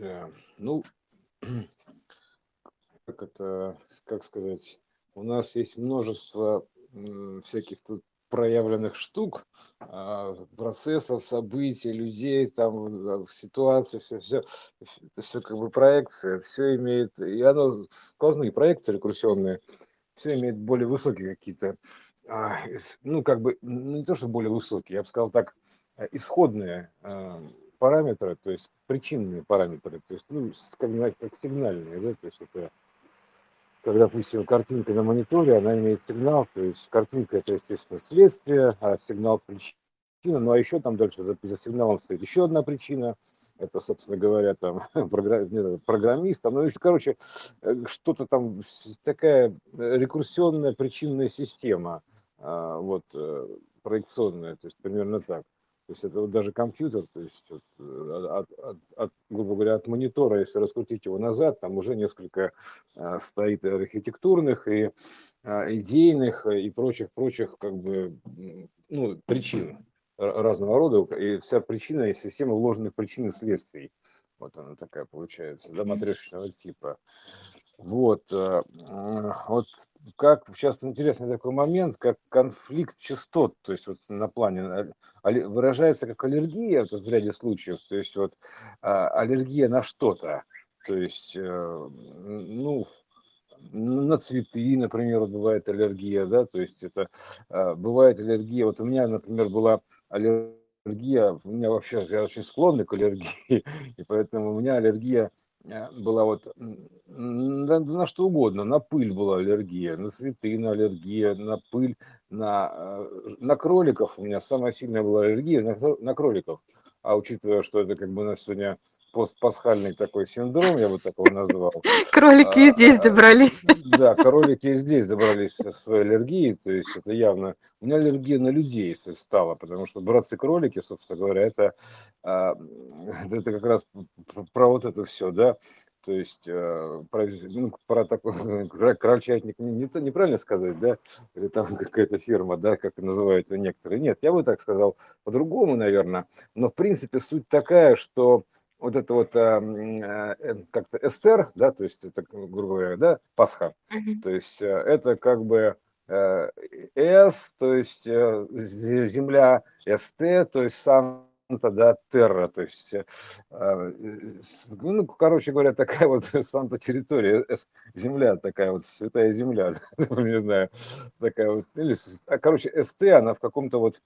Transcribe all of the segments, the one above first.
Да. Ну, как это, как сказать, у нас есть множество всяких тут проявленных штук, а, процессов, событий, людей, там, э, ситуаций, все, все, это все как бы проекция, все имеет, и оно, сквозные проекции рекурсионные, все имеет более высокие какие-то, а, ну, как бы, не то, что более высокие, я бы сказал так, э, исходные параметры, то есть причинные параметры, то есть, ну, как, на- как сигнальные, да, то есть это когда, допустим, картинка на мониторе, она имеет сигнал, то есть картинка это, естественно, следствие, а сигнал причина. Ну, а еще там дальше за, за сигналом стоит еще одна причина. Это, собственно говоря, там программист, ну, еще, короче, э, что-то там, такая э, рекурсионная причинная система, а, вот, э, проекционная, то есть примерно так. То есть это вот даже компьютер, то есть вот, э, от, от- от, грубо говоря, от монитора, если раскрутить его назад, там уже несколько а, стоит архитектурных и а, идейных э, и прочих прочих как бы ну, причин ра- разного рода. И вся причина и система вложенных причин и следствий. Вот она такая получается да матрешечного типа вот э, м, вот как сейчас интересный такой момент как конфликт частот то есть вот на плане алле- выражается как аллергия вот в ряде случаев то есть вот а, аллергия на что-то то есть э, ну на цветы, например, бывает аллергия, да, то есть это а, бывает аллергия. Вот у меня, например, была аллергия, у меня вообще, я очень склонный к аллергии, и поэтому у меня аллергия была вот на, на что угодно, на пыль была аллергия, на цветы, на аллергия, на пыль, на, э, на кроликов, у меня самая сильная была аллергия на, на кроликов. А учитывая, что это как бы у нас сегодня постпасхальный такой синдром, я бы такого назвал, Кролики и здесь а, добрались. да, кролики и здесь добрались со своей аллергией, то есть это явно... У меня аллергия на людей стала, потому что братцы-кролики, собственно говоря, это, а, это как раз про вот это все, да, то есть э, про, ну, про такой крольчатник, не, не то- неправильно сказать, да, или там какая-то фирма, да, как называют ее некоторые. Нет, я бы так сказал по-другому, наверное, но в принципе суть такая, что вот это вот а, а, э, как-то Эстер, да, то есть это, грубо говоря, да, Пасха, Мгм. то есть э, это как бы э, С, то есть э, зе- земля, СТ, то есть Санта, да, Терра, то есть, с- ну, короче говоря, такая вот Санта территория, земля такая вот, святая земля, не знаю, такая вот, или, а, короче, СТ, она в каком-то вот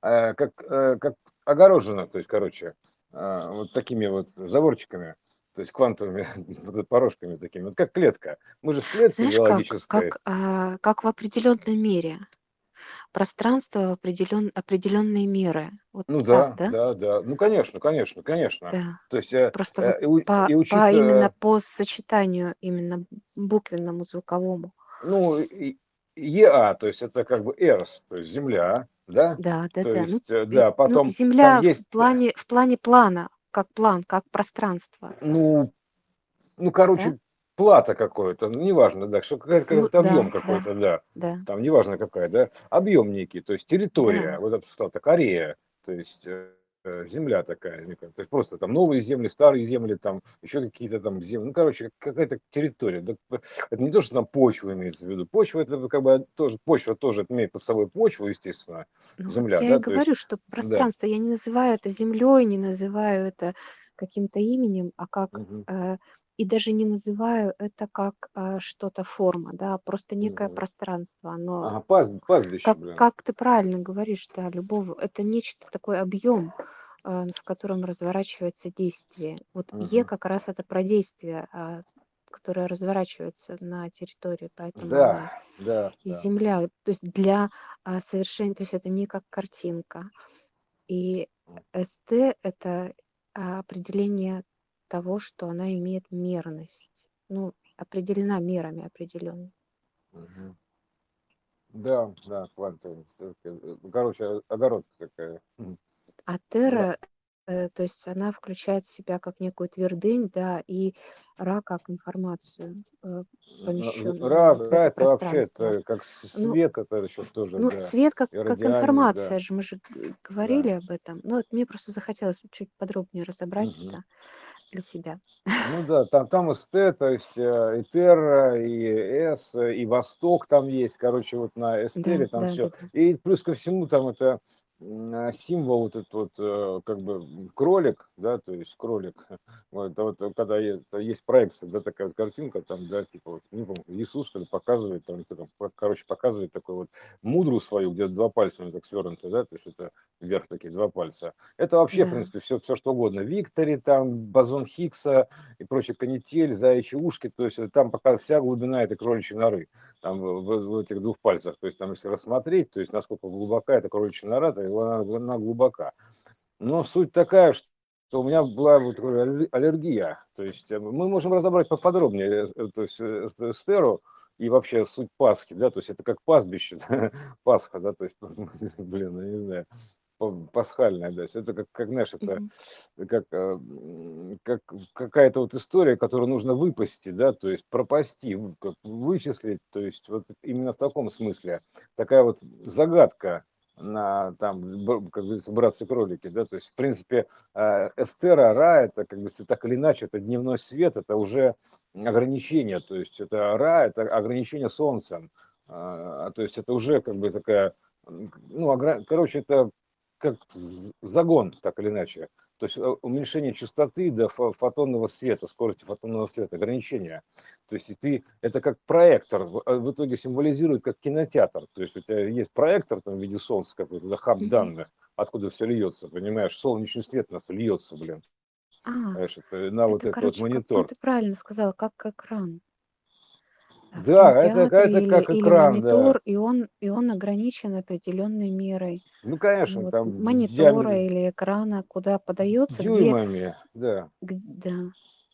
как, как огорожено, то есть, короче, вот такими вот заборчиками, то есть квантовыми вот порожками такими, вот как клетка. Мы же в клетке Знаешь, как, биологической. как, а, как в определенной мере. Пространство в определен, определенные меры. Вот Ну так, да, да? да, да. Ну, конечно, конечно, конечно. Да. То есть э, Просто э, вот у- по, и по учитывая, именно по сочетанию именно буквенному звуковому. ну, ЕА, то есть это как бы Эрс, то есть Земля, да? Да, да, То да. Ну, есть, и- да, ну, потом там Земля в есть, э, плане, в плане плана, как план, как пространство, ну, ну, да? короче, плата какое-то, ну, неважно, да, что какая-то Ну, какой-то объем да, да, какой-то, да, да. там неважно какая, да, объем некий, то есть территория, Да. вот это Корея, то есть э, земля такая, некая, то есть просто там новые земли, старые земли, там еще какие-то там земли, ну, короче, какая-то территория, да, это не то, что там почва имеется в виду, почва это как бы тоже, почва тоже имеет под собой почву, естественно, Ну земля, я и да, то говорю, есть, что да, пространство, я не называю это землей, не называю это каким-то именем, а как э, и даже не называю это как э, что-то форма, да, просто некое мгм. пространство, оно ага, пас, пастбище, как блин, как ты правильно говоришь, да, любого, это нечто такой объем, э, в котором разворачивается действие. Вот Е Мгм. как раз это про действие, а, которое разворачивается на территории, поэтому да, она да, и да, земля, то есть для а, совершения, то есть это не как картинка. И СТ это а, определение того, что она имеет мерность. Ну, определена мерами определенными. Мгм. Да, да, всё-таки, э, Короче, огородка такая. А Да. Терра, э, то есть она включает в себя как некую твердынь, да, и Ра как информацию, э, помещенную Ра, вот Ра это вообще это как Ну, свет, это еще тоже, ну, да. цвет как, как информация да, же, мы же г- да. говорили об этом. Но вот мне просто захотелось чуть подробнее разобрать Мгм. это. Для себя. Ну да, там, там СТ, то есть э, и Терра, и С, и Восток там есть, короче, вот на Эстере Да, там да, все. да, да. И плюс ко всему там это символ вот этот вот э, как бы кролик, да, то есть кролик. Вот, это вот э, когда это есть проекция, да, такая вот картинка там, да, типа вот, ну, по-моему, Иисус что ли показывает там, кто там, короче, показывает такой вот мудру свою, где два пальца у него так свернуты, да, то есть это вверх такие два пальца. Это вообще, в Да. принципе, все, все что угодно. Виктори, там, бозон Хиггса и прочее, канитель, заячьи ушки, то есть это там пока вся глубина этой кроличьей норы, там в, в- в этих двух пальцах. То есть там, если рассмотреть, то есть насколько глубока эта кроличья нора, то она, глубока. Но суть такая, что у меня была вот аллергия. То есть э, мы можем разобрать поподробнее э, то есть, э, эстеру и вообще суть Пасхи, да, то есть это как пастбище, Пасха, да, то есть, блин, я не знаю, па- пасхальная, да, это как, как знаешь, это как, э, как какая-то вот история, которую нужно выпасти, да, то есть пропасти, вычислить, то есть вот именно в таком смысле такая вот загадка на там, как говорится, братцы-кролики, да, то есть, в принципе, э, Эстера, Ра, это, как бы, так или иначе, это дневной свет, это уже ограничение, то есть, это Ра, это ограничение солнцем, а, то есть, это уже, как бы, такая, ну, огра- короче, это как загон, так или иначе. То есть э, уменьшение частоты до фо- фотонного света, скорости фотонного света, ограничения. То есть и ты, это как проектор, в э, в итоге символизирует как кинотеатр. То есть у тебя есть проектор там, в виде солнца какой-то, хаб данных, откуда все льется, понимаешь? Солнечный свет у нас льется, блин. А, Понимаешь, это на вот это, этот вот короче, как, ну монитор. ты правильно сказала, как экран. А Да, это, это или, как или экран, да. монитор, и он, и он ограничен определенной мерой. Ну, конечно, Вот там монитора диаметр или экрана, куда подается, где, дюймами, да. г- да.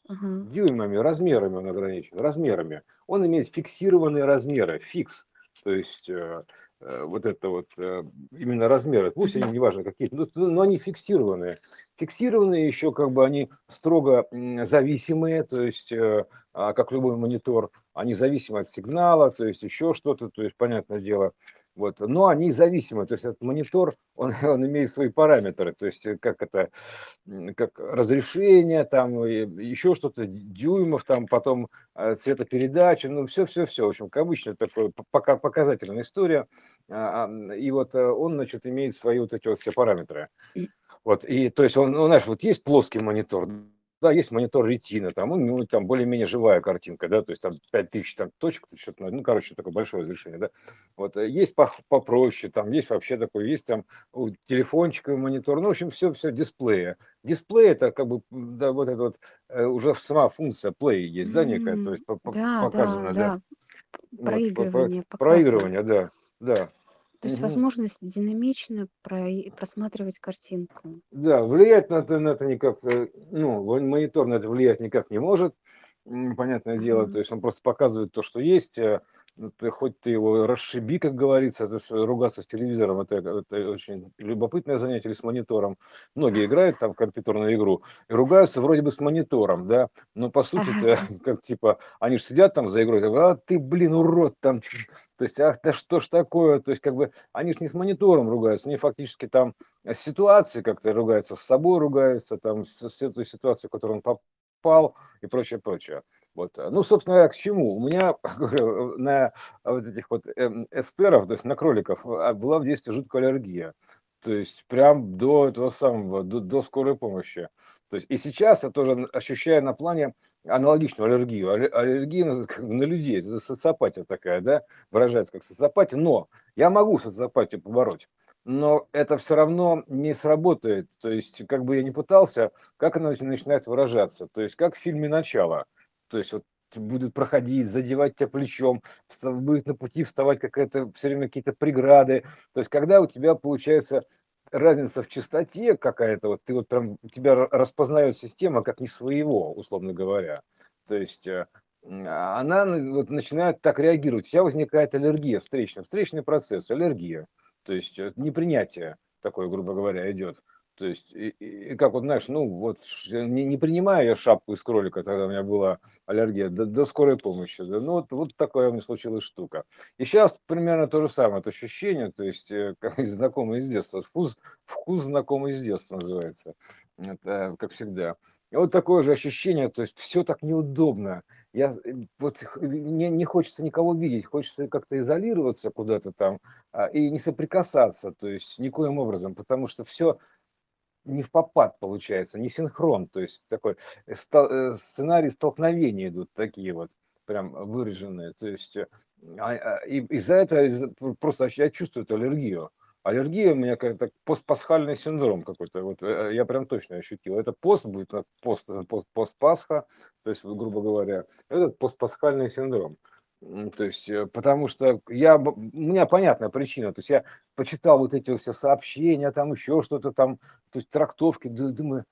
Ага. дюймами, размерами он ограничен, размерами. Он имеет фиксированные размеры, фикс. То есть э, э, вот это вот э, именно размеры, пусть они неважно какие, но, но они фиксированные. Фиксированные еще как бы они строго зависимые, то есть э, а, как любой монитор, они зависимы от сигнала, то есть еще что-то, то есть понятное дело. Вот. Но они зависимы, то есть этот монитор, он, он имеет свои параметры, то есть э, как это, как разрешение, там еще что-то, дюймов, там потом э, цветопередача, ну все-все-все, в общем, как обычно пока показательная история. А, а, И вот э, он, значит, имеет свои вот эти вот все параметры. Вот, и то есть он, ну, знаешь, вот есть плоский монитор, да, есть монитор ретина, там, ну, там более-менее живая картинка, да, то есть там 5000 там, точек, что-то, ну, короче, такое большое разрешение, да. Вот, э, есть по- попроще, там есть вообще такой, есть там телефончиковый монитор, ну, в общем, все, все, дисплея. Дисплей это как бы, да, вот это вот, э, уже сама функция play есть, да, некая, то есть Да, да, показано, да, да. вот, Проигрывание показано. проигрывание, да, да. То есть Мгм. возможность динамично про- просматривать картинку. Да, влиять на это, на это никак, э, ну, монитор на это влиять никак не может, понятное дело, то есть он просто показывает то, что есть, э, ну, ты, хоть ты его расшиби, как говорится, это ругаться с телевизором, это, это очень любопытное занятие, или с монитором. Многие играют там в компьютерную игру и ругаются вроде бы с монитором, да, но по сути это как типа, они же сидят там за игрой, говорят, а ты, блин, урод, там, то есть, ах, да что ж такое, то есть как бы они же не с монитором ругаются, они фактически там э, с ситуацией как-то ругаются, с собой ругаются, там, с, с этой ситуацией, в которую он попал и прочее, прочее. Вот. Ну, собственно говоря, к чему? У меня на вот этих вот эм, эстеров, то есть на кроликов, а, была в детстве жуткая аллергия. То есть прям до этого самого, до, до скорой помощи. То есть и сейчас я тоже ощущаю на плане аналогичную аллергию. Алле- Аллергия на, на людей, это социопатия такая, да, выражается как социопатия. Но я могу социопатию побороть но это все равно не сработает. То есть, как бы я ни пытался, как она нач- начинает выражаться. То есть, как в фильме «Начало». То есть, вот будет проходить, задевать тебя плечом, будет на пути вставать какая-то все время какие-то преграды. То есть, когда у тебя получается разница в частоте какая-то, вот ты вот прям, тебя ра- распознает система как не своего, условно говоря. То есть, э, а она на- вот начинает так реагировать. У тебя возникает аллергия встречная, встречный процесс, аллергия. То есть э, непринятие такое, грубо говоря, идет. То есть, и, и- как вот, знаешь, ну вот не, не принимаю я шапку из кролика, тогда у меня была аллергия, до, до скорой помощи. да. Ну вот, вот такая у меня случилась штука. И сейчас примерно то же самое, это ощущение, то есть, э, как знакомый из детства, вкус, вкус знакомый из детства называется. Это как всегда. Вот такое же ощущение, то есть все так неудобно. Я э, вот мне не хочется никого видеть, хочется как-то изолироваться куда-то там а, и не соприкасаться, то есть никоим образом, потому что все не в попад получается, не синхрон, то есть такой э, э, сценарий столкновения идут такие вот прям выраженные, то есть а, а, и из-за этого просто я чувствую эту аллергию. Аллергия у меня как-то постпасхальный синдром какой-то. Вот э, я прям точно ощутил. Это пост будет, пост, пост, пост Пасха, то есть, грубо говоря, этот постпасхальный синдром. То есть, э, потому что я, у меня понятная причина, то есть я почитал вот эти все сообщения, там еще что-то там, то есть трактовки, думаю,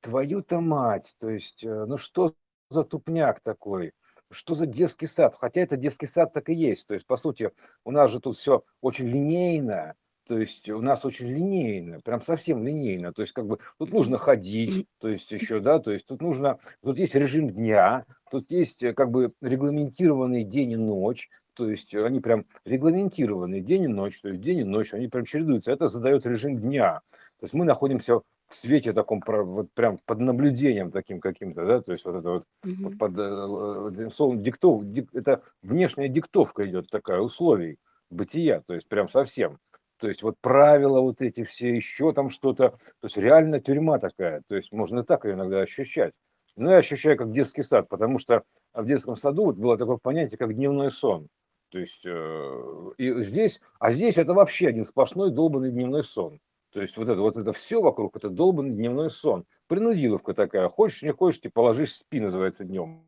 твою-то мать, то есть, э, ну что за тупняк такой? что за детский сад? Хотя это детский сад так и есть. То есть, по сути, у нас же тут все очень линейно, то есть у нас очень линейно, прям совсем линейно. То есть как бы тут нужно ходить, то есть еще, да, то есть тут нужно, тут есть режим дня, тут есть э, как бы регламентированный день и ночь, то есть они прям регламентированные день и ночь, то есть день и ночь, они прям чередуются. Это задает режим дня. То есть мы находимся в свете таком, вот прям под наблюдением таким каким-то, да, то есть вот это вот, mm-hmm. вот под э, словом диктов, дик, это внешняя диктовка идет такая условий бытия, то есть прям совсем. То есть вот правила вот эти все, еще там что-то. То есть реально тюрьма такая. То есть можно так ее иногда ощущать. Но я ощущаю как детский сад, потому что в детском саду вот было такое понятие, как дневной сон. То есть э, и здесь, а здесь это вообще один сплошной долбанный дневной сон. То есть вот это вот это все вокруг, это долбанный дневной сон. Принудиловка такая. Хочешь, не хочешь, ты положишь спи, называется днем.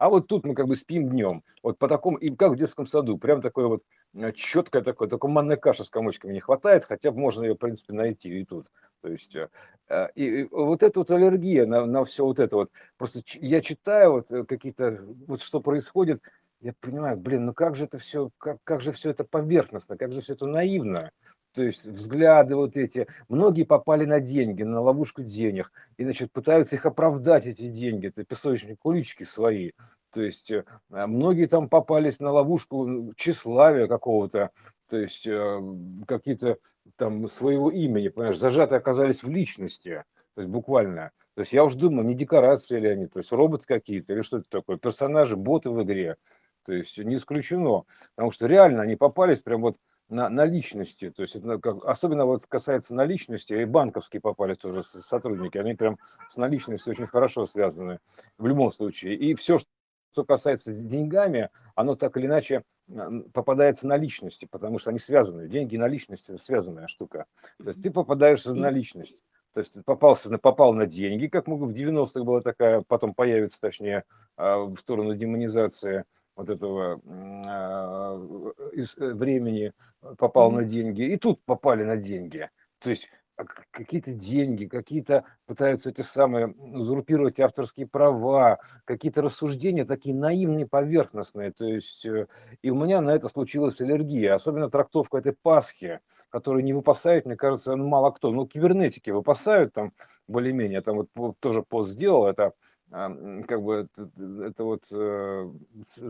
А вот тут мы как бы спим днем. Вот по такому, и как в детском саду, прям такое вот э, четкое такое, только манная каша с комочками не хватает, хотя можно ее, в принципе, найти и тут. То есть, э, э, и, и вот эта вот аллергия на, на все вот это вот. Просто я читаю вот какие-то, вот что происходит, я понимаю, блин, ну как же это все, как, как же все это поверхностно, как же все это наивно то есть взгляды вот эти. Многие попали на деньги, на ловушку денег, и, значит, пытаются их оправдать, эти деньги, это песочные кулички свои. То есть э, многие там попались на ловушку тщеславия какого-то, то есть э, какие-то там своего имени, понимаешь, зажаты оказались в личности, то есть буквально. То есть я уж думаю, не декорации ли они, то есть роботы какие-то или что-то такое, персонажи, боты в игре. То есть не исключено, потому что реально они попались прям вот на, на личности, то есть это как, особенно вот касается наличности, и банковские попались тоже сотрудники, они прям с наличностью очень хорошо связаны в любом случае. И все, что касается с деньгами, оно так или иначе попадается на личности, потому что они связаны. Деньги и наличность – это связанная штука. То есть ты попадаешь за наличность. То есть попался, попал на деньги, как мы в 90-х была такая, потом появится, точнее, а, в сторону демонизации – вот этого а, из э, времени попал mm-hmm. на деньги, и тут попали на деньги. То есть а, какие-то деньги, какие-то пытаются эти самые узурпировать авторские права, какие-то рассуждения такие наивные, поверхностные. То есть э, и у меня на это случилась аллергия, особенно трактовка этой Пасхи, которую не выпасают, мне кажется, мало кто. Ну, кибернетики выпасают там более-менее, там вот тоже пост сделал, это как бы это, это вот э,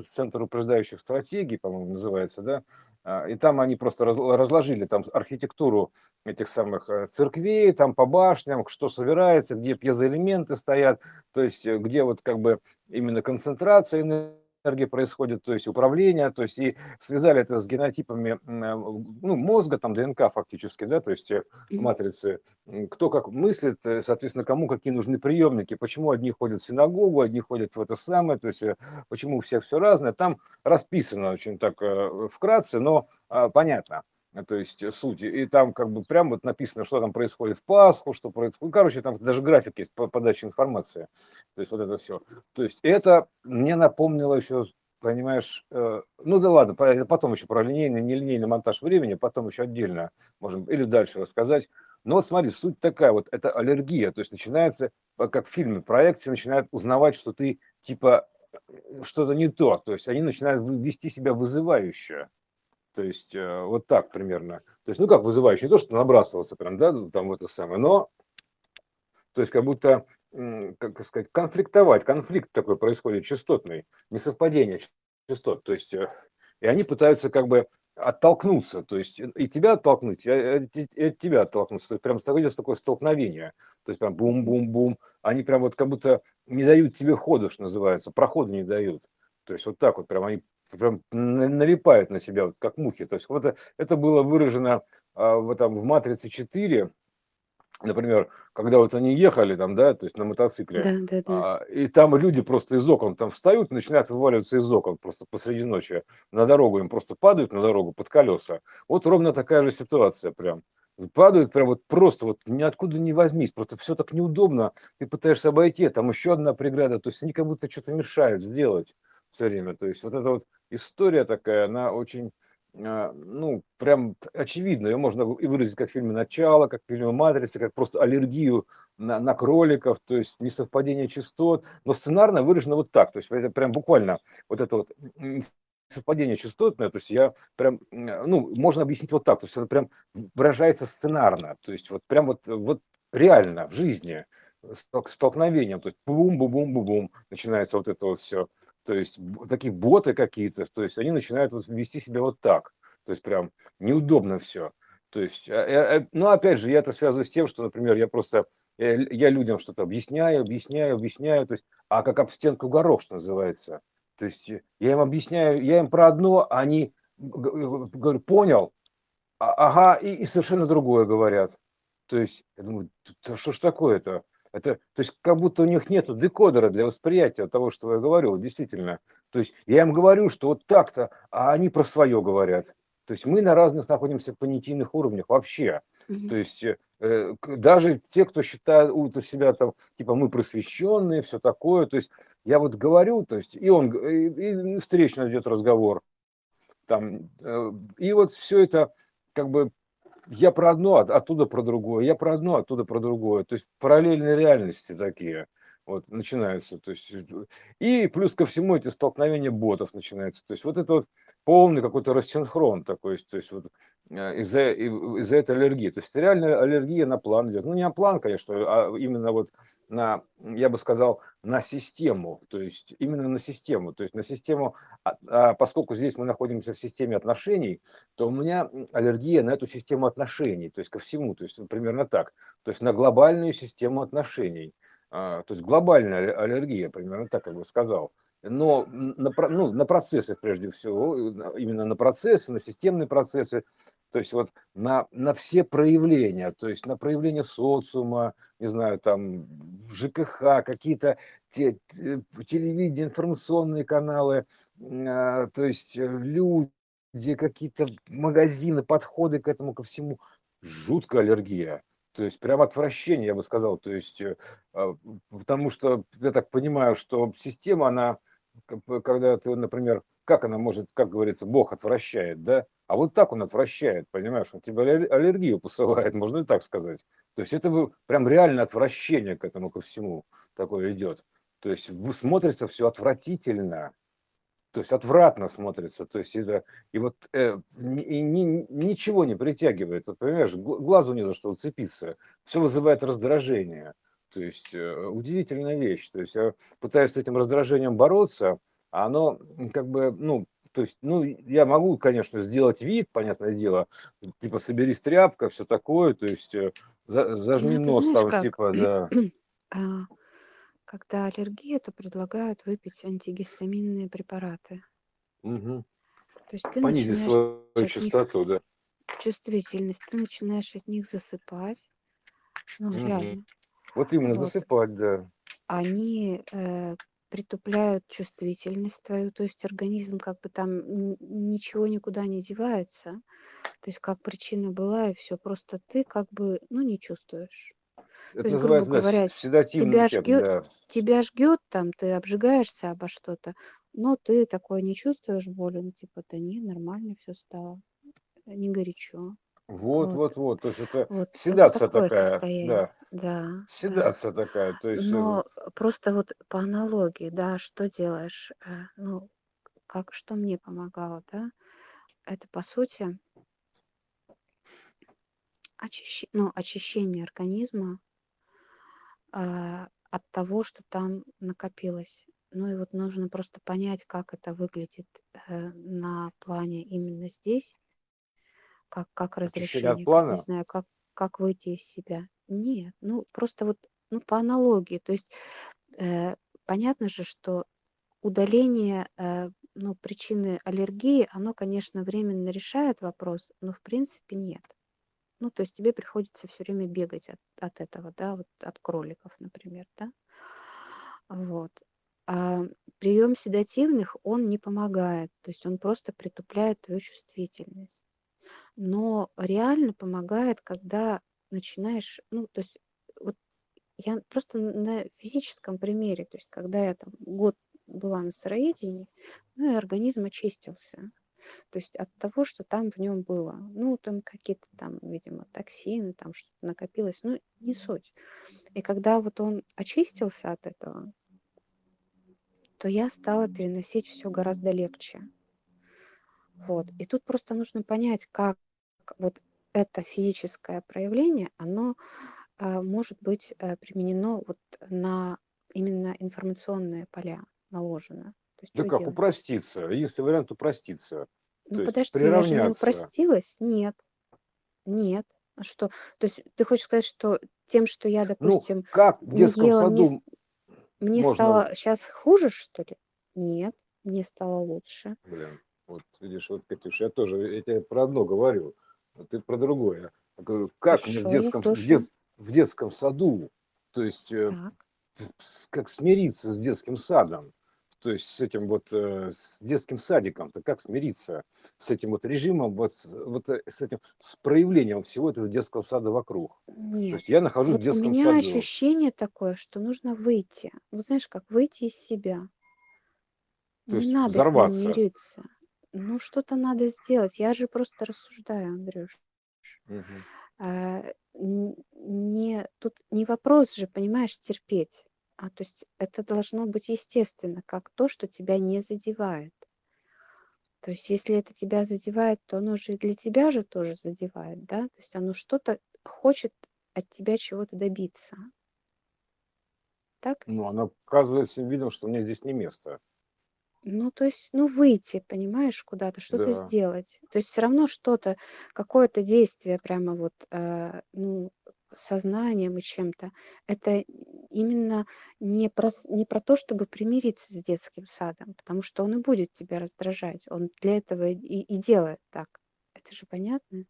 центр упреждающих стратегий, по-моему, называется, да, а, и там они просто разложили там архитектуру этих самых э, церквей, там по башням, что собирается, где пьезоэлементы стоят, то есть э, где вот как бы именно концентрация энергии происходит, то есть управление, то есть и связали это с генотипами ну, мозга, там ДНК фактически, да, то есть э, матрицы, кто как мыслит, э, соответственно, кому какие нужны приемники, почему одни ходят в синагогу, одни ходят в это самое, то есть э, почему у всех все разное, там расписано очень так вкратце, но а, понятно то есть суть. И там как бы прям вот написано, что там происходит в Пасху, что происходит. Ну, короче, там даже график есть по подаче информации. То есть вот это все. То есть это мне напомнило еще, понимаешь, э, ну да ладно, потом еще про линейный, нелинейный монтаж времени, потом еще отдельно можем или дальше рассказать. Но вот смотри, суть такая, вот это аллергия, то есть начинается, как в фильме, проекции начинают узнавать, что ты типа э, что-то не то, то есть они начинают вести себя вызывающе. То есть э, вот так примерно. То есть, ну как вызывающий, не то, что набрасывался прям, да, там в это самое, но то есть как будто, как сказать, конфликтовать, конфликт такой происходит частотный, несовпадение частот. То есть э, и они пытаются как бы оттолкнуться, то есть и тебя оттолкнуть, и от тебя оттолкнуться. То есть прям идет такое столкновение. То есть прям бум-бум-бум. Они прям вот как будто не дают тебе хода, что называется, прохода не дают. То есть вот так вот прям они прям налипают на себя, вот как мухи. То есть вот это, это было выражено а, в, этом, в «Матрице 4», например, когда вот они ехали там, да, то есть на мотоцикле, Да, да, да. а, и там люди просто из окон там встают, начинают вываливаться из окон просто посреди ночи на дорогу, им просто падают на дорогу под колеса. Вот ровно такая же ситуация прям. Падают прям вот просто вот ниоткуда не возьмись, просто все так неудобно, ты пытаешься обойти, там еще одна преграда, то есть они как будто что-то мешают сделать все время. То есть вот эта вот история такая, она очень а, ну, прям очевидно, ее можно и выразить как в фильме «Начало», как в фильме «Матрица», как просто аллергию на, на кроликов, то есть несовпадение частот, но сценарно выражено вот так, то есть это прям буквально вот это вот совпадение частотное, то есть я прям, ну, можно объяснить вот так, то есть это прям выражается сценарно, то есть вот прям вот, вот реально в жизни, столкновением, то есть бум-бум-бум-бум, начинается вот это вот все то есть такие боты какие-то, то есть они начинают вот вести себя вот так, то есть прям неудобно все. То есть, а, а, ну, опять же, я это связываю с тем, что, например, я просто, я, я людям что-то объясняю, объясняю, объясняю, то есть, а как об стенку горох, что называется. То есть, я им объясняю, я им про одно, а они говорю, понял, а, ага, и, и совершенно другое говорят. То есть, я думаю, что ж такое-то? Это, то есть как будто у них нет декодера для восприятия того, что я говорю, действительно. То есть я им говорю, что вот так-то, а они про свое говорят. То есть мы на разных находимся понятийных уровнях вообще. Mm-hmm. То есть э, даже те, кто считает у себя там, типа мы просвещенные, все такое. То есть я вот говорю, то есть и он, и, и встречно идет разговор. Там, э, и вот все это как бы я про одно, оттуда про другое, я про одно, оттуда про другое. То есть параллельные реальности такие вот начинаются. То есть, и плюс ко всему эти столкновения ботов начинаются. То есть вот это вот полный какой-то рассинхрон такой, то есть вот э, из-за из этой аллергии. То есть реальная аллергия на план идет. Ну не на план, конечно, а именно вот на, я бы сказал, на систему. То есть именно на систему. То есть на систему, а, а поскольку здесь мы находимся в системе отношений, то у меня аллергия на эту систему отношений, то есть ко всему. То есть примерно так. То есть на глобальную систему отношений. А, то есть глобальная аллергия, примерно так я бы сказал. Но на, ну, на процессы прежде всего, именно на процессы, на системные процессы, то есть вот на, на все проявления, то есть на проявления социума, не знаю, там ЖКХ, какие-то те, телевидение, информационные каналы, а, то есть люди, какие-то магазины, подходы к этому, ко всему. Жуткая аллергия. То есть прям отвращение, я бы сказал. То есть, э, а, потому что я так понимаю, что система, она, когда ты, например, как она может, как говорится, Бог отвращает, да? А вот так он отвращает, понимаешь? Он тебе аллергию посылает, можно и так сказать. То есть это прям реально отвращение к этому, ко всему такое идет. То есть смотрится все отвратительно то есть отвратно смотрится, то есть это, и вот э, и ни, ничего не притягивает, вот, понимаешь, глазу не за что уцепиться, все вызывает раздражение, то есть э, удивительная вещь, то есть я пытаюсь с этим раздражением бороться, а оно как бы, ну, то есть, ну, я могу, конечно, сделать вид, понятное дело, типа соберись тряпка, все такое, то есть э, за, зажми ну, нос там, как? типа, да. Когда аллергия, то предлагают выпить антигистаминные препараты. Угу. То есть ты Понизить начинаешь свою частоту, да. чувствительность, ты начинаешь от них засыпать. Ну, Угу. реально. Вот именно Вот. засыпать, да. Они э, притупляют чувствительность твою, то есть организм как бы там ничего никуда не девается. То есть как причина была, и все, просто ты как бы, ну, не чувствуешь. То Это есть, грубо называется, да, говоря, седативный тебя эффект, жгет, да. тебя жгет там, ты обжигаешься обо что-то, но ты такое не чувствуешь боли, ну типа, да не, нормально все стало, не горячо. Вот, Вот, вот, вот. То есть это вот, это седация такое такая, состояние, да. да, да. Седация такая. То есть, э, Но просто вот по аналогии, да, что делаешь, э, ну, как, что мне помогало, да, это по сути очищ- ну, очищение организма а, от того, что там накопилось. Ну и вот нужно просто понять, как это выглядит э, на плане именно здесь Как как от разрешение, как, не знаю, как как выйти из себя. Нет, ну, просто вот, ну, по аналогии. То есть, э, понятно же, что удаление, э, ну, причины аллергии, оно, конечно, временно решает вопрос, но в принципе нет. Ну, то есть тебе приходится все время бегать от от этого, да, вот от кроликов, например, да. Вот. А прием седативных, он не помогает, то есть он просто притупляет твою чувствительность. Но реально помогает, когда начинаешь, ну, то есть вот я просто на физическом примере, то есть когда я там год была на сыроедении, ну и организм очистился. То есть от того, что там в нем было. Ну, там какие-то там, видимо, токсины, там что-то накопилось, ну, не суть. И когда вот он очистился от этого, то я стала переносить все гораздо легче. Вот. И тут просто нужно понять, как вот это физическое проявление, оно а, может быть а, применено вот на именно информационные поля наложено. Есть Да что как делать? упроститься? Единственный вариант упроститься. Ну То есть подожди, я же не упростилась? Нет, нет. А что? То есть ты хочешь сказать, что тем, что я, Ну, допустим, как в не детском ела, мне, с- саду мне можно... стало сейчас хуже, что ли? Нет, мне стало лучше. Блин, вот видишь, вот, Катюша, я тоже, я тебе про одно говорю, а ты про другое. Я говорю, как мне в Хорошо, я детском, в, дет- в детском саду, то есть э, Так. как смириться с детским садом, то есть с этим вот, э, с детским садиком-то, как смириться с этим вот режимом, вот, вот э, с этим, с проявлением всего этого детского сада вокруг. То Нет. есть я нахожусь в Вот у детском меня саду. ощущение такое, что нужно выйти. Вот знаешь, как выйти из себя. То Не надо с ним взорваться. мириться. Ну, что-то надо сделать. Я же просто рассуждаю, Андрюш. Мгм. А, не, тут не вопрос же, понимаешь, терпеть. А то есть это должно быть естественно, как то, что тебя не задевает. То есть если это тебя задевает, то оно же и для тебя же тоже задевает, да? То есть оно что-то хочет от тебя чего-то добиться. Так Ну, она показывает всем видом, что мне здесь не место. Ну, то есть, ну, выйти, понимаешь, куда-то, что-то Да. сделать. То есть все равно что-то, какое-то действие прямо вот, э, ну, сознанием и чем-то. Это именно не про, не про то, чтобы примириться с детским садом, потому что он и будет тебя раздражать. Он для этого и, и делает так. Это же понятно?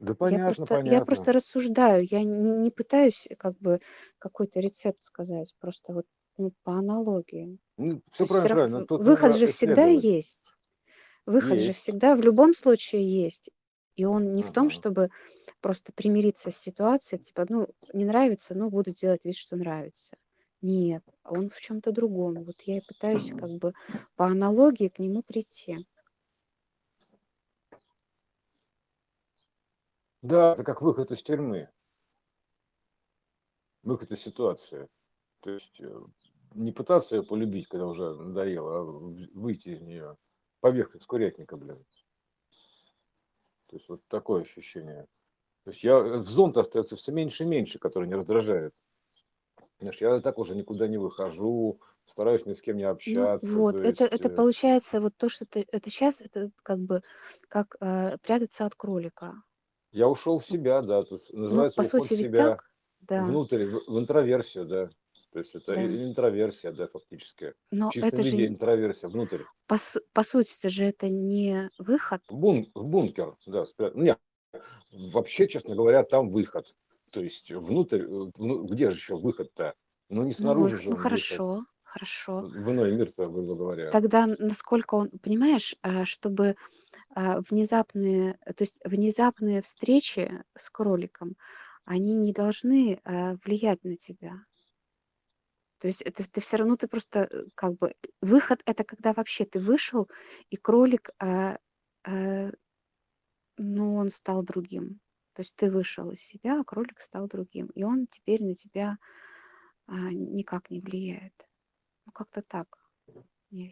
Да Я понятно, просто, я просто понятно. рассуждаю, я не, не пытаюсь как бы какой-то рецепт сказать, просто вот ну, по аналогии. Ну, То все всё правильно, ра- правильно. Тут выход же всегда есть. Выход же Есть. всегда в любом случае есть. И он не в том, чтобы просто примириться с ситуацией, типа, ну, не нравится, но буду делать вид, что нравится. Нет, он в чем-то другом. Вот я и пытаюсь как бы по аналогии к нему прийти. Да, это как выход из тюрьмы, выход из ситуации. То есть э, не пытаться ее полюбить, когда уже надоело, а выйти из нее, побег из курятника, блин. То есть вот такое ощущение. То есть я, э, зон остается все меньше и меньше, который не раздражает. Знаешь, я так уже никуда не выхожу, стараюсь ни с кем не Ну общаться. вот, То это, есть, это э, получается вот то, что ты, это сейчас, это как бы как э, прятаться от кролика. я ушел в себя, да, то есть Ну, называется по уход сути, в себя. так, да, внутрь, в, в интроверсию, да. То есть это да. интроверсия, да, фактически. В Но чистом это же виде н- интроверсия, внутрь. по, по сути же это не выход. В, бун, в бункер, да. спря- Нет, вообще, честно говоря, там выход. То есть внутрь, э, вну- где же еще выход-то? Ну, не Ну, снаружи вы- же ну он выход. хорошо, хорошо. В иной мир-то, грубо говоря. Тогда насколько он, понимаешь, а, чтобы а, внезапные, то есть внезапные встречи с кроликом, они не должны а, влиять на тебя. То есть это ты все равно ты просто э, как бы выход это когда вообще ты вышел и кролик, а, а, ну он стал другим. То есть ты вышел из себя, а кролик стал другим, и он теперь на тебя а, никак не влияет. Ну как-то так не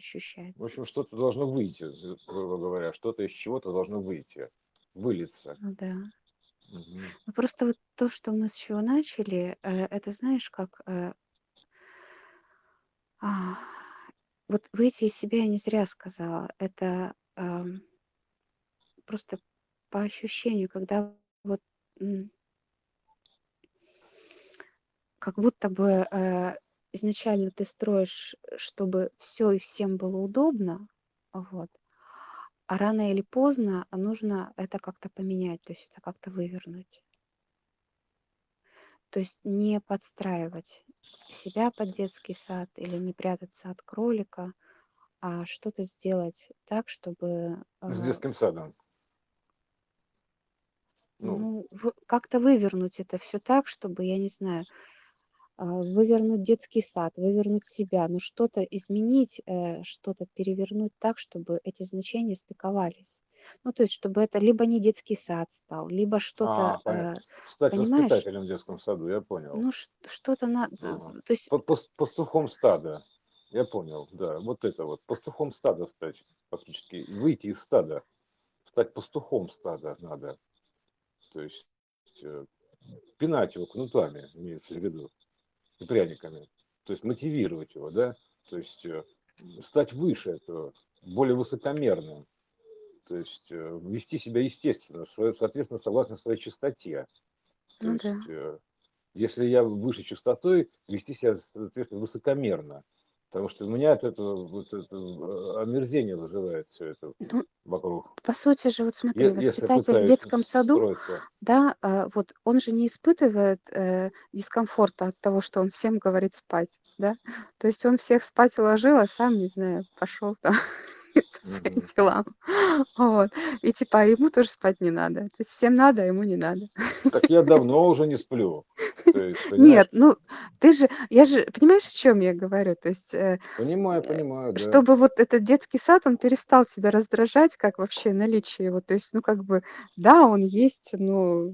В ощущается. общем, что-то должно выйти, грубо говоря, что-то из чего-то должно выйти, вылиться. Ну да. Ну просто вот то, что мы с чего начали, э, это знаешь, как э, а, вот выйти из себя я не зря сказала. Это ам, просто по ощущению, когда вот как будто бы э, изначально ты строишь, чтобы все и всем было удобно, вот, а рано или поздно нужно это как-то поменять, то есть это как-то вывернуть. То есть не подстраивать себя под детский сад или не прятаться от кролика, а что-то сделать так, чтобы С э, детским садом. ну, в- как-то вывернуть это все так, чтобы, я не знаю, а, вывернуть детский сад, вывернуть себя, ну что-то изменить, э, что-то перевернуть так, чтобы эти значения стыковались. Ну, то есть, чтобы это либо не детский сад стал, либо что-то, А, э, Стать понимаешь, воспитателем в детском саду, я понял. ну что-то надо, Ага. то есть, Па- пас- Пастухом стада. Я понял, да. Вот это вот. Пастухом стада стать, фактически. Выйти из стада. Стать пастухом стада надо. То есть э, пинать его кнутами, имеется в виду, и пряниками. То есть мотивировать его, да? То есть э, стать выше этого, более высокомерным. То есть э, вести себя естественно, со- соответственно, согласно своей чистоте. То ну да. есть, э, если я выше частотой, вести себя, соответственно, высокомерно. Потому что у меня от этого вот это омерзение вызывает все это Ну, вокруг. по сути же, вот смотри, Если воспитатель в детском саду, строиться. да, а, вот он же не испытывает э, дискомфорта от того, что он всем говорит спать, да. То есть он всех спать уложил, а сам, не знаю, пошел там своим делам. Вот. И типа, а ему тоже спать не надо. То есть всем надо, а ему не надо. Так я давно уже не сплю. Есть? Нет, ну ты же, я же, понимаешь, о чем я говорю? То есть, э, Понимаю, э, понимаю, да. чтобы вот этот детский сад, он перестал тебя раздражать, как вообще наличие его. То есть, ну как бы, да, он есть, но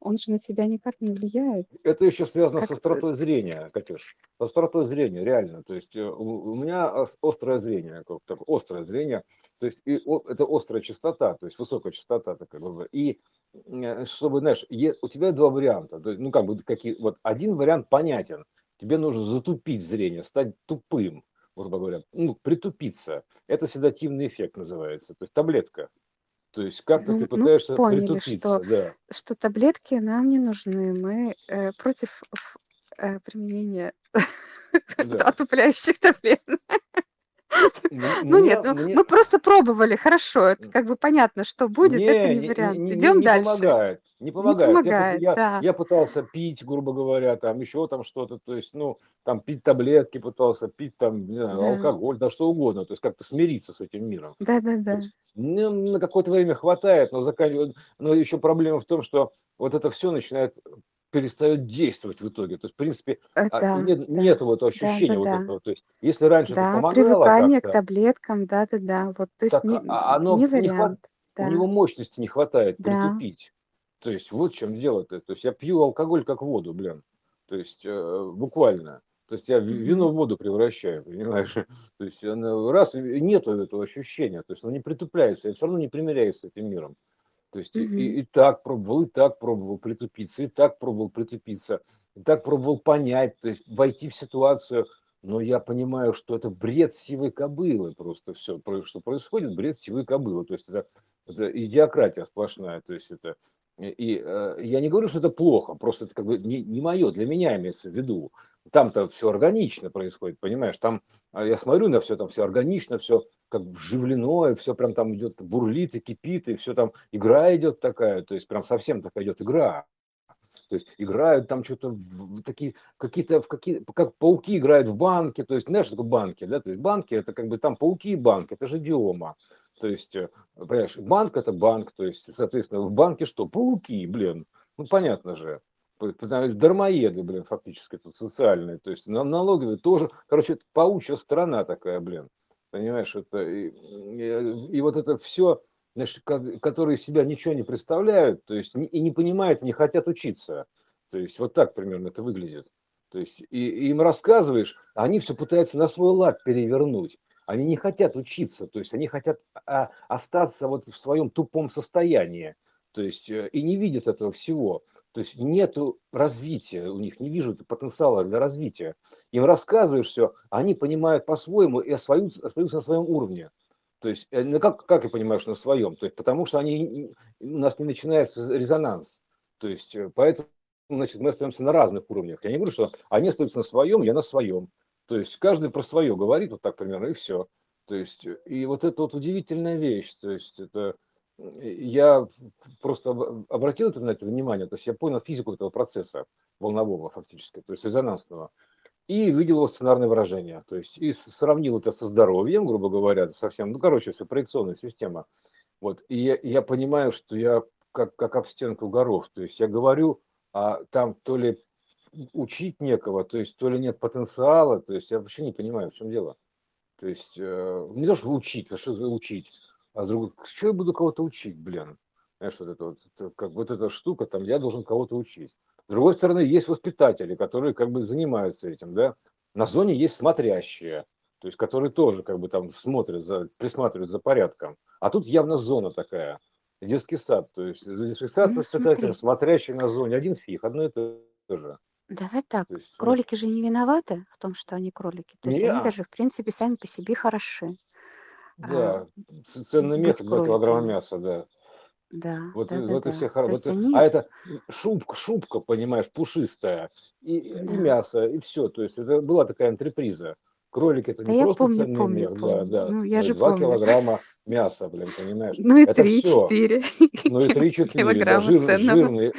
он же на тебя никак не влияет. Это еще связано Как, с э, остротой зрения, Катюш. С остротой зрения, реально. То есть э, у, у меня ос- острое зрение, как так, острое зрение. То есть и о- это острая частота, то есть высокая частота такая. И э, чтобы, знаешь, е- у тебя два варианта. То есть, ну как бы какие, вот один вариант понятен. Тебе нужно затупить зрение, стать тупым, грубо говоря, ну притупиться. Это седативный эффект называется. То есть таблетка. То есть как-то ну, ты ну, пытаешься поняли, что, притупиться, да. что таблетки нам не нужны. Мы э, против э, применения Да. отупляющих таблеток. Ну нет, ну мы просто пробовали, хорошо, это как бы понятно, что будет, это Не, не не, вариант. не, не, Идем не дальше. не Не помогает. Пыт- помогает, я, пытался пить, грубо говоря, там еще там что-то, то есть, ну, там пить таблетки пытался, пить там, не знаю, алкоголь, да что угодно, то есть как-то смириться с этим миром. да, да, То да. есть, ну, на какое-то время хватает, но, заканчивает, но еще проблема в том, что вот это все начинает перестает действовать в итоге. То есть, в принципе, Э, а, Да, нет, да, нет вот да, ощущения да, вот да. этого. То есть, если раньше это Да, помогало привыкание к таблеткам, да, да, да. Вот, то есть так не, а- оно не не хват, вариант, у него да, мощности не хватает да. притупить. То есть вот в чем дело-то. То есть я пью алкоголь как воду, блин. То есть э, буквально. То есть я ви- вино в воду превращаю, понимаешь? То есть раз нету этого ощущения, то есть оно не притупляется, я все равно не примиряюсь с этим миром. То есть и, Мгм. и- и так пробовал, и так пробовал притупиться, и так пробовал притупиться, и так пробовал понять, то есть войти в ситуацию, но я понимаю, что это бред сивой кобылы просто все, что происходит, бред сивой кобылы, то есть это, это идиократия сплошная, то есть это и и, э, я не говорю, что это плохо, просто это как бы не, не мое, для меня имеется в виду. Там-то все органично происходит, понимаешь? Там а я смотрю на все, там все органично, все как вживлено, и все прям там идет, бурлит и кипит, и все там игра идет такая, то есть прям совсем такая идет игра. То есть играют там что-то такие какие-то в какие как пауки играют в банки, то есть знаешь, что такое банки, да? То есть банки это как бы там пауки и банк, это же идиома. То есть, э, понимаешь, банк это банк, то есть, соответственно, в банке что? Пауки, блин. Ну понятно же. Дармоеды, блин, фактически тут социальные. То есть на- налоговые тоже, короче, это паучья страна такая, блин. Понимаешь, это и, и- и вот это все, ко- которые себя ничего не представляют, то есть и не понимают, не хотят учиться. То есть вот так примерно это выглядит. То есть и, и им рассказываешь, а они все пытаются на свой лад перевернуть. Они не хотят учиться, то есть они хотят а, остаться вот в своем тупом состоянии. То есть э, и не видят этого всего. То есть нету развития у них, не вижу потенциала для развития. Им рассказываешь все, они понимают по-своему и остаются, остаются на своем уровне. То есть, э, ну, как, как я понимаю, что на своем? То есть, потому что они, у нас не начинается резонанс. То есть, э, поэтому значит, мы остаемся на разных уровнях. Я не говорю, что они остаются на своем, я на своем. То есть, каждый про свое говорит, вот так примерно, и все. То есть, и вот это вот удивительная вещь. То есть, это я просто обратил это на это внимание, то есть я понял физику этого процесса волнового фактически, то есть резонансного и видел его сценарное выражение. То есть и сравнил это со здоровьем, грубо говоря, совсем, ну, короче, все проекционная система. Вот. И я, я понимаю, что я как, как об стенку горох. То есть я говорю, а там то ли учить некого, то есть то ли нет потенциала, то есть я вообще не понимаю, в чем дело. То есть э, не то, что учить, а что учить, а с другой, что я буду кого-то учить, блин? Знаешь, вот это вот, как вот эта штука, там я должен кого-то учить. С другой стороны, есть воспитатели, которые как бы занимаются этим, да. На зоне есть смотрящие, то есть которые тоже как бы там смотрят, за, присматривают за порядком. А тут явно зона такая, детский сад, то есть детский сад ну, воспитателем, смотрящий на зоне, один фиг, одно и то же. Давай так, есть, кролики же не виноваты в том, что они кролики. То есть не, они даже, в принципе, сами по себе хороши. Да, а, ценный метод для килограмма мяса, да. Да, Вот, да, и- да, вот и да. все есть Вот и- они, а это шубка, шубка, понимаешь, пушистая, и, и да, мясо, и все. То есть это была такая антреприза. Кролик это да не я просто помню, ценный помню, мех, да, помню. да. Ну, я Ну, же Два помню. килограмма мяса, блин, понимаешь? Ну и Это три, все. четыре Ну и три-четыре, да, жир, жирные,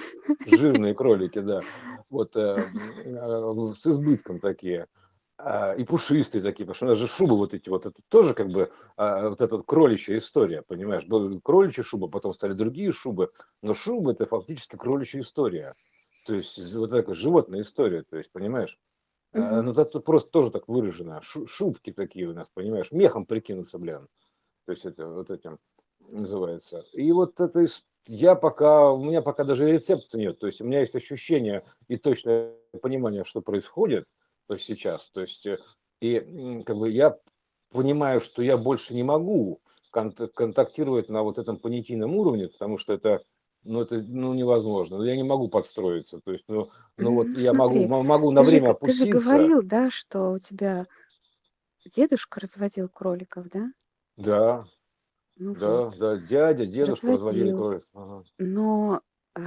жирные кролики, да. Вот э, э, с избытком такие. А, и пушистые такие, потому что у нас же шубы вот эти вот, это тоже как бы а, вот эта вот кроличья история, понимаешь? Была кроличья шуба, потом стали другие шубы, но шуба это фактически кроличья история. То есть вот такая животная история, то есть, понимаешь? А, Мгм. Ну, это просто тоже так выражено. Шу- Шубки такие у нас, понимаешь? Мехом прикинуться, блин. То есть это вот этим называется. И вот это я пока, у меня пока даже рецепта нет. То есть у меня есть ощущение и точное понимание, что происходит сейчас. То есть э, и как бы я понимаю, что я больше не могу конт- контактировать на вот этом понятийном уровне, потому что это ну, это ну, невозможно. Ну, Я не могу подстроиться. То есть, ну, ну вот Ну, я могу, смотри, мо- могу на ты же, время г- ты же опуститься. говорил, да, что у тебя дедушка разводил кроликов, да? Да, Ну да, вот, да. Дядя, дедушка разводили разводил. кролик. Ага. Но а,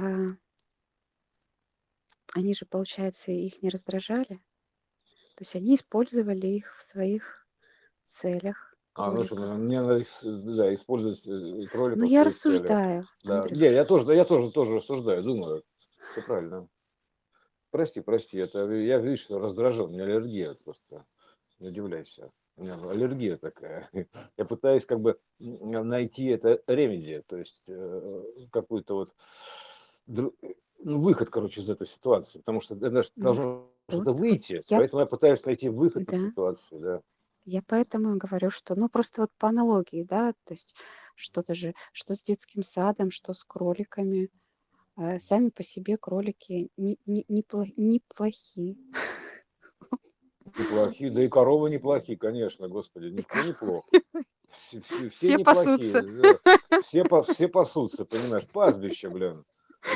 они же, получается, их не раздражали. То есть они использовали их в своих целях, А, ну что, ну, мне надо их, да, использовать э, кроликов в я целях. рассуждаю, Да. Я Андрюш. тоже, да, я тоже, тоже рассуждаю, думаю. Все правильно. Прости, прости, это я видишь, что раздражен, у меня аллергия просто. Не удивляйся. У меня аллергия такая. Я пытаюсь как бы найти это ремеди, то есть э, какую-то вот ну, выход, короче, из этой ситуации, потому что это Ну должно вот выйти, я, поэтому я пытаюсь найти выход из да, ситуации, да. я поэтому и говорю, что, ну, просто вот по аналогии, да, то есть что-то же, что с детским садом, что с кроликами, э, сами по себе кролики не, не, непло- неплохи. Неплохие, да и коровы неплохие, конечно, господи, никто неплох. коровы Все, все, все все пасутся. да. Все, все пасутся, понимаешь, пастбище, блин.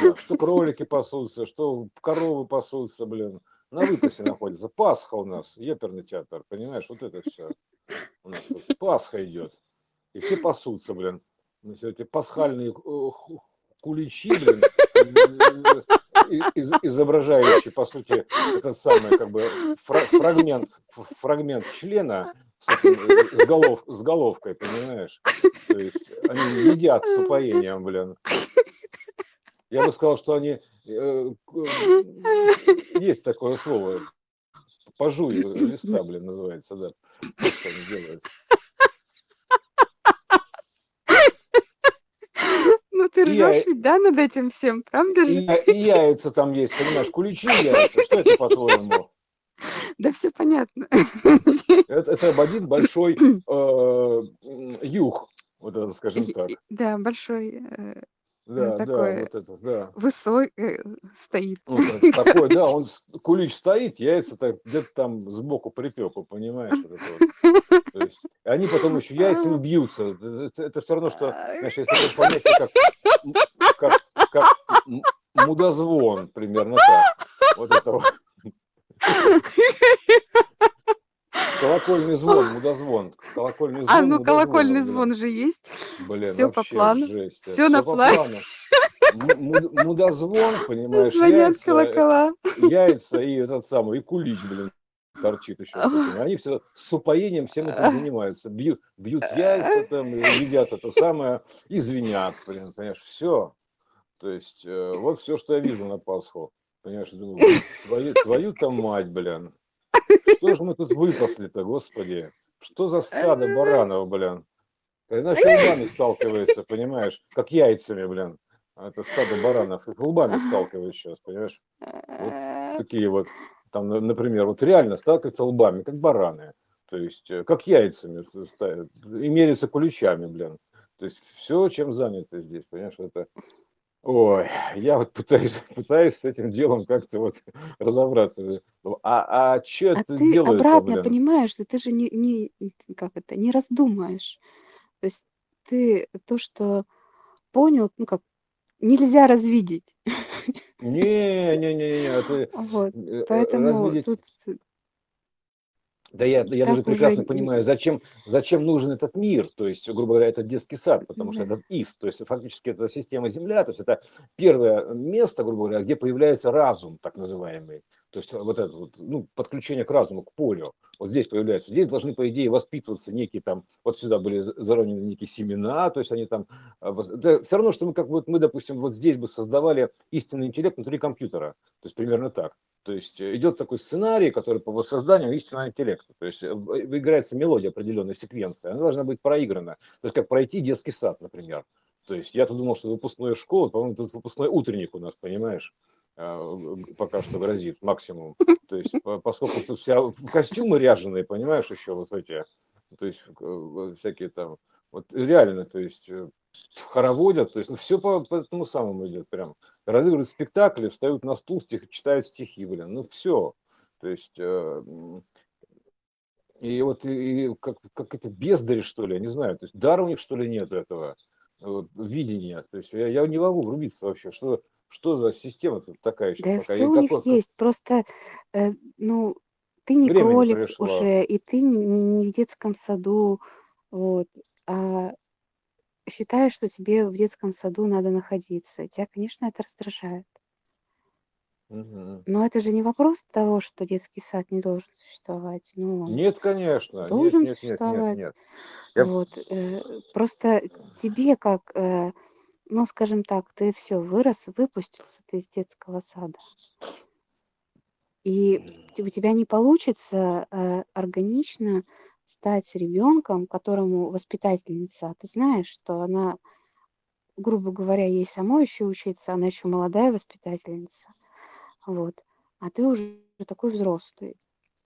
Да, Что кролики пасутся, что коровы пасутся, блин. На выпасе находится. Пасха у нас, еперный театр, понимаешь, вот это все. У нас тут Пасха идет. И все пасутся, блин. Ну, все эти пасхальные э, куличи, блин, э, из- изображающие, по сути, этот самый, как бы, фра- фрагмент, фрагмент члена с, э, с, голов, с головкой, понимаешь? То есть они едят с упоением, блин. Я бы сказал, что они... э, к- есть такое слово. Пожуй листа, блин, называется, да. Что они делают. Ну ты ржешь ведь, да, над этим всем, правда же? и яйца там есть, понимаешь, куличи яйца. Что это, по-твоему? Да все понятно. Это, это один большой э, юг, вот это, скажем так. Да, большой э, Да, да, такой вот это, да. высой э, стоит. Ну, та- такой, да, он кулич стоит, яйца так где-то там сбоку припеку, понимаешь? Вот вот. То есть, они потом еще яйцами бьются. Это, это все равно, что, знаешь, есть такое понятие, как, как, как мудозвон, примерно так. Вот это вот. Колок- колокольный звон, мудозвон. Колокольный А, звон, ну колокольный звон же есть. блин. Все по плану. жесть. Все на по плане. Мудозвон, понимаешь, Звонят яйца, колокола. яйца и этот самый, и кулич, блин, торчит еще. Они все с упоением всем этим занимаются. Бьют, бьют яйца там, едят это самое, и звенят, блин, понимаешь, все. То есть, э, вот все, что я вижу на Пасху. Понимаешь, думаю, твою, твою-то мать, блин. Что же мы тут выпасли-то, господи? Что за стадо баранов, блин? Когда лбами сталкивается, понимаешь, как яйцами, блин. А Это стадо баранов, их лбами сталкивается сейчас, понимаешь? Такие вот, там, на- например, вот реально сталкиваются лбами, как бараны. То есть, э, как яйцами с- ставят, и мерятся куличами, блин. То есть, все, чем заняты здесь, понимаешь, это... Ой, я вот пытаюсь, пытаюсь с этим делом как-то вот разобраться. А, а что А это ты делает обратно блин? понимаешь, что ты же не, не, как это, не раздумаешь. То есть ты то, что понял, ну как, нельзя развидеть. Не, не, не, не, не, это Вот. э, Поэтому развидеть- тут Да я, я так даже уже прекрасно не- понимаю, зачем, зачем нужен этот мир, то есть, грубо говоря, это детский сад, потому что Да. это ИС, то есть фактически это система Земля, то есть это первое место, грубо говоря, где появляется разум, так называемый, то есть вот это вот, ну, подключение к разуму, к полю, вот здесь появляется, здесь должны, по идее, воспитываться некие там, вот сюда были за- заронены некие семена, то есть они там, а, это все равно, что мы, как вот мы, допустим, вот здесь бы создавали истинный интеллект внутри компьютера, то есть примерно так. То есть э, идет такой сценарий, который по воссозданию истинного интеллекта. То есть э, в- играется мелодия определенной секвенции, она должна быть проиграна. То есть как пройти детский сад, например. То есть я-то думал, что выпускная школа, по-моему, тут выпускной утренник у нас, понимаешь, э, пока что грозит максимум. То есть по- поскольку тут вся костюмы ряженые, понимаешь, еще вот эти, то есть э, всякие там, вот реально, то есть э, хороводят, то есть ну, все по, по этому самому идет прям. Разыгрывают спектакли, встают на стул, стих, читают стихи, блин, ну все. То есть э, и вот и, и как, как это бездари, что ли, я не знаю, то есть дара у них, что ли, нет этого вот, видения. То есть я, я не могу врубиться вообще, что, что за система тут такая еще Да пока. все И у них какой- есть, просто, э, ну, ты не Время не кролик пришло. уже, и ты не, не- не в детском саду, вот, а считаешь, что тебе в детском саду надо находиться. Тебя, конечно, это раздражает. Но это же не вопрос того, что детский сад не должен существовать. Ну, Нет, конечно. Нет, должен нет, нет, нет, существовать. нет. Я- Вот, э, просто тебе как, э, ну, скажем так, ты все вырос, выпустился ты из детского сада. И у тебя не получится э, органично стать ребенком, которому воспитательница, а ты знаешь, что она, грубо говоря, ей самой еще учиться, она еще молодая воспитательница, вот, а ты уже такой взрослый.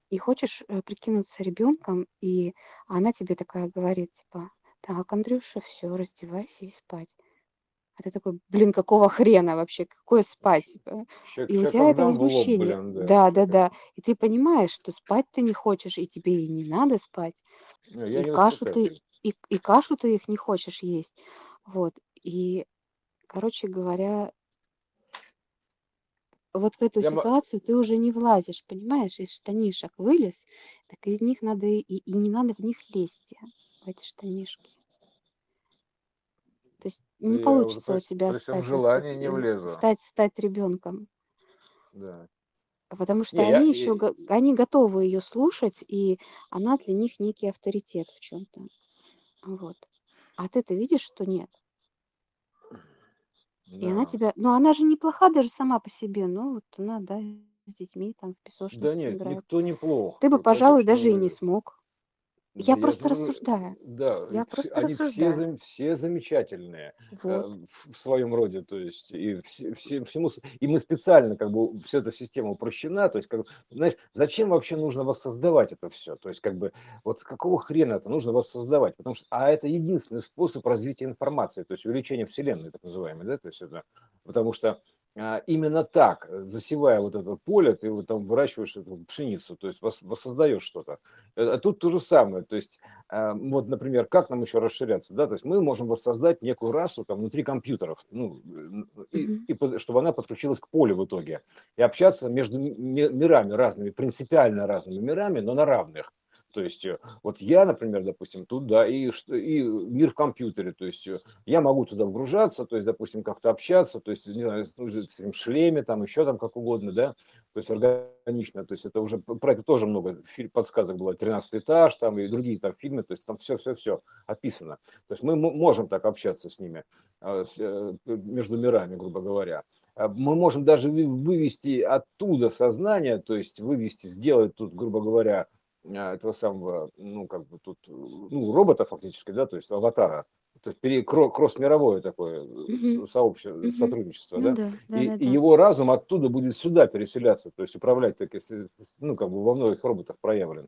И хочешь э, прикинуться ребенком, и она тебе такая говорит, типа, так, Андрюша, все, раздевайся и спать. А ты такой, блин, какого хрена вообще, какое спать? Ща- И у тебя это как дам в лоб, возмущение. блин, Да, да, ща да. И ты понимаешь, что спать ты не хочешь, и тебе и не надо спать. Не, Я И не кашу ты, и, и кашу ты их не хочешь есть. Вот. И, короче говоря, вот в эту Я ситуацию ты уже не влазишь, понимаешь? Из штанишек вылез, так из них надо и, и не надо в них лезть, в эти штанишки. Есть не Я уже получится у при, тебя при всем стать, желании воспит- не э, влезу. стать, стать ребенком. Да. Потому что Не, я, они и- еще го- они готовы ее слушать, и она для них некий авторитет в чем-то. Вот. А ты-то видишь, что нет. И она да. тебя... Ну, она же неплоха даже сама по себе. Ну, вот она, да, с детьми там в Да песочнице нет, играет. никто не плох. Ты бы, это пожалуй, даже и не смог. Я я просто думаю, рассуждаю. да, Я все- просто они все, рассуждаю. зам- все замечательные э, Вот. в в своем роде, то есть и все, все- всему, и мы специально как бы вся эта система упрощена, то есть как знаешь, зачем вообще нужно воссоздавать это все, то есть как бы вот какого хрена это нужно воссоздавать, потому что, а это единственный способ развития информации, то есть увеличения вселенной так называемой, да, то есть это, потому что именно так, э, засевая вот это поле, ты вот там выращиваешь эту пшеницу, то есть вос- воссоздаешь что-то. Э, А тут то же самое, то есть а, вот, например, как нам еще расширяться, да, то есть мы можем воссоздать некую расу там внутри компьютеров, ну, э, и, и чтобы она подключилась к полю в итоге, и общаться между ми- мирами разными, принципиально разными мирами, но на равных. То есть э, вот я, например, допустим, туда и, и мир в компьютере, то есть э, я могу туда вгружаться, то есть, допустим, как-то общаться, то есть, не знаю, с этим шлеме, там еще там как угодно, да, то есть органично, то есть это уже, про это тоже много подсказок было, 13 этаж там и другие там фильмы, то есть там все-все-все описано. То есть мы можем так общаться с ними, а, э, между мирами, грубо говоря. А мы можем даже вывести оттуда сознание, то есть вывести, сделать тут, грубо говоря, этого самого, ну, как бы тут, ну, робота фактически, да, то есть аватара, то есть пере, кросс-мировое такое mm сообщество, mm сотрудничество, ну, да? Да, да, и, да, и да. его разум оттуда будет сюда переселяться, то есть управлять, так, ну, как бы во многих роботах проявлен.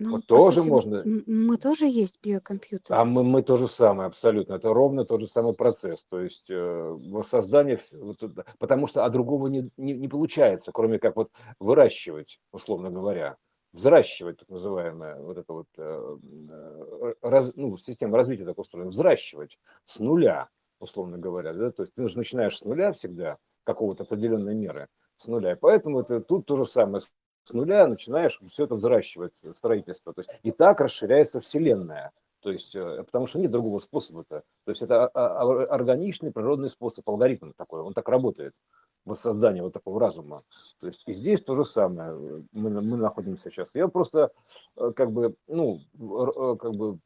Ну, вот тоже сути, можно. Мы тоже есть биокомпьютер. А мы, мы то же самое, абсолютно. Это ровно тот же самый процесс. То есть э, воссоздание, вот, потому что а другого не, не, не получается, кроме как вот выращивать, условно говоря взращивать так называемое вот это вот э, э, раз, ну, система развития так устроена, взращивать с нуля, условно говоря, да, то есть ты же начинаешь с нуля всегда, какого-то определенной меры, с нуля, и поэтому это тут то же самое, с нуля начинаешь все это взращивать, строительство, то есть и так расширяется Вселенная, то есть, э, потому что нет другого способа-то. То есть это а, а, органичный природный способ, алгоритм такой, он так работает воссоздание вот такого разума. То есть и здесь то же самое. Мы, мы находимся сейчас. Я просто э, как бы, ну, э, как бы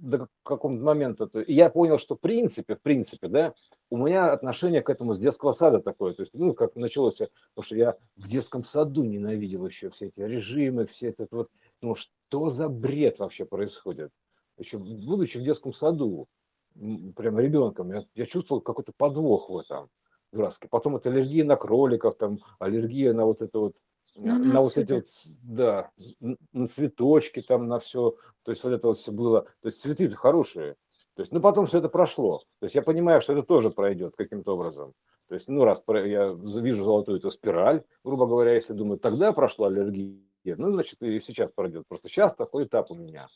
до какого-то момента, то, я понял, что в принципе, в принципе, да, у меня отношение к этому с детского сада такое, то есть, ну, как началось, потому что я в детском саду ненавидел еще все эти режимы, все это вот, ну, что за бред вообще происходит? Еще будучи в детском саду, прям ребенком, я, я чувствовал какой-то подвох в этом дурацкий. Потом это аллергия на кроликов, там аллергия на вот это вот, ну, на вот эти вот, да, на цветочки там, на все. То есть вот это вот все было. То есть цветы хорошие. То есть, ну, потом все это прошло. То есть я понимаю, что это тоже пройдет каким-то образом. То есть, ну, раз я вижу золотую эту спираль, грубо говоря, если думаю, тогда прошла аллергия, ну, значит, и сейчас пройдет. Просто сейчас такой этап у меня.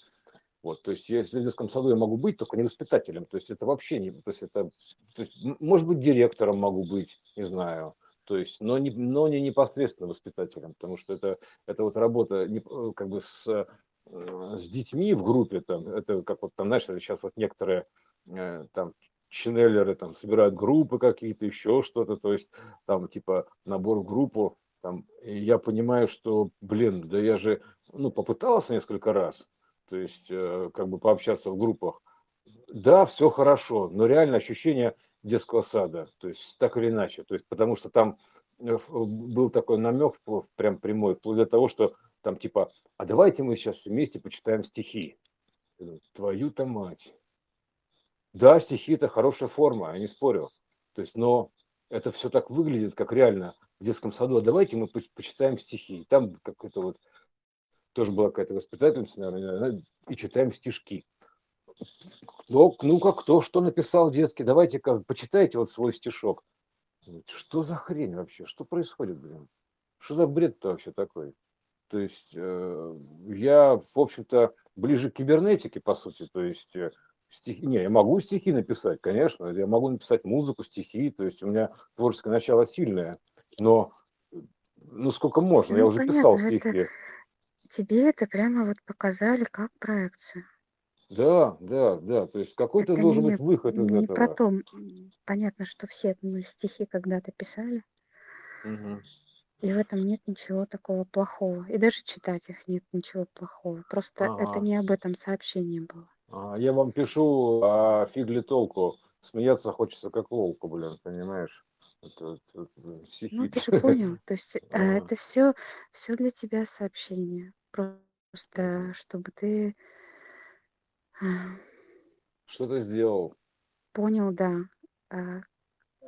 Вот, то есть, если в детском саду я могу быть, только не воспитателем. То есть, это вообще не... То есть, это... То есть, может быть, директором могу быть, не знаю. То есть, но не, но не непосредственно воспитателем, потому что это, это вот работа не, э, как бы с, э, с детьми в группе, там, это как вот там, знаешь, сейчас вот некоторые э, там ченнелеры там собирают группы какие-то, еще что-то, то есть там типа набор в группу, там, и я понимаю, что, блин, да я же, ну, попытался несколько раз, то есть э, как бы пообщаться в группах. Да, все хорошо, но реально ощущение детского сада, то есть так или иначе, то есть потому что там э, был такой намек прям прямой, вплоть до того, что там типа, а давайте мы сейчас вместе почитаем стихи. Твою-то мать. Да, стихи это хорошая форма, я не спорю. То есть, но это все так выглядит, как реально в детском саду. А давайте мы почитаем стихи. Там какой-то вот тоже была какая-то воспитательница, наверное, и читаем стишки. Кто, ну-ка, кто что написал детский, давайте-ка почитайте вот свой стишок. Что за хрень вообще? Что происходит, блин? Что за бред-то вообще такой? То есть э, я, в общем-то, ближе к кибернетике, по сути. То есть э, стихи... Не, я могу стихи написать, конечно. Я могу написать музыку, стихи. То есть у меня творческое начало сильное. Но ну сколько можно? Ну, я уже понятно, писал стихи. Это тебе это прямо вот показали как проекцию. Да, да, да. То есть какой-то Это должен не, быть выход из не про этого. то. Понятно, что все мы стихи когда-то писали, Мгм. и в этом нет ничего такого плохого. И даже читать их нет ничего плохого. Просто это не об этом сообщение было. А, Я вам пишу, а фиг ли толку? Смеяться хочется как волку, блин, понимаешь? Это, это, это Ну, ты же понял. То есть э, это все, все для тебя сообщение. Просто чтобы ты Что ты сделал? понял, да. А,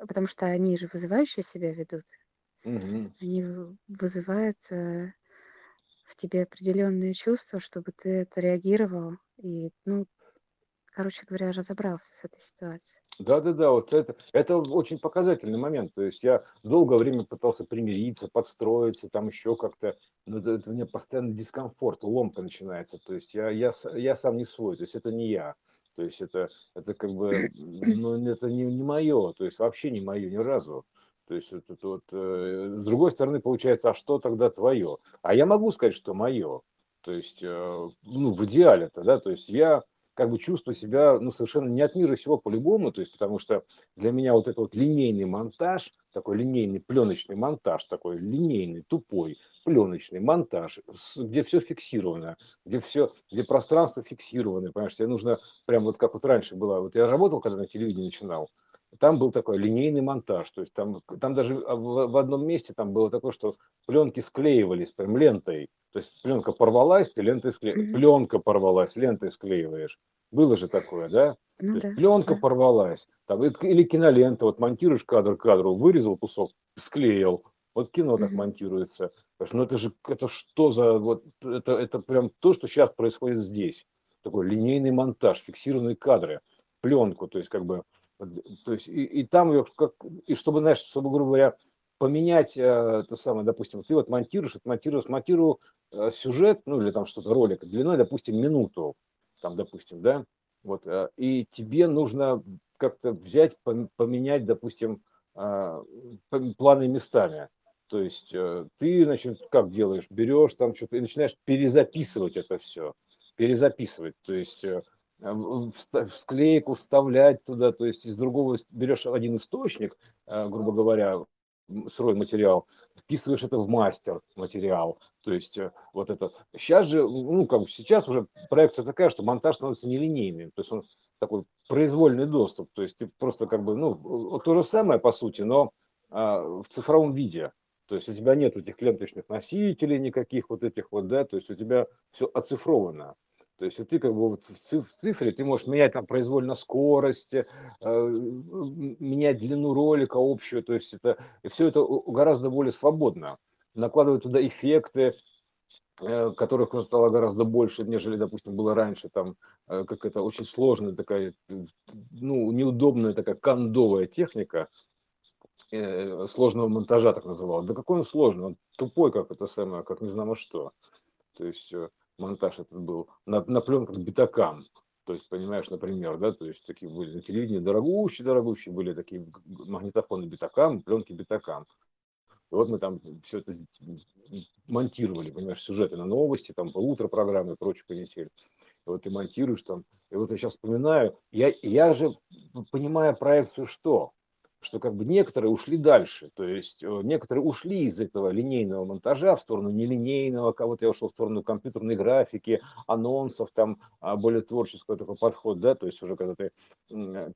Потому что они же вызывающие себя ведут. Мгм. Они вызывают э, в тебе определенные чувства, чтобы ты это реагировал и, ну, короче говоря, разобрался с этой ситуацией. Да-да-да, вот это, это очень показательный момент. То есть я долгое время пытался примириться, подстроиться, там еще как-то, но это, это у меня постоянно дискомфорт, ломка начинается. То есть я, я, я сам не свой, то есть это не я. То есть это, это как бы, ну, это не, не мое, то есть вообще не мое ни разу. То есть вот это вот, э, с другой стороны, получается, а что тогда твое? А я могу сказать, что мое. То есть, э, ну, в идеале-то, да, то есть я как бы чувствую себя, ну, совершенно не от мира сего по-любому, то есть, потому что для меня вот этот вот линейный монтаж, такой линейный пленочный монтаж, такой линейный, тупой, пленочный монтаж, где все фиксировано, где все, где пространство фиксировано, понимаешь, тебе нужно прям вот как вот раньше было, вот я работал, когда на телевидении начинал, там был такой линейный монтаж, то есть там, там даже в, одном месте там было такое, что пленки склеивались прям лентой, то есть пленка порвалась, ты лентой склеиваешь, mm-hmm. пленка порвалась, лентой склеиваешь. Было же такое, да? Ну, да, пленка да. порвалась, там, или кинолента, вот монтируешь кадр кадру, вырезал кусок, склеил, вот кино так mm-hmm. монтируется. Ну это же, это что за, вот, это, это прям то, что сейчас происходит здесь. Такой линейный монтаж, фиксированные кадры, пленку, то есть как бы то есть и, и там ее как и чтобы, знаешь, чтобы, грубо говоря, поменять э, то самое, допустим, ты вот монтируешь, отмонтировал, смонтировал э, сюжет, ну или там что-то ролик длиной, допустим, минуту, там, допустим, да, вот, э, и тебе нужно как-то взять, поменять, допустим, э, планы местами. То есть э, ты, значит, как делаешь, берешь там что-то и начинаешь перезаписывать это все, перезаписывать, то есть э, в склейку вставлять туда, то есть из другого берешь один источник, э, грубо говоря, сырой материал, вписываешь это в мастер материал, то есть э, вот это. Сейчас же, ну как сейчас уже проекция такая, что монтаж становится нелинейным, то есть он такой произвольный доступ, то есть ты просто как бы, ну то же самое по сути, но а, в цифровом виде. То есть у тебя нет этих ленточных носителей никаких вот этих вот, да, то есть у тебя все оцифровано. То есть ты как бы вот в цифре ты можешь менять там произвольно скорость, э, менять длину ролика общую, то есть это и все это гораздо более свободно. Накладывать туда эффекты, э, которых стало гораздо больше, нежели, допустим, было раньше, там, э, как это очень сложная такая, ну, неудобная такая кондовая техника, сложного монтажа, так называл. Да какой он сложный, он тупой, как это самое, как не знаю что. То есть монтаж этот был на, на пленках битакам. То есть, понимаешь, например, да, то есть такие были на телевидении дорогущие, дорогущие были такие магнитофоны битакам, пленки битакам. И вот мы там все это монтировали, понимаешь, сюжеты на новости, там утро программы и прочую канитель. И вот ты монтируешь там. И вот я сейчас вспоминаю, я, я же понимаю проекцию что? Что как бы некоторые ушли дальше, то есть э, некоторые ушли из этого линейного монтажа в сторону нелинейного, кого-то я ушел в сторону компьютерной графики, анонсов, там а, более творческого такого подхода, да, то есть уже когда ты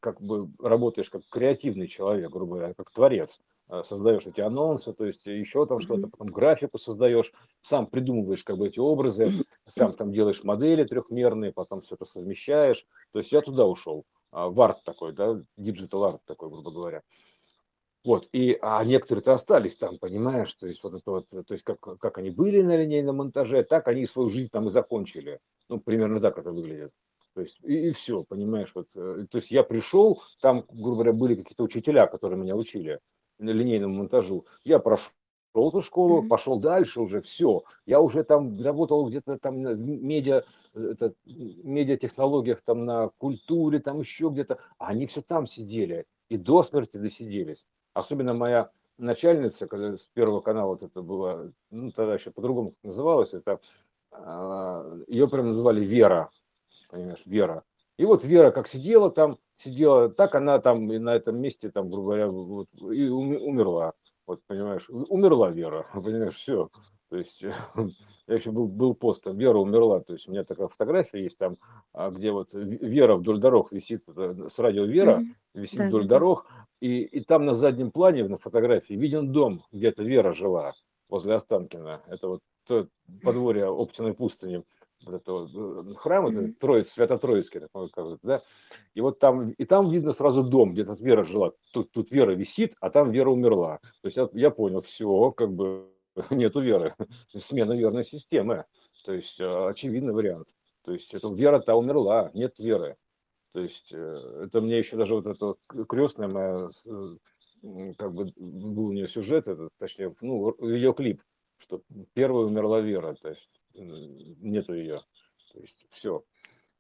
как бы работаешь как креативный человек, грубо говоря, как творец, а, создаешь эти анонсы, то есть еще там что-то, потом графику создаешь, сам придумываешь как бы эти образы, сам там делаешь модели трехмерные, потом все это совмещаешь, то есть я туда ушел. А, в арт такой, да, digital art такой, грубо говоря. Вот, и, а некоторые-то остались там, понимаешь, то есть вот это вот, то есть как, как они были на линейном монтаже, так они свою жизнь там и закончили. Ну, примерно так это выглядит. То есть и, и все, понимаешь, вот, э, то есть я пришел, там, грубо говоря, были какие-то учителя, которые меня учили на линейному монтажу. Я прошел прошел эту школу, mm-hmm. пошел дальше уже, все. Я уже там работал где-то там на медиа, это, медиатехнологиях, там на культуре, там еще где-то. А они все там сидели и до смерти досиделись. Особенно моя начальница, когда с Первого канала вот это было, ну тогда еще по-другому называлось, это а, ее прям называли Вера, понимаешь, Вера. И вот Вера как сидела там, сидела, так она там и на этом месте, там, грубо говоря, вот, и умерла. Вот, понимаешь, умерла Вера, понимаешь, все. То есть я еще был, был пост, там, Вера умерла. То есть у меня такая фотография есть там, а, где вот Вера вдоль дорог висит, с радио Вера висит да, вдоль да. дорог, и, и там на заднем плане на фотографии виден дом, где-то Вера жила, возле Останкина. Это вот подворье Оптиной пустыни вот это вот э, храм, это Троиц, Свято-Троицкий, да, и вот там, и там видно сразу дом, где тут Вера жила, тут, тут Вера висит, а там Вера умерла. То есть я, я понял, все, как бы нету Веры, смена верной системы, то есть э, очевидный вариант. То есть это Вера-то умерла, нет Веры. То есть э, это мне еще даже вот эта крестная моя, как бы был у нее сюжет, это, точнее, ну, ее клип, что первая умерла Вера, то есть нету ее. То есть все.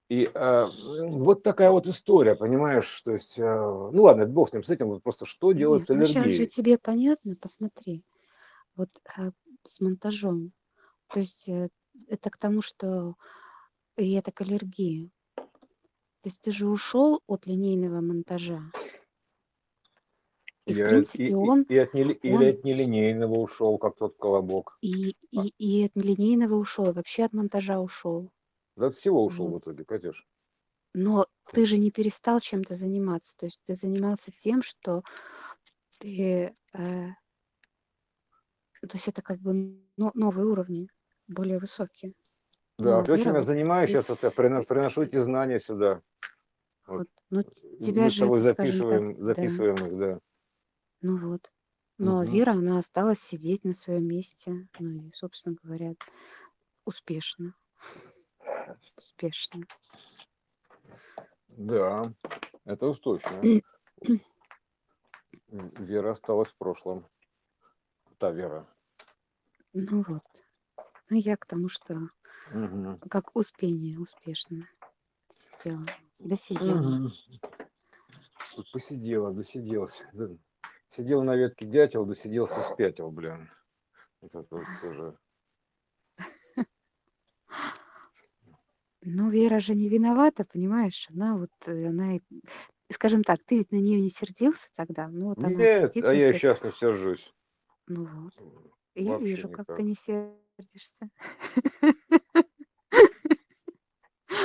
И э, вот такая вот история, понимаешь, то есть, э, ну ладно, бог с ним, с этим, вот просто что делать Нет, с аллергией? Ну сейчас же тебе понятно, посмотри, вот э, с монтажом, то есть э, это к тому, что и это к аллергии. То есть ты же ушел от линейного монтажа. И, в И, от- и, принципе, и, он, и от нели- или он от нелинейного ушел, как тот колобок. и, А, и, и от линейного ушел, и вообще от монтажа ушел. да от всего ушел Вот. в итоге, Катюш. Но ты же не перестал чем-то заниматься. То есть ты занимался тем, что ты... э, то есть это как бы но- новые уровни, более высокие. Да, Но то, чем я занимаюсь сейчас, это прино- приношу эти знания сюда. Вот. Вот, ну, тебя Мы с же тобой это, скажем так, записываем, да, записываем их, да. Ну вот. Но Мгм. Вера, она осталась сидеть на своем месте, ну и, собственно говоря, успешно, успешно. Да, это уж точно. Вера осталась в прошлом. Та Вера. Ну вот. Ну я к тому, что Мгм. как успение успешно сидела, досидела. Тут посидела, досиделась. Сидел на ветке дятел, досиделся, спятил, блин. Вот это вот тоже. Ну, Вера же не виновата, понимаешь? Она вот, э, она, и- скажем так, ты ведь на нее не сердился тогда, ну вот она Нет, сидит а я се- сейчас не сержусь. Ну вот. И Я Вообще вижу, как ты никак. не сердишься.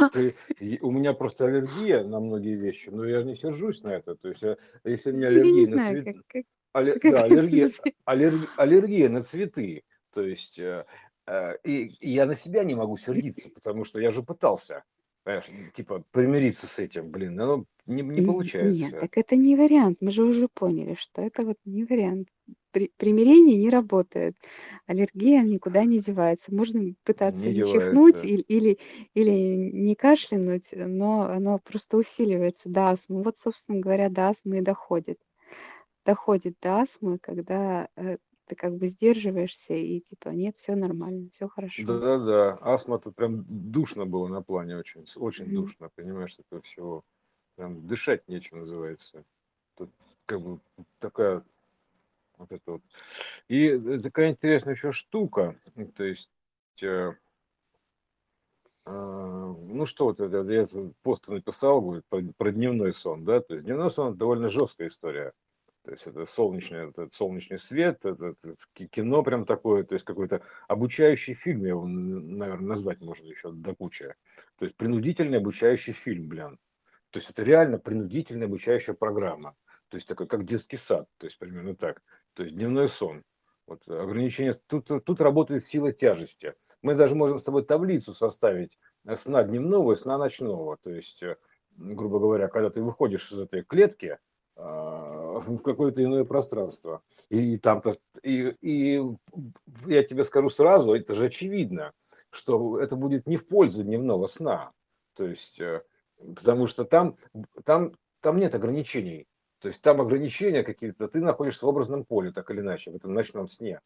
Ты- у меня просто аллергия на многие вещи, но я же не сержусь на это. То есть, я- если у меня аллергия на знаю, цветы, как, как да, аллергия, на цветы. То есть, э, э, и, и я на себя не могу сердиться, потому что я же пытался, понимаешь, типа, примириться с этим, блин, но не, не Н- Нет, получается. так это не вариант. Мы же уже поняли, что это вот не вариант. При- примирение не работает. Аллергия никуда не девается. Можно пытаться Не не чихнуть или, или, или не кашлянуть, но оно просто усиливается до астмы. Вот, собственно говоря, до астмы и доходит. Доходит до астмы, когда э, ты как бы сдерживаешься и типа нет, все нормально, все хорошо. Да-да-да, астма тут прям душно было на плане, очень, очень Мгм. душно, понимаешь, этого всего. Прям дышать нечем называется. Тут как бы такая вот это вот. И э, такая интересная еще штука, м, то есть, э, а, ну что вот это, я пост написал, говорит, про, про дневной сон, да, то есть дневной сон довольно жесткая история. То есть это солнечный, этот солнечный свет, это, это ки- кино прям такое, то есть какой-то обучающий фильм, его, наверное, назвать можно еще до кучи. То есть принудительный обучающий фильм, блин. То есть это реально принудительная обучающая программа. То есть такой, как детский сад, то есть примерно так. То есть дневной сон. Вот ограничение. Тут, тут работает сила тяжести. Мы даже можем с тобой таблицу составить э, сна дневного и сна ночного. То есть, э, грубо говоря, когда ты выходишь из этой клетки а, в какое-то иное пространство, и там-то, и, и я тебе скажу сразу, это же очевидно, что это будет не в пользу дневного сна. То есть, э, потому что там, там, там нет ограничений. То есть там ограничения какие-то, ты находишься в образном поле, так или иначе, в этом ночном сне,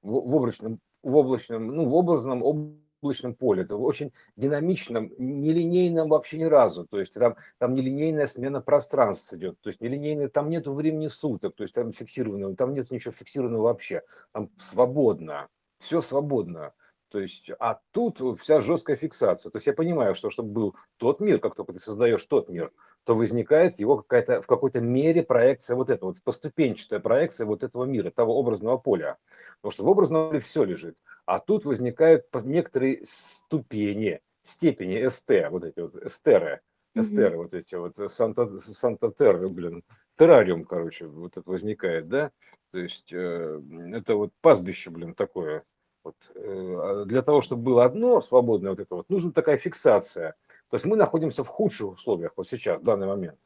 в, в облачном, в облачном, ну, в образном облачном поле. Это очень динамичном, нелинейном вообще ни разу. То есть там, там нелинейная смена пространств идет. То есть нелинейная, там нету времени суток, то есть там фиксированного, там нет ничего фиксированного вообще. Там свободно, все свободно. То есть, а тут вся жесткая фиксация. То есть я понимаю, что чтобы был тот мир, как только ты создаешь тот мир, то возникает его какая-то в какой-то мере проекция вот этого, вот поступенчатая проекция вот этого мира, того образного поля. Потому что в образном поле все лежит. А тут возникают некоторые ступени, степени СТ, вот эти вот эстеры, эстеры, вот эти вот Санта, Санта Терра, блин, террариум, короче, вот это возникает, да? То есть э, это вот пастбище, блин, такое. Вот, э, для того, чтобы было одно свободное вот это вот, нужна такая фиксация. То есть мы находимся в худших условиях вот сейчас, в данный момент.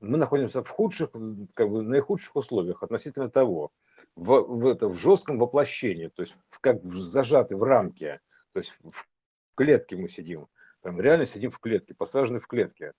Мы находимся в худших, как бы наихудших условиях относительно того, в, в, это, в жестком воплощении, то есть в, как в, зажаты в рамке, то есть в клетке мы сидим, прям реально сидим в клетке, посажены в клетке.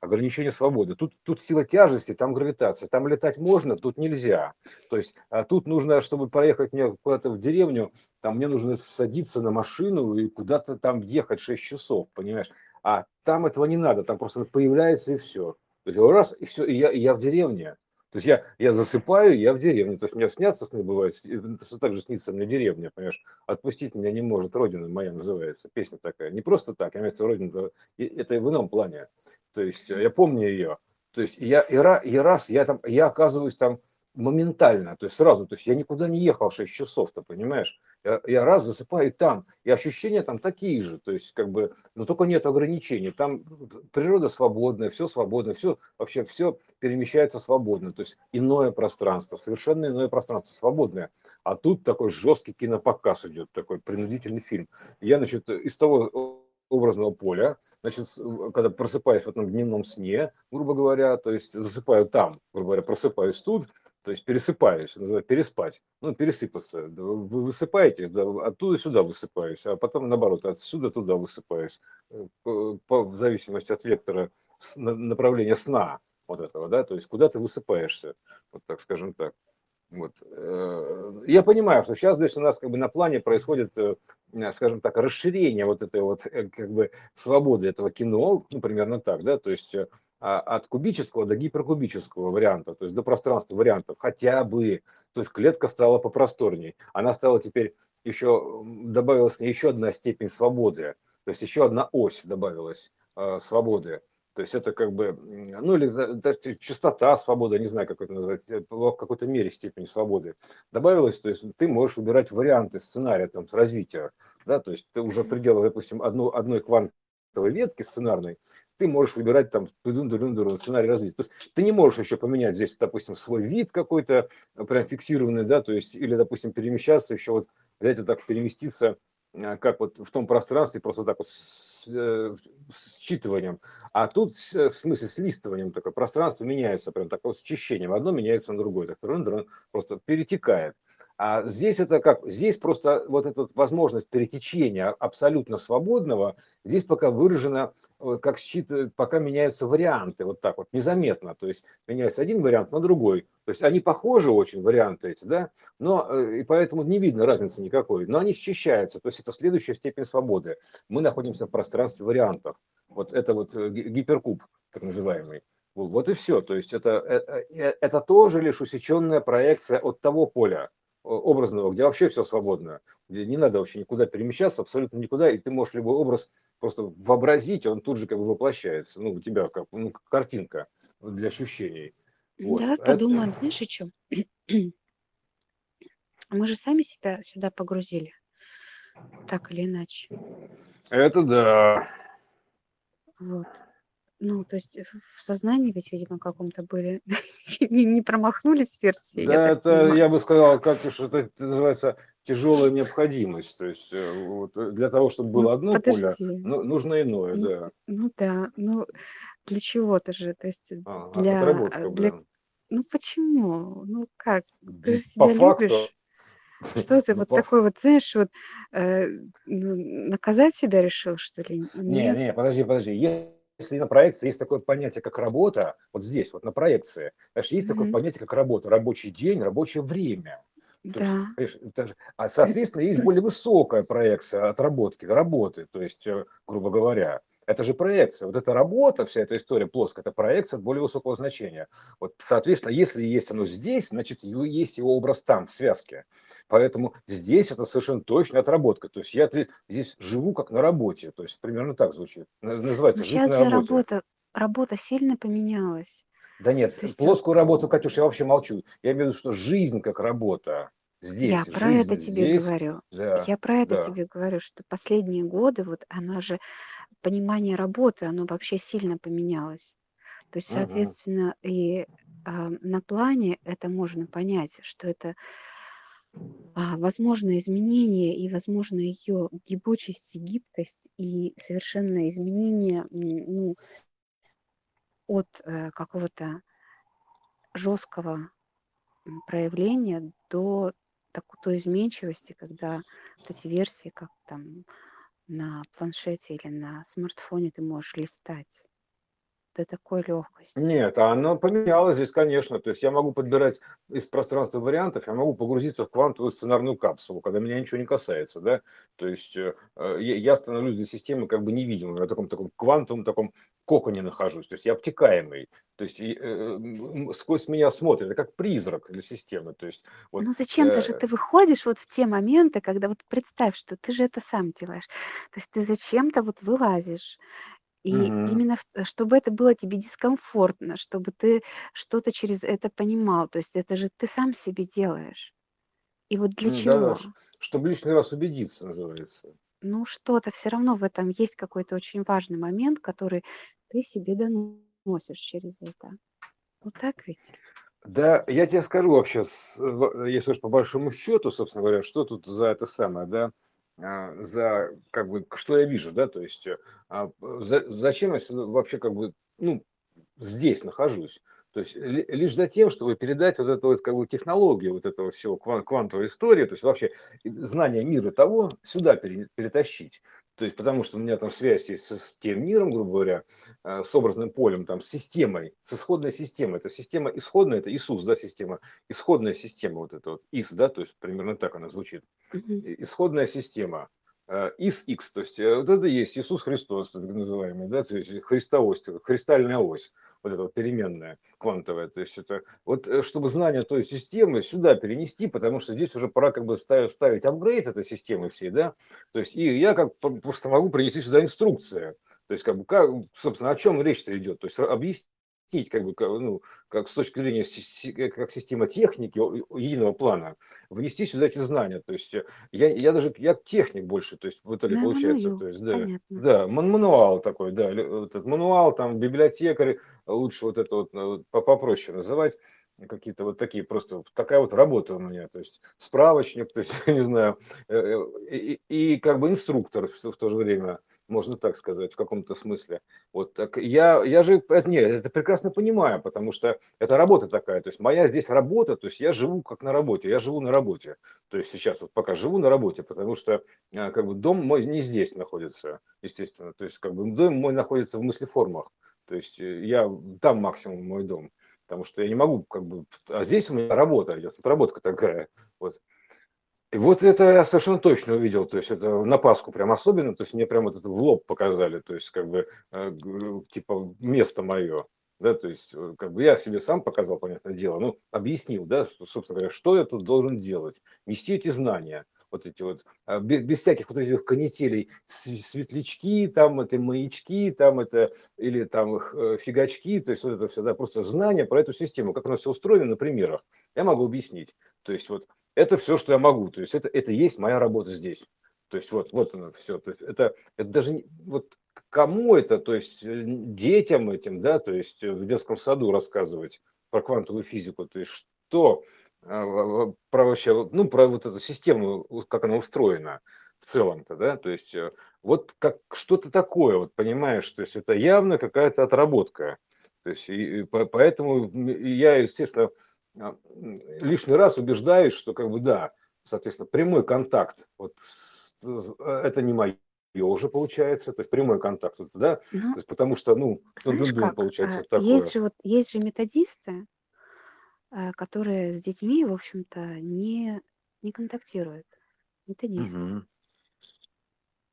Ограничение свободы. Тут, тут сила тяжести, там гравитация. Там летать можно, тут нельзя. То есть а тут нужно, чтобы проехать мне куда-то в деревню, там мне нужно садиться на машину и куда-то там ехать 6 часов, понимаешь? А там этого не надо, там просто появляется и все. То есть раз, и все, и я, и я в деревне. То есть я, я засыпаю, я в деревне. То есть мне снятся сны бывает, что так же снится мне деревня, понимаешь? Отпустить меня не может, Родина моя называется, песня такая. Не просто так, я имею в виду Родина, это в ином плане. То есть я помню ее. То есть я, и, и раз, я там, я оказываюсь там моментально, то есть сразу, то есть я никуда не ехал 6 часов, ты понимаешь? Я, я раз засыпаю там, и ощущения там такие же, то есть как бы, но только нет ограничений, там природа свободная, все свободно, все, вообще все перемещается свободно, то есть иное пространство, совершенно иное пространство, свободное, а тут такой жесткий кинопоказ идет, такой принудительный фильм. Я, значит, из того образного поля, значит, когда просыпаюсь в этом дневном сне, грубо говоря, то есть засыпаю там, грубо говоря, просыпаюсь тут, то есть пересыпаюсь, называется переспать, ну, пересыпаться. Вы высыпаетесь, да, оттуда сюда высыпаюсь, а потом, наоборот, отсюда туда высыпаюсь, э, по, в зависимости от вектора направления сна вот этого, да, то есть куда ты высыпаешься, вот так скажем так. Вот. Э, я понимаю, что сейчас здесь у нас как бы на плане происходит, э, скажем так, расширение вот этой вот как бы свободы этого кино, ну, примерно так, да, то есть а, от кубического до гиперкубического варианта, то есть до пространства вариантов хотя бы. То есть клетка стала попросторней. Она стала теперь еще, добавилась еще одна степень свободы, то есть еще одна ось добавилась э, свободы. То есть это как бы, ну или даже частота свободы, не знаю, как это назвать, в какой-то мере степень свободы добавилась. То есть ты можешь выбирать варианты сценария там, развития. Да, то есть ты уже в пределах, допустим, одну, одной квантовой ветки сценарной, ты можешь выбирать там сценарий развития. То есть ты не можешь еще поменять здесь, допустим, свой вид какой-то э, прям фиксированный, да, то есть или, допустим, перемещаться еще вот взять вот так переместиться э, как вот в том пространстве, просто так вот с, э, с считыванием. А тут в смысле с листыванием такое пространство меняется, прям такое с очищением. Одно меняется на другое, так просто перетекает. А здесь это как? Здесь просто вот эта возможность перетечения абсолютно свободного, здесь пока выражена, э, как считывает, пока меняются варианты, вот так вот, незаметно. То есть меняется один вариант на другой. То есть они похожи очень, варианты эти, да, но э, и поэтому не видно разницы никакой, но они счищаются. То есть это следующая степень свободы. Мы находимся в пространстве вариантов. Вот это вот э, гиперкуб, так называемый. Вот и все. То есть это, это тоже лишь усеченная проекция от того поля, образного, где вообще все свободно, где не надо вообще никуда перемещаться, абсолютно никуда, и ты можешь любой образ просто вообразить, он тут же как бы воплощается, ну, у тебя как, ну, картинка для ощущений. Вот. Давай подумаем, Это... знаешь, о чем? Мы же сами себя сюда погрузили, так или иначе. Это да. Вот. Ну, то есть в сознании ведь, видимо, каком-то были, не, не промахнулись версии. Да, я это, понимаю. я бы сказал, как уж это, называется тяжелая необходимость. То есть э, вот, э, для того, чтобы было ну, одно подожди. поле, ну, нужно иное, ну, да. Ну да, ну для чего-то же, то есть а, для, отработка, для... Ну почему? Ну как? Ты же себя По любишь. Факту, что ты ну, вот по... такой вот, знаешь, вот э, ну, наказать себя решил, что ли? Нет, не, не, подожди, подожди если на проекции есть такое понятие, как работа, вот здесь, вот на проекции, знаешь, есть mm-hmm. такое понятие, как работа, рабочий день, рабочее время. Да. Есть, а, соответственно, есть более высокая проекция отработки, работы, то есть, э, грубо говоря. Это же проекция. Вот эта работа, вся эта история плоская, это проекция более высокого значения. Вот, соответственно, если есть оно здесь, значит, есть его образ там, в связке. Поэтому здесь это совершенно точно отработка. То есть я здесь живу как на работе. То есть примерно так звучит. Называется жить Сейчас на же работе. работа, работа сильно поменялась. Да нет, есть... плоскую работу, Катюш, я вообще молчу. Я имею в виду, что жизнь как работа. Здесь, Я про это тебе здесь, говорю. Да, Я про это да. тебе говорю, что последние годы вот она же понимание работы, оно вообще сильно поменялось. То есть, соответственно, и а, на плане это можно понять, что это а, возможно изменение и возможно ее гибучесть и гибкость и совершенное изменение ну, от э, какого-то жесткого проявления до такой той изменчивости, когда вот эти версии, как там на планшете или на смартфоне ты можешь листать. До такой легкости. Нет, оно поменялось здесь, конечно. То есть я могу подбирать из пространства вариантов, я могу погрузиться в квантовую сценарную капсулу, когда меня ничего не касается, да. То есть э, э, я становлюсь для системы как бы невидимым, я в таком таком квантовом таком коконе нахожусь, то есть я обтекаемый, то есть э, сквозь меня смотрит, это как призрак для системы, то есть вот. Ну зачем-то же ты выходишь вот в те моменты, когда вот представь, что ты же это сам делаешь, то есть ты зачем-то вот вылазишь и Мгм. именно в э, чтобы это было тебе дискомфортно, чтобы ты что-то через это понимал. То есть это же ты сам себе делаешь. И вот для Да-да, чего? ш чтобы лишний раз убедиться, называется. Ну, что-то все равно в этом есть какой-то очень важный момент, который ты себе доносишь через это. Ну так ведь? Да, я тебе скажу вообще, в если уж по большому счету, собственно говоря, что тут за это самое, да, за как бы что я вижу, да, то есть, э, а, за зачем я вообще как бы, ну, здесь нахожусь? То есть ли лишь за тем, чтобы передать вот эту вот как бы технологию вот этого всего кван квантовой истории, то есть вообще знание мира того сюда пере перетащить. То есть потому что у меня там связь есть с тем миром, грубо говоря, э, с образным полем, там, с системой, с исходной системой. Это система исходная, это Иисус, да, система, исходная система вот эта вот, ИС, да, то есть примерно так она звучит. Исходная система. Э, ис X, то есть э, вот это есть Иисус Христос, так называемый, да, то есть христовость, христальная ось, вот эта вот переменная квантовая, то есть это вот э, чтобы знание той системы сюда перенести, потому что здесь уже пора как бы ставить, ставить апгрейд этой системы всей, да, то есть и я как просто могу принести сюда инструкция, то есть как бы, как, собственно, о чем речь-то идет, то есть объяснить как бы, ну, как с точки зрения э, как система техники единого плана, внести сюда эти знания. То есть э, я, я даже, я техник больше, то есть в итоге Да, получается. То есть, да, понятно. да, мануал такой, да, этот мануал, там, библиотекарь, лучше вот это вот ну, попроще называть какие-то вот такие просто такая вот работа у меня, то есть справочник, то есть не знаю, э, и, и, и как бы инструктор в, в то же время можно так сказать, в каком-то смысле. Вот так я, я же это, нет, это прекрасно понимаю, потому что это работа такая. То есть моя здесь работа, то есть я живу как на работе, я живу на работе. То есть сейчас вот пока живу на работе, потому что а, как бы дом мой не здесь находится, естественно. То есть как бы дом мой находится в мыслеформах. То есть э, я там максимум мой дом, потому что я не могу как бы, а здесь у меня работа идет, отработка такая. Вот. Вот это я совершенно точно увидел, то есть это на Пасху прям особенно, то есть мне прям вот это в лоб показали, то есть как бы э, типа место мое, да, то есть э, как бы я себе сам показал, понятное дело, ну, объяснил, да, что, собственно говоря, что я тут должен делать, нести эти знания, вот эти вот, а, без, всяких вот этих канителей, светлячки, там это маячки, там это, или там э, фигачки, то есть вот это все, да, просто знания про эту систему, как она все устроена на примерах, я могу объяснить, то есть вот это все, что я могу. То есть это, это есть моя работа здесь. То есть вот, вот оно все. То есть это, это даже вот кому это, то есть э, детям этим, да, то есть в детском саду рассказывать про квантовую физику, то есть что про вообще, ну, про вот эту систему, как она устроена в целом-то, да, то есть э, вот как что-то такое, вот понимаешь, то есть это явно какая-то отработка, то есть и, и поэтому я, естественно, а, лишний раз убеждаюсь, что как бы да, соответственно, прямой контакт, вот э, это не мое уже получается, то есть прямой контакт, да, ну, то есть потому что, ну, ну, получается а, такое. Есть же вот есть же методисты, а, которые с детьми, в общем-то, не не контактируют. Методисты. Угу.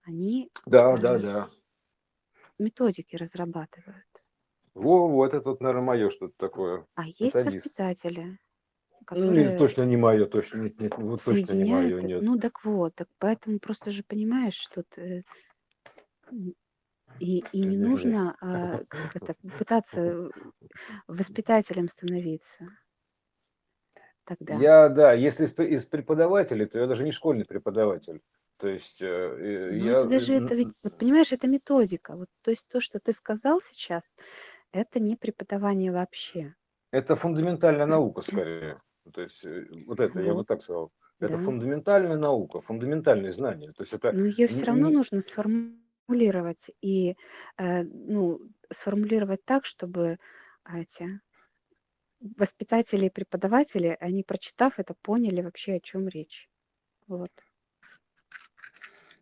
Они да, э, да, да. методики разрабатывают. Во, вот это, вот, наверное, мое что-то такое. А есть Методист. воспитатели, Ну, которые точно не мое, точно, нет, нет, вот точно не соединяют. мое, э- нет. Ну так вот, так поэтому просто же понимаешь, что ты м, и, и не нужно а, как это, пытаться воспитателем становиться тогда. Я, да, если из, из преподавателей, то я даже не школьный преподаватель. То есть э, Но я... это даже э, это ведь, вот понимаешь, это методика. Вот, то есть то, что ты сказал сейчас, это не преподавание вообще. Это фундаментальная наука, скорее. То есть э, вот это, я Вот, вот так сказал. Это да. фундаментальная наука, фундаментальные знания. То есть это Но ее все равно не- нужно сформулировать и э, ну, сформулировать так, чтобы эти воспитатели и преподаватели, они, прочитав это, поняли вообще, о чем речь. Вот.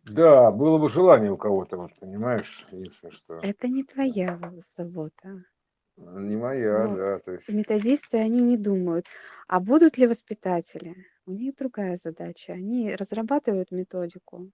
Да, было бы желание у кого-то, вот, понимаешь, единственное, что... Это не твоя забота. Не моя, Но да, то есть. методисты, они не думают, а будут ли воспитатели? У них другая задача. Они разрабатывают методику.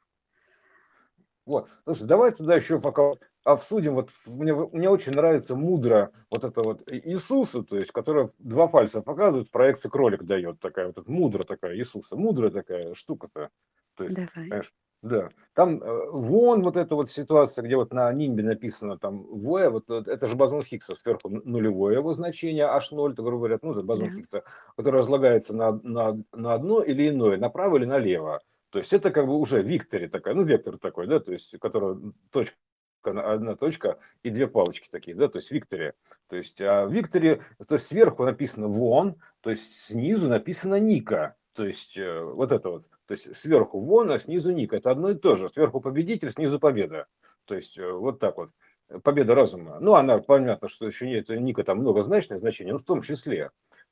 Вот, слушай, давай тогда еще пока обсудим. Вот мне, мне очень нравится мудро вот это вот Иисуса, то есть, которая два пальца показывает, в проекции кролик дает такая вот эта мудра такая Иисуса, мудрая такая штука-то. То есть, Давай. понимаешь, да. Там э, вон вот эта вот ситуация, где вот на нимбе написано там В, вот э, это же бозон Хиггса сверху нулевое его значение, H0, то, грубо говоря, ну, это бозон Да. Хиггса, который разлагается на, на, на одно или иное, направо или налево. То есть это как бы уже виктори такая, ну, вектор такой, да, то есть, которая точка, одна точка и две палочки такие, да, то есть виктори. То есть а в викторе, то есть сверху написано вон, то есть снизу написано Ника. То есть э, вот это вот, то есть сверху вон, а снизу Ника. Это одно и то же. Сверху победитель, снизу победа. То есть э, вот так вот. Победа разума. Ну, она, понятно, что еще нет, Ника там многозначное значение, но в том числе.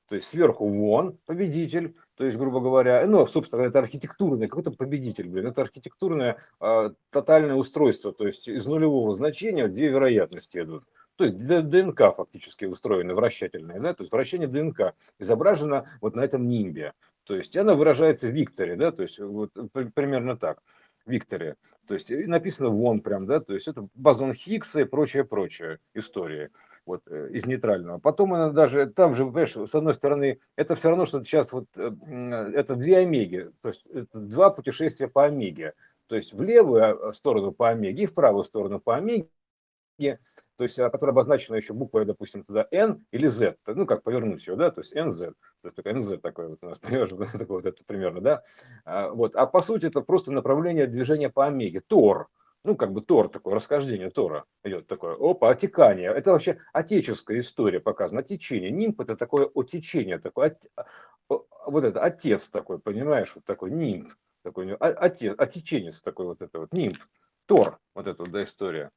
То есть сверху вон победитель, то есть, грубо говоря, ну, собственно, это архитектурный, какой-то победитель, блин, это архитектурное э, тотальное устройство, то есть из нулевого значения две вероятности идут. То есть ДНК фактически устроена, вращательная, да, то есть вращение ДНК изображено вот на этом нимбе. То есть она выражается в викторе, да, то есть вот примерно так. Викторе. То есть написано вон прям, да, то есть это бозон Хиггса и прочее, прочее история вот э, из нейтрального. Потом она даже, там же, понимаешь, с одной стороны, это все равно, что сейчас вот, э, это две омеги, то есть это два путешествия по омеге. То есть в левую а, сторону по омеге и в правую сторону по омеге то есть, а, которая обозначена еще буквой, допустим, туда N или Z, ну, как повернуть ее, да, то есть NZ, то есть такая NZ такой вот у нас, такой вот это примерно, да, а, вот, а по сути это просто направление движения по омеге, Тор, ну, как бы Тор такое, расхождение Тора идет такое, опа, отекание, это вообще отеческая история показана, отечение, нимб это такое отечение, такое, от, вот это, отец такой, понимаешь, вот такой нимб, такой, отец, отеченец такой вот это вот, нимб, Тор, вот эта вот, да, история.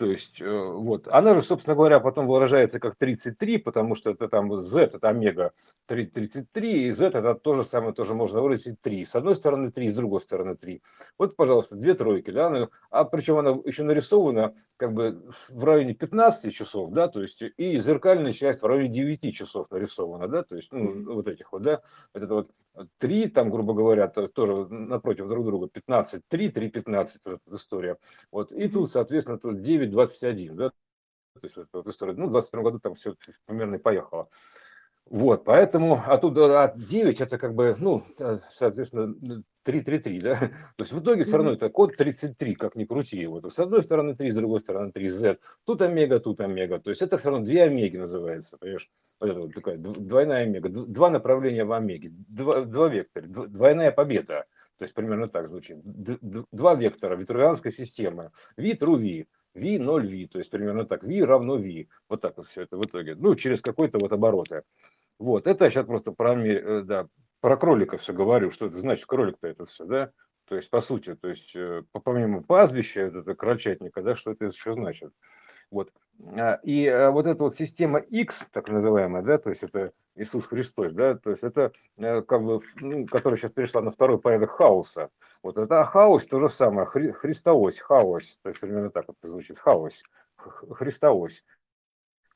То есть, э, вот, она же, собственно говоря, потом выражается как 33, потому что это там Z, это омега 33, и Z это то же самое, тоже можно выразить 3. С одной стороны 3, с другой стороны 3. Вот, пожалуйста, две тройки, да, ну, а причем она еще нарисована как бы в районе 15 часов, да, то есть и зеркальная часть в районе 9 часов нарисована, да, то есть, ну, вот этих вот, да, вот это вот 3, там, грубо говоря, тоже напротив друг друга, 15, 3, 3, 15, вот эта история. Вот, и тут, соответственно, тут 9 21, да, то есть вот история, ну, в 21 году там все примерно и поехало. Вот, поэтому, а тут а 9 это как бы, ну, соответственно, 333, да, то есть в итоге все равно это код 33, как ни крути его, с одной стороны 3, с другой стороны 3, Z, тут омега, тут омега, то есть это все равно две омеги называется, понимаешь, вот это вот такая двойная омега, два направления в омеге, два, два вектора, двойная победа, то есть примерно так звучит, два вектора витрувианской системы, V, V 0 V, то есть примерно так, V равно V, вот так вот все это в итоге, ну, через какой-то вот обороты. Вот, это я сейчас просто про, э, да, про кролика все говорю, что это значит кролик-то это все, да, то есть по сути, то есть э, помимо пастбища, это крольчатника, да, что это еще значит. Вот. А, и э, вот эта вот система X, так называемая, да, то есть это Иисус Христос, да, то есть это как бы, ну, которая сейчас перешла на второй порядок хаоса. Вот это хаос то же самое, хри, Христоось, хаос, то есть примерно так вот звучит, хаос, Христоось.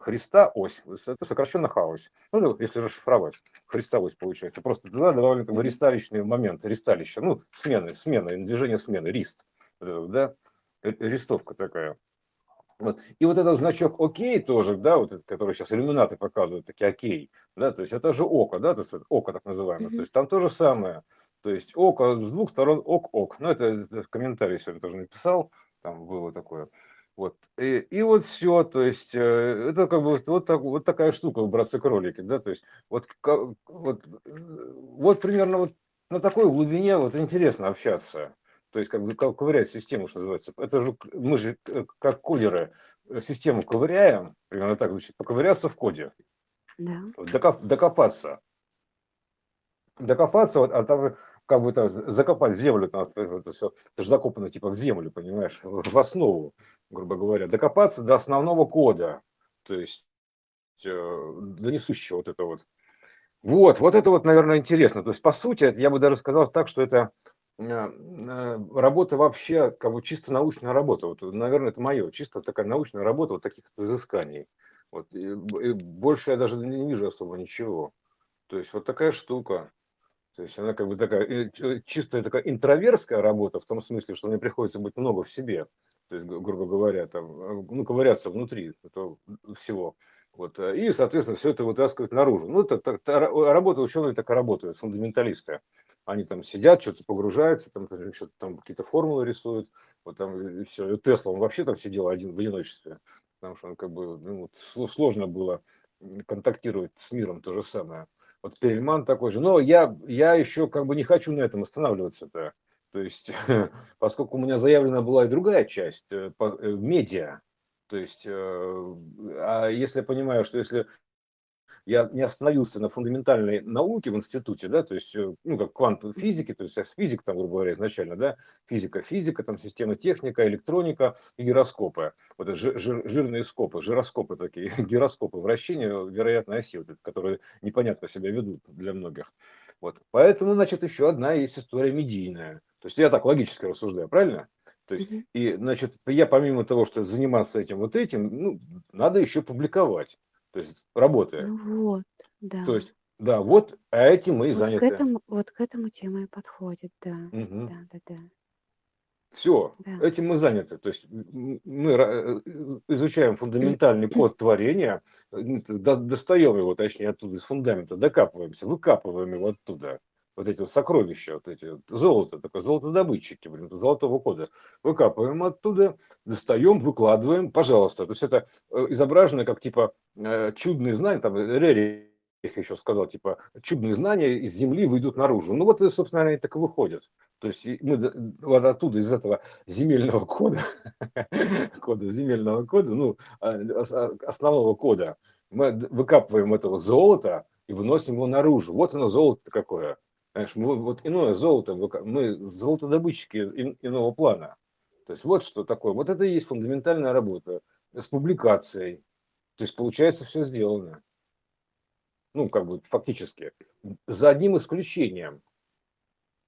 Христа ось, это сокращенно хаос. Ну, если расшифровать, Христа ось получается. Просто да, довольно как бы ристалищный момент, ристалище, ну, смены, смена, движение смены, рист, да, ристовка такая. Вот. И вот этот значок окей тоже, да, вот этот, который сейчас иллюминаты показывают, такие окей, да, то есть это же око, да, то есть око так называемое, mm-hmm. то есть там то же самое, то есть око с двух сторон ок-ок, ну это, это комментарий сегодня тоже написал, там было такое, вот. И, и вот все, то есть э, это как бы вот, так, вот такая штука в братцы-кролики, да, то есть вот, вот, э, вот примерно вот на такой глубине вот интересно общаться. То есть как бы ковырять систему, что называется. Это же мы же как кодеры э, систему ковыряем, примерно так звучит, поковыряться в коде. Да. Докоп, докопаться. Докопаться, вот, а там как бы это закопать в землю, это, это все, это же закопано типа в землю, понимаешь, в основу, грубо говоря, докопаться до основного кода, то есть э, до несущего вот это вот. Вот, вот это вот, наверное, интересно. То есть, по сути, я бы даже сказал так, что это э, э, работа вообще, как бы чисто научная работа. Вот, наверное, это мое, чисто такая научная работа вот таких изысканий. Вот, и, и больше я даже не вижу особо ничего. То есть вот такая штука. То есть она как бы такая чистая такая интроверская работа, в том смысле, что мне приходится быть много в себе. То есть, грубо говоря, там, ну, ковыряться внутри этого всего. Вот, и, соответственно, все это вытаскивать наружу. Ну, это, это, работа ученые так и работают, фундаменталисты. Они там сидят, что-то погружаются, там что-то там какие-то формулы рисуют, вот там и все. И Тесла, он вообще там сидел один в одиночестве, потому что он как бы ну, сложно было контактировать с миром, то же самое. Вот Перельман такой же. Но я, я еще как бы не хочу на этом останавливаться-то. То есть, поскольку у меня заявлена была и другая часть, э, э, медиа, то есть, э, а если я понимаю, что если я не остановился на фундаментальной науке в институте, да, то есть, э, ну, как квантовой физики, то есть физик, там, грубо говоря, изначально, да, физика, физика, там, система техника, электроника и гироскопы. Вот это жир, жирные скопы, жироскопы такие, гироскопы, вращения вероятной оси, вот это, которые непонятно себя ведут для многих. Вот. Поэтому, значит, еще одна есть история медийная. То есть я так логически рассуждаю, правильно? То есть, и, значит, я помимо того, что заниматься этим вот этим, ну, надо еще публиковать то есть работая. Ну вот, да. То есть, да, вот а этим мы и Вот к заняты. этому, вот к этому тема и подходит, да. Мгм. Да, да, да. Все, Да. этим мы заняты. То есть мы ра- э, изучаем фундаментальный код творения, э, до- достаем его, точнее, оттуда, из фундамента, докапываемся, выкапываем его оттуда. Вот эти вот сокровища, вот эти вот, золото, такое золотодобытчики, блин, золотого кода. Выкапываем оттуда, достаем, выкладываем, пожалуйста. То есть это э, изображено как типа э, чудные знания, там Рерих еще сказал, типа, чудные знания из земли выйдут наружу. Ну вот, собственно, они так и выходят. То есть мы вот оттуда, из этого земельного кода, кода земельного кода, ну, а, а, основного кода, мы выкапываем этого золота и выносим его наружу. Вот оно золото какое. Понимаешь, мы, вот иное золото, мы золотодобытчики ин- иного плана. То есть вот что такое. Вот это и есть фундаментальная работа с публикацией. То есть получается все сделано. Ну, как бы фактически. За одним исключением.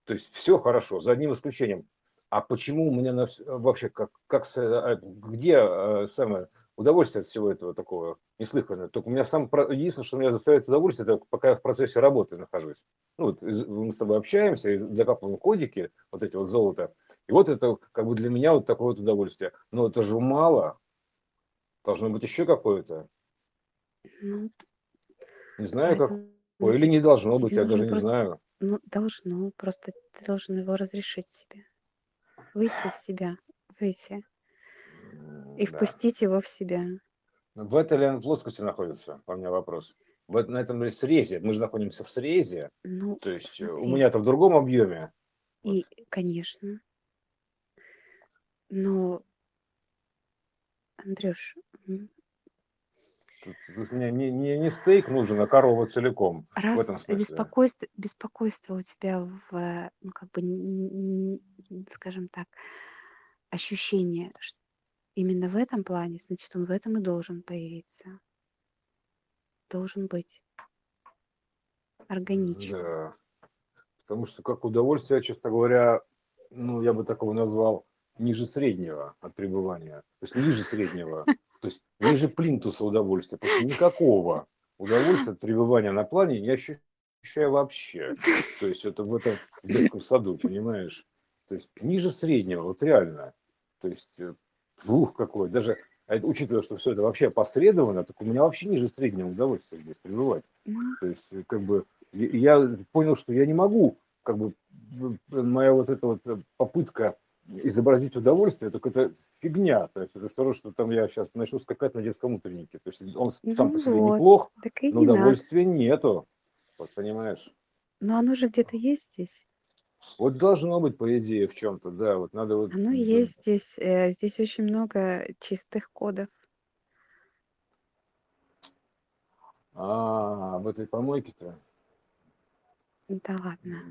То есть все хорошо, за одним исключением. А почему у меня на, вообще, как, как, а, где э, самое удовольствие от всего этого такого неслыханное? Только у меня сам, единственное, что меня заставляет удовольствие, это пока я в процессе работы нахожусь. Ну, вот мы с тобой общаемся, и закапываем кодики, вот эти вот золото. И вот это как бы для меня вот такое вот удовольствие. Но это же мало. Должно быть еще какое-то. Ну, Не знаю, как. поэтому Или не должно быть, я даже не просто, знаю. ну, должно, просто ты должен его разрешить себе. Выйти из себя, выйти и Да. впустить его в себя. В этой ли он плоскости находится? У меня вопрос. В, эт- на этом срезе? Мы же находимся в срезе. Ну, То есть э, у смотри, меня-то в другом объеме. Вот. и, конечно, но, Андрюш, Тут, мне не, не, не стейк нужен, а корова целиком. В раз этом смысле. беспокойство, беспокойство у тебя в, ну, как бы, скажем так, ощущение, что именно в этом плане, значит, он в этом и должен появиться. Должен быть органично. Да. Потому что как удовольствие, честно говоря, ну, я бы такого назвал ниже среднего от пребывания. То есть ниже среднего. То есть ниже плинтуса удовольствия. Потому что никакого удовольствия от пребывания на плане не ощущаю вообще. То есть это в этом детском саду, понимаешь? То есть ниже среднего, вот реально. То есть, э, ух, какой. Даже а это, учитывая, что все это вообще посредовано, так у меня вообще ниже среднего удовольствия здесь пребывать. Ну, То есть, э, как бы, я понял, что я не могу, как бы, м, моя вот эта вот э, попытка изобразить удовольствие, только это фигня. То есть, это все равно, что там я сейчас начну скакать на детском утреннике. То есть, он с- сам по себе Ну вот, неплох, так и но не надо. удовольствия нету. Вот, понимаешь? Но оно же где-то есть здесь. Вот должно быть, по идее, в чем-то, да. Вот надо вот... Оно м, есть здесь. э, Здесь очень много чистых кодов. А, об этой помойке-то. Да ладно.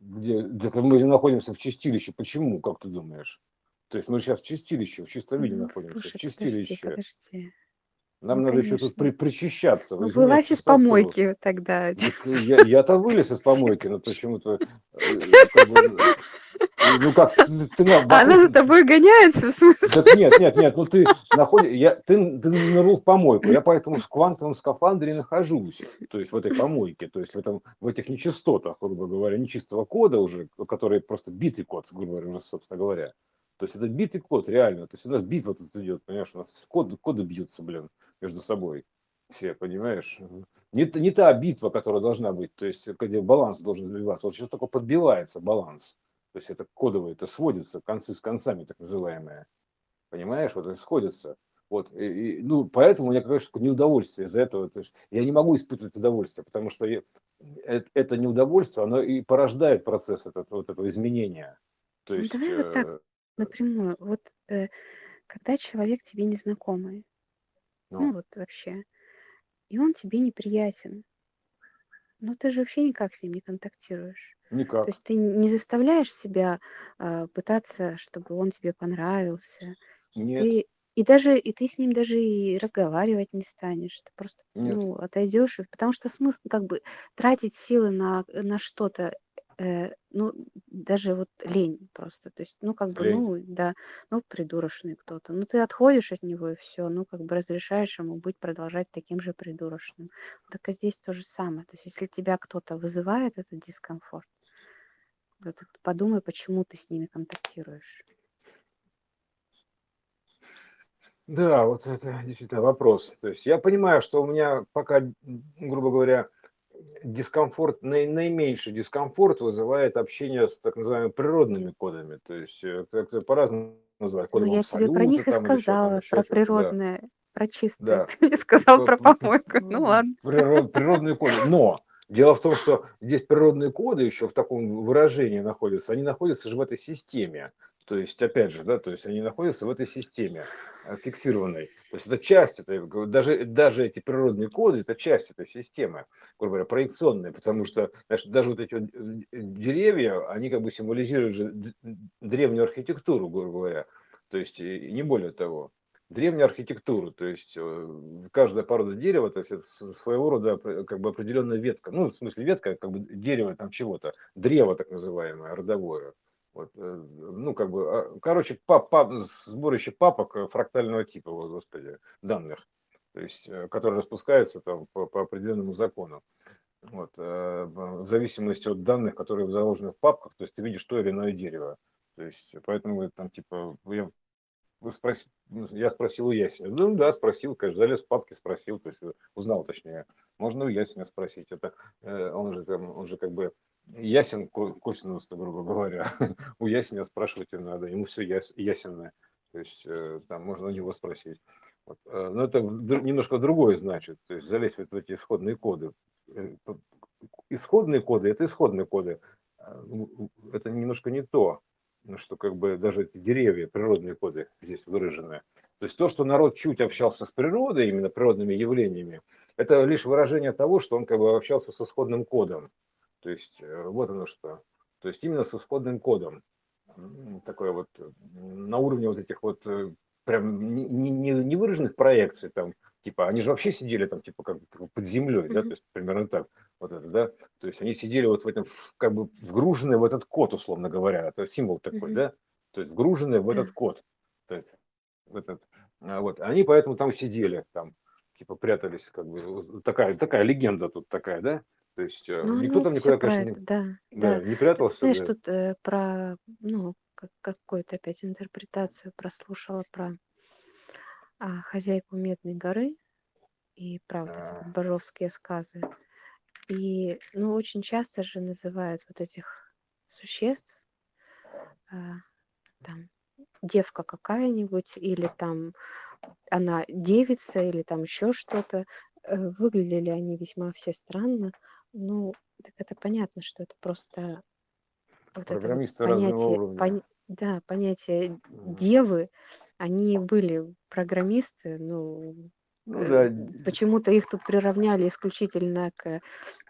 Где, где мы находимся в чистилище. Почему, как ты думаешь? То есть мы сейчас в чистилище, в чистом виде Ну, находимся. В слушай, подожди, чистилище. подожди. Нам Ну, надо еще тут при, конечно. причащаться, Ну, вылазь из помойки тогда. Так я, я-то вылез из помойки, но почему-то, э, э, ну как, ты, на- А она за тобой гоняется, в смысле? Так нет, нет, нет, ну ты находишь, я, ты, ты нырнул в помойку, я поэтому в квантовом скафандре нахожусь, то есть в этой помойке, то есть в, этом, в этих нечистотах, грубо говоря, нечистого кода уже, который просто битый код, грубо говоря, уже, собственно говоря. То есть это битый код, реально. То есть у нас битва тут идет, понимаешь, у нас коды, коды бьются, блин, между собой. Все, понимаешь? Не, не та битва, которая должна быть, то есть где баланс должен сбиваться. Вот сейчас только подбивается баланс. То есть это кодовое, это сводится, концы с концами, так называемые. Понимаешь, вот это сходится. Вот, и, и, ну, поэтому у меня, конечно, неудовольствие из-за этого. То есть я не могу испытывать удовольствие, потому что я- э- это неудовольствие, оно и порождает процесс этот, вот этого изменения. То Ну, есть, давай вот так э, напрямую. Вот э, когда человек тебе незнакомый, ну ну, вот вообще, и он тебе неприятен, ну ты же вообще никак с ним не контактируешь. То никак. есть ты не заставляешь себя а, пытаться, чтобы он тебе понравился. Нет, Ты и даже и ты с ним даже и разговаривать не станешь. Ты просто нет. ну отойдешь, потому что смысл как бы тратить силы на на что-то, э, ну даже вот лень просто. То есть ну как бы Лень. ну да, ну придурочный кто-то. Ну ты отходишь от него и все, ну как бы разрешаешь ему быть продолжать таким же придурочным. Так и здесь то же самое. То есть если тебя кто-то вызывает этот дискомфорт, вот ты подумай, почему ты с ними контактируешь. Да, вот это действительно вопрос. То есть я понимаю, что у меня пока, грубо говоря, дискомфорт, наи- наименьший дискомфорт вызывает общение с так называемыми природными кодами. То есть э, по-разному называют. Ну, Кодом я тебе про них и там там, сказала, еще про что-то. Да, про чистое. да. Мне сказал про помойку. Ну ладно. природ- природные коды. Но дело в том, что здесь природные коды еще в таком выражении находятся. Они находятся же в этой системе. То есть, опять же, да, то есть они находятся в этой системе э, фиксированной. То есть это часть этой, даже, даже эти природные коды, это часть этой системы, грубо говоря, проекционная, потому что знаешь, даже вот эти вот э, деревья, они как бы символизируют же древнюю архитектуру, грубо говоря. То есть не более того древнюю архитектуру, то есть э, каждая порода дерева, то есть это своего рода как бы определенная ветка, ну, в смысле ветка, как бы дерево там чего-то, древо так называемое, родовое. Вот, э, ну, как бы, а, короче, пап, пап, сборище папок э, фрактального типа, вот, господи, данных, то есть, которые распускаются там по, по определенному закону. Вот, в зависимости от данных, которые заложены в папках, то есть ты видишь то или иное дерево. То есть, поэтому там, типа, я спрос- Я спросил у Ясеня. Ну да, спросил, конечно, залез в папки, спросил, то есть э, узнал точнее. Можно у Ясеня спросить. Это э, он же там, он же как бы ясен ко- косинус, грубо говоря. У Ясеня спрашивать не надо, ему все яс, ясенное. То есть э, там можно у него спросить. Вот. Но это немножко другое значит. То есть залезть вот в эти исходные коды. Исходные коды – это исходные коды. Ну, Это немножко не то что как бы даже эти деревья, природные коды здесь выражены. То есть то, что народ чуть общался с природой, именно природными явлениями, это лишь выражение того, что он как бы общался с исходным кодом. То есть э, вот оно что. То есть именно с исходным кодом. Такое вот на уровне вот этих вот э, прям не, не, не- выраженных проекций там, типа, они же вообще сидели там, типа, как под землей, да, то есть примерно так, вот это, да, то есть они сидели вот в этом, как бы вгруженные в этот код, условно говоря, это символ такой, да, то есть вгруженные в этот код, то есть в этот, а, вот, они поэтому там сидели, там, типа, прятались, как бы, такая, такая легенда тут такая, да, то есть э, Ну, никто там никуда, конечно, не, да, да, да. не прятался, знаешь, да, тут э, про, ну, как, какую-то опять интерпретацию прослушала про а, хозяйку Медной горы. И эти А, вот боровские сказы. И, ну, очень часто же называют вот этих существ, а, там, девка какая-нибудь, или там она девица, или там еще что-то. Э, Выглядели они весьма все странно. Ну, так это понятно, что это просто вот это программисты разного понятие, пон- да, понятие девы, они были программисты, ну, ну э, да, почему-то их тут приравняли исключительно к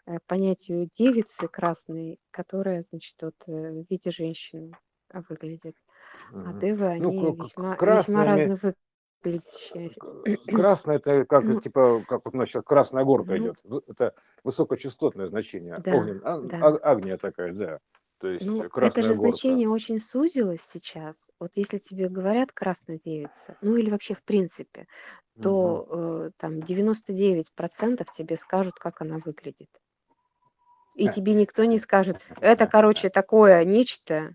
э, понятию девицы красной, которая, значит, вот э, в виде женщины а, выглядит. А девы, ну, они к- весьма, весьма красными, разно вы... выглядящее. Красное это как Ну, типа, как вот у нас сейчас красная горка ну, идет. Это высокочастотное значение. да, Огнен, а- да. а- агния такая, да. То есть Ну, это красная же горка. значение очень сузилось сейчас. Вот если тебе говорят красная девица, ну или вообще в принципе, Мгм. то э, там 99% тебе скажут, как она выглядит. И тебе никто не скажет, это, короче, такое нечто,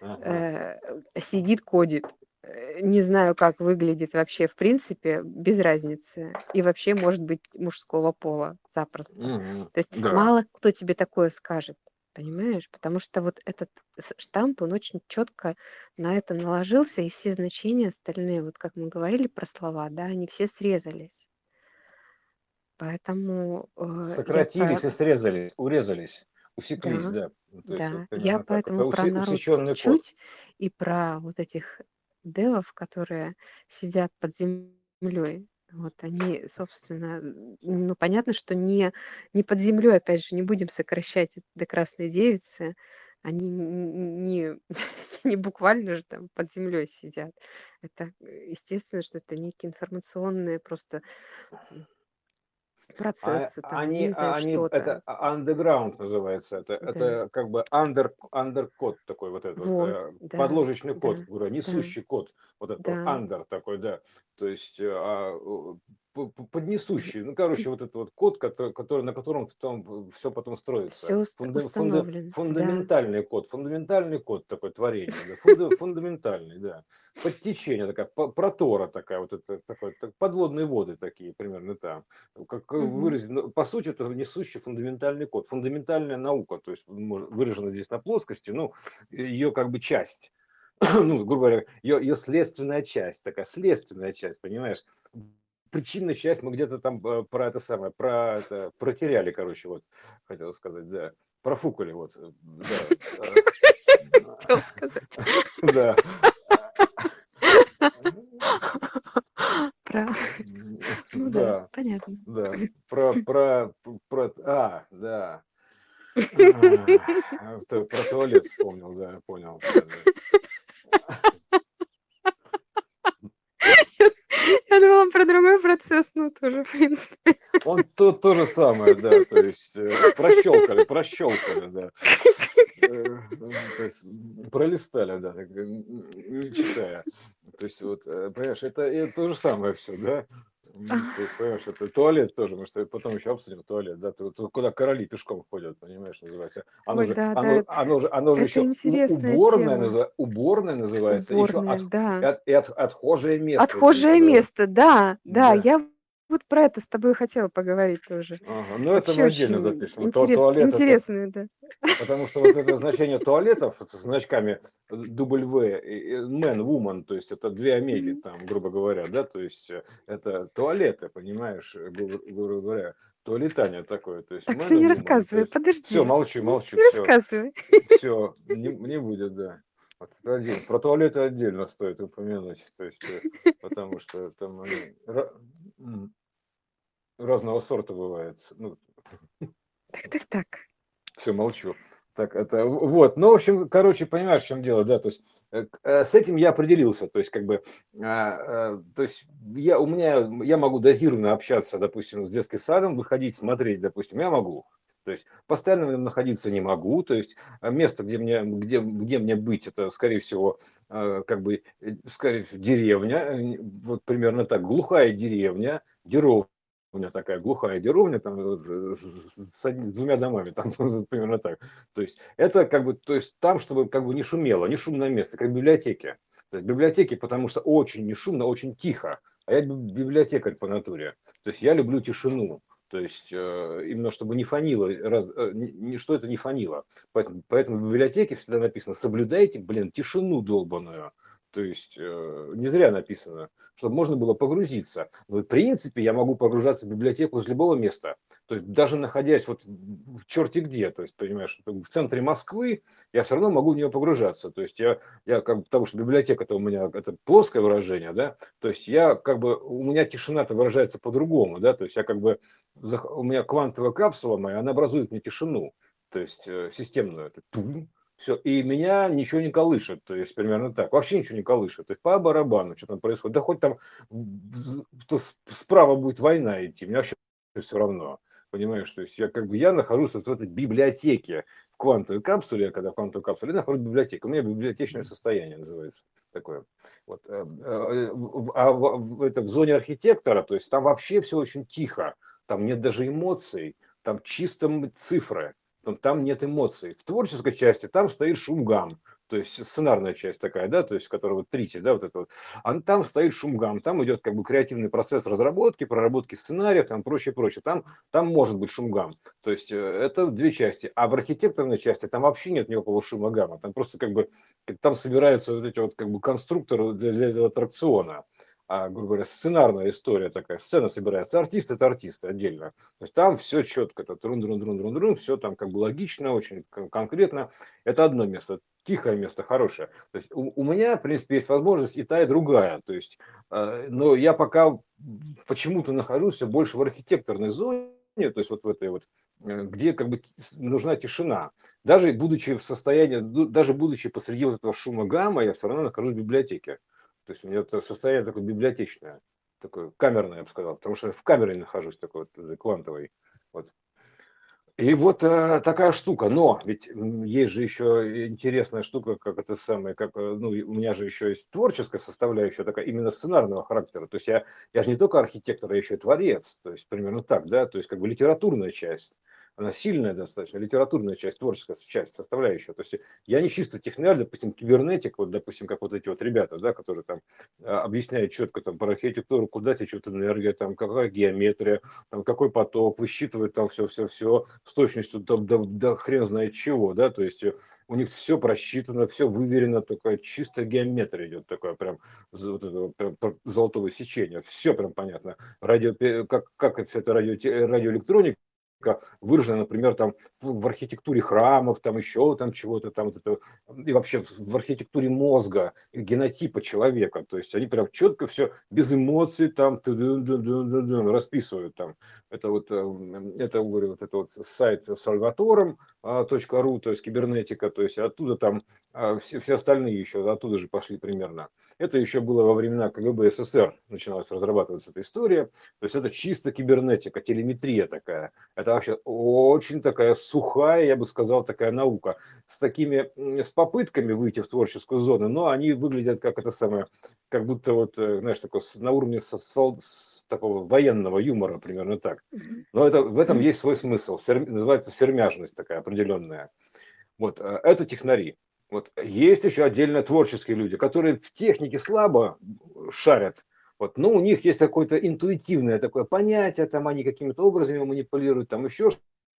Ага. э, сидит, кодит. Э, Не знаю, как выглядит вообще, в принципе, без разницы. И вообще может быть мужского пола запросто. Мгм. То есть Да. мало кто тебе такое скажет, понимаешь? Потому что вот этот штамп, он очень четко на это наложился, и все значения остальные, вот как мы говорили про слова, да, они все срезались. Поэтому э, я Сократились про... и срезались, урезались, усеклись, Да, да. То есть да. вот Я так. Поэтому про народ чуть и про вот этих девов, которые сидят под землей. Вот они, собственно, ну, понятно, что не, не под землей, опять же, не будем сокращать до красной девицы. Они не, не буквально же там под землей сидят. Это э, естественно, что это некие информационные просто А, процессы, там, я они, не знаю, а они, что-то. это underground называется, это, Да, это как бы under, underкод такой вот этот, вот, э, да, подложечный код, да, говорю, да, несущий код, вот это вот да. under такой, да, то есть э, а, поднесущий, ну, короче, вот этот вот код, который, который, на котором потом все потом строится, Все Фунда- фунда- установлено, да. фундаментальный код, фундаментальный код такой творение, да, фунда- фундаментальный, да, подтечение такая, протора такая, вот это такой, так, подводные воды такие примерно там, как Мгм. выразить, ну, по сути, это несущий фундаментальный код, фундаментальная наука, то есть выражена здесь на плоскости, ну, ее как бы часть, ну, грубо говоря, ее, ее следственная часть, такая следственная часть, понимаешь? Причинная часть мы где-то там э, про это самое, про это, протеряли, короче, вот, хотел сказать, да, профукали, вот, э, да, Хотел сказать. э, да, Про... Ну да, понятно. да, про, про, про, а, да, А, про туалет вспомнил, да, понял. Думала про другой процесс, ну тоже, в принципе. Он то, то же самое, да, то есть э, прощелкали, прощелкали, да. Э, то есть, пролистали, да, так, читая. То есть, вот, э, понимаешь, это, это то же самое все, да. Есть, понимаешь, это туалет тоже, мы что потом еще обсудим туалет, да, то- то куда короли пешком ходят, понимаешь, называется. Оно Ой, же, да, да, оно, оно же, оно же еще уборная, тема. называ- уборная называется, и еще Уборная, от, да. от- и от- отхожее место. Отхожее место, да, да. Да. Я вот про это с тобой хотела поговорить тоже. Ага, ну это Вообще мы отдельно запишем. Интерес, туалет это интересно, да. Потому что вот это значение туалетов с значками W, и- и man, woman, то есть это две омеги, там, грубо говоря, да, то есть э, это туалеты, понимаешь, э, грубо говоря, туалетание такое, то есть Так все не woman, рассказывай, есть все, подожди. молчу, молчу, Не все, рассказывай. все, не, не будет, да. Вот это отдельно. Про туалеты отдельно стоит упомянуть, то есть, э, потому что там они разного сорта бывает. Ну, Так, так, так. Все, молчу. Так, это вот. Ну, в общем, короче, понимаешь, в чем дело, да, то есть э, э, с этим я определился, то есть как бы, а, э, то есть я у меня я могу дозированно общаться, допустим, с детским садом, выходить, смотреть, допустим, я могу. То есть постоянно в нем находиться не могу, то есть э, место, где мне, где, где мне быть, это, скорее всего, э, как бы, э, скорее всего, деревня, э, вот примерно так, глухая деревня, деров, у меня такая глухая деревня там вот, э, с, с двумя домами, там примерно так. То есть это как бы, то есть там, чтобы как бы не шумело, не шумное место, как в библиотеке. То есть библиотеки, потому что очень не шумно, очень тихо. А я би- библиотекарь по натуре. То есть я люблю тишину. То есть э, именно чтобы не фанило, раз, э, не- что это не фанило. Поэтому, поэтому в библиотеке всегда написано, соблюдайте, блин, тишину долбаную. То есть э, не зря написано, чтобы можно было погрузиться. Но в принципе я могу погружаться в библиотеку с любого места. То есть даже находясь вот в черте где, то есть, понимаешь, в центре Москвы, я все равно могу в нее погружаться. То есть я, я как бы, потому что библиотека это у меня это плоское выражение, да, то есть я как бы, у меня тишина-то выражается по-другому, да, то есть я как бы, у меня квантовая капсула моя, она образует мне тишину, то есть э, системную, это тум, Все, и меня ничего не колышет, то есть примерно так. Вообще ничего не колышет. То есть по барабану, что там происходит. Да хоть там справа будет война идти, мне вообще все равно. Понимаешь, то есть я как бы я нахожусь вот в этой библиотеке в квантовой капсуле, я когда в квантовой капсуле, я нахожусь в библиотеке. У меня библиотечное состояние называется такое. Вот. Э, э, а в, это в зоне архитектора, то есть там вообще все очень тихо, там нет даже эмоций, там чисто цифры там нет эмоций. В творческой части там стоит шумгам, то есть сценарная часть такая, да, то есть которая вот трити, да, вот это вот. А там стоит шумгам, там идет как бы креативный процесс разработки, проработки сценария, там прочее, прочее. Там, там может быть шумгам. То есть э, это две части. А в архитекторной части там вообще нет никакого шума гамма. Там просто как бы там собираются вот эти вот как бы конструкторы для, для аттракциона а, грубо говоря, сценарная история такая, сцена собирается, артист это артисты отдельно. То есть там все четко, это трун трун трун трун трун все там как бы логично, очень конкретно. Это одно место, тихое место, хорошее. То есть у, у меня, в принципе, есть возможность и та, и другая. То есть, э, но я пока почему-то нахожусь больше в архитекторной зоне, то есть вот в этой вот, э, где как бы нужна тишина. Даже будучи в состоянии, даже будучи посреди вот этого шума гамма, я все равно нахожусь в библиотеке. То есть у меня это состояние такое библиотечное, такое камерное, я бы сказал, потому что в камере нахожусь такой вот э, квантовой. Вот. И вот э, такая штука. Но ведь есть же еще интересная штука, как это самое, как, э, ну, у меня же еще есть творческая составляющая, такая именно сценарного характера. То есть я, я же не только архитектор, я еще и творец. То есть примерно так, да, то есть как бы литературная часть она сильная достаточно, литературная часть, творческая часть, составляющая. То есть я не чисто технарь, допустим, кибернетик, вот, допустим, как вот эти вот ребята, да, которые там а, объясняют четко там про архитектуру, куда течет энергия, там какая геометрия, там какой поток, высчитывают там все-все-все с точностью до, до, до хрен знает чего, да, то есть у них все просчитано, все выверено, такая чистая геометрия идет, такое прям, вот это, прям золотого сечения, все прям понятно. Радио, как, как это радио, радиоэлектроника, выражена, например, там в, в архитектуре храмов, там еще там чего-то там, вот это, и вообще в архитектуре мозга, генотипа человека. То есть они прям четко все без эмоций там расписывают там. Это вот, э, это, говорю, вот это вот сайт salvatorum.ru, а, то есть кибернетика, то есть оттуда там а, все, все остальные еще оттуда же пошли примерно. Это еще было во времена КГБ СССР, начиналась разрабатываться эта история. То есть это чисто кибернетика, телеметрия такая. Это вообще очень такая сухая, я бы сказал, такая наука. С такими, с попытками выйти в творческую зону, но они выглядят как это самое, как будто вот, э, знаешь, такое на уровне со, с такого военного юмора, примерно так. Но это, в этом есть свой смысл. Сер, называется сермяжность такая определенная. Вот, э, это технари. Вот есть еще отдельно творческие люди, которые в технике слабо шарят, вот, но у них есть какое-то интуитивное такое понятие, там они какими-то образами манипулируют, там еще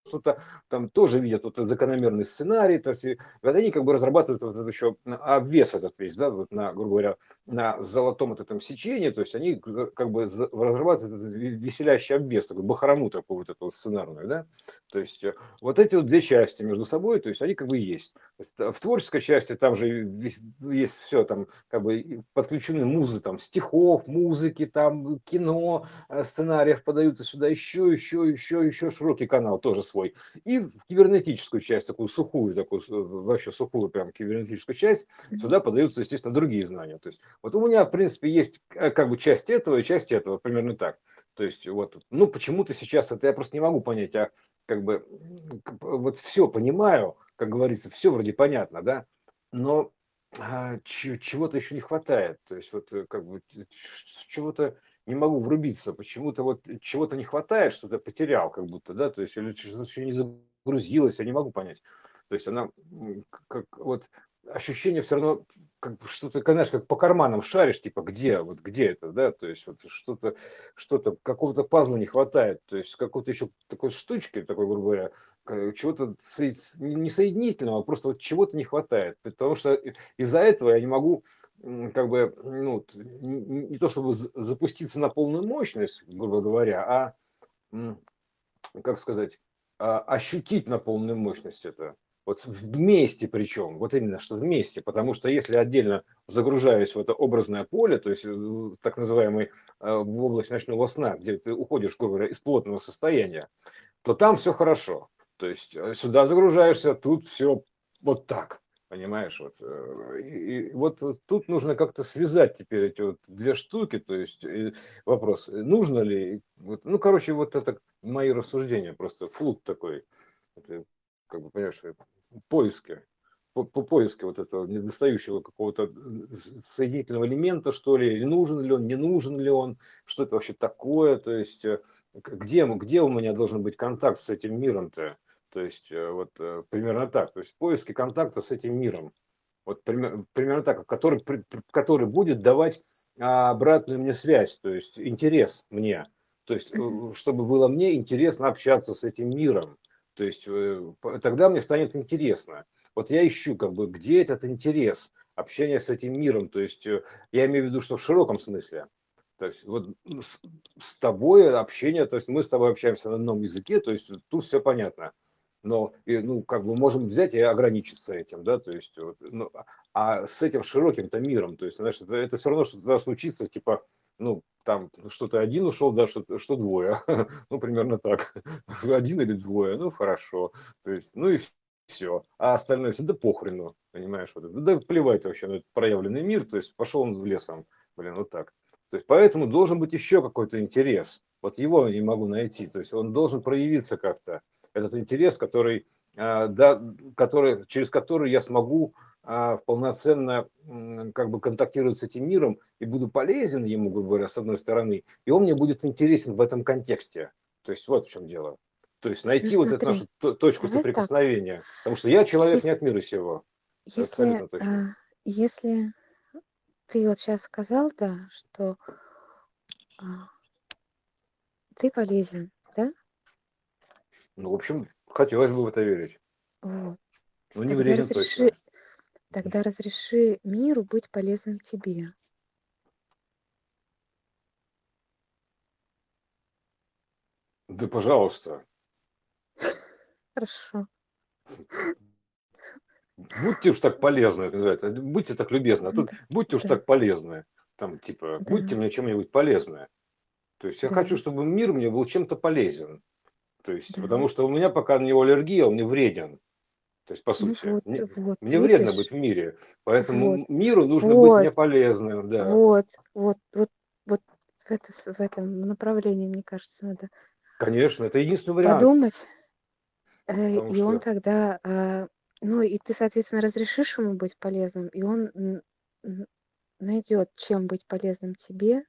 что-то там тоже видят вот закономерный сценарий, то есть вот они как бы разрабатывают вот этот еще обвес этот весь, да, вот на, грубо говоря, на золотом вот этом сечении, то есть они как бы разрабатывают этот веселящий обвес, такой бахрому такой вот эту сценарную, да, то есть э, вот эти вот две части между собой, то есть они как бы есть. есть в творческой части там же есть все, там как бы подключены музы, там стихов, музыки, там кино, э, сценариев подаются сюда еще, еще, еще, еще широкий канал тоже свой. И в кибернетическую часть, такую сухую, такую вообще сухую прям кибернетическую часть, сюда подаются, естественно, другие знания. То есть вот у меня, в принципе, есть э, как бы часть этого и часть этого, примерно так. То есть вот, ну почему-то сейчас это я просто не могу понять, а как бы вот все понимаю, как говорится, все вроде понятно, да, но а, чего-то еще не хватает. То есть вот э, как бы чего-то не могу врубиться, почему-то вот чего-то не хватает, что-то потерял как будто, да, то есть или что-то еще не загрузилось, я не могу понять. То есть она как вот ощущение все равно как что-то, знаешь, как по карманам шаришь, типа, где, вот где это, да, то есть вот что-то, что-то, какого-то пазла не хватает, то есть какой-то еще такой штучки, такой, грубо говоря, чего-то не соединительного, а просто вот чего-то не хватает, потому что из-за этого я не могу как бы, ну, не то чтобы запуститься на полную мощность, грубо говоря, а, как сказать, а, ощутить на полную мощность это. Вот вместе причем, вот именно что вместе, потому что если отдельно загружаюсь в это образное поле, то есть э, так называемый э, в область ночного сна, где ты уходишь, грубо говоря, из плотного состояния, то там все хорошо. То есть э, сюда загружаешься, тут все вот так. Понимаешь, вот, э, и, и вот тут нужно как-то связать теперь эти вот две штуки, то есть вопрос, нужно ли, вот, ну, короче, вот это мои рассуждения, просто флут такой, это, как бы, понимаешь, поиски, по, по поиске вот этого недостающего какого-то соединительного элемента, что ли, нужен ли он, не нужен ли он, что это вообще такое, то есть э, где, где у меня должен быть контакт с этим миром-то, то есть э, вот э, примерно так. То есть поиски контакта с этим миром. Вот примерно, примерно так, который, который будет давать а, обратную мне связь, то есть интерес мне. То есть, э, чтобы было мне интересно общаться с этим миром. То есть тогда мне станет интересно. Вот я ищу, как бы, где этот интерес общения с этим миром. То есть я имею в виду, что в широком смысле. То есть вот с, с тобой общение, то есть мы с тобой общаемся на одном языке, то есть тут все понятно но ну, как бы можем взять и ограничиться этим, да, то есть, вот, ну, а с этим широким-то миром, то есть, знаешь, это, это все равно, что должно типа, ну, там, что-то один ушел, да, что, что двое, ну, примерно так, один или двое, ну, хорошо, то есть, ну, и все, а остальное все, да похрену, понимаешь, вот, да плевать вообще на этот проявленный мир, то есть, пошел он в лесом, блин, вот так, то есть, поэтому должен быть еще какой-то интерес, вот его я не могу найти, то есть, он должен проявиться как-то, этот интерес, который, а, да, который, через который я смогу а, полноценно как бы контактировать с этим миром и буду полезен ему, грубо говоря, с одной стороны, и он мне будет интересен в этом контексте. То есть вот в чем дело. То есть найти ну, вот эту нашу точку соприкосновения. Так. Потому что я человек если, не от мира сего. Если, а, если ты вот сейчас сказал, да, что а, ты полезен? Ну, в общем, хотелось бы в это верить. Вот. Ну, не Тогда разреши, точно. тогда разреши миру быть полезным тебе. Да, пожалуйста. Хорошо. Будьте уж так полезны, это называется. Будьте так любезны. А тут будьте уж да. так полезны. Там, типа, да. будьте мне чем-нибудь полезны. То есть я да. хочу, чтобы мир мне был чем-то полезен. То есть, да. потому что у меня пока на него аллергия, он мне вреден. То есть, по ну сути, вот, мне, вот, мне вредно быть в мире. Поэтому вот, миру нужно вот, быть мне полезным. Да. Вот, вот, вот, вот в, это, в этом направлении, мне кажется, надо Конечно, это единственный вариант. подумать. Э, и что... он тогда, э, ну и ты, соответственно, разрешишь ему быть полезным, и он найдет, чем быть полезным тебе,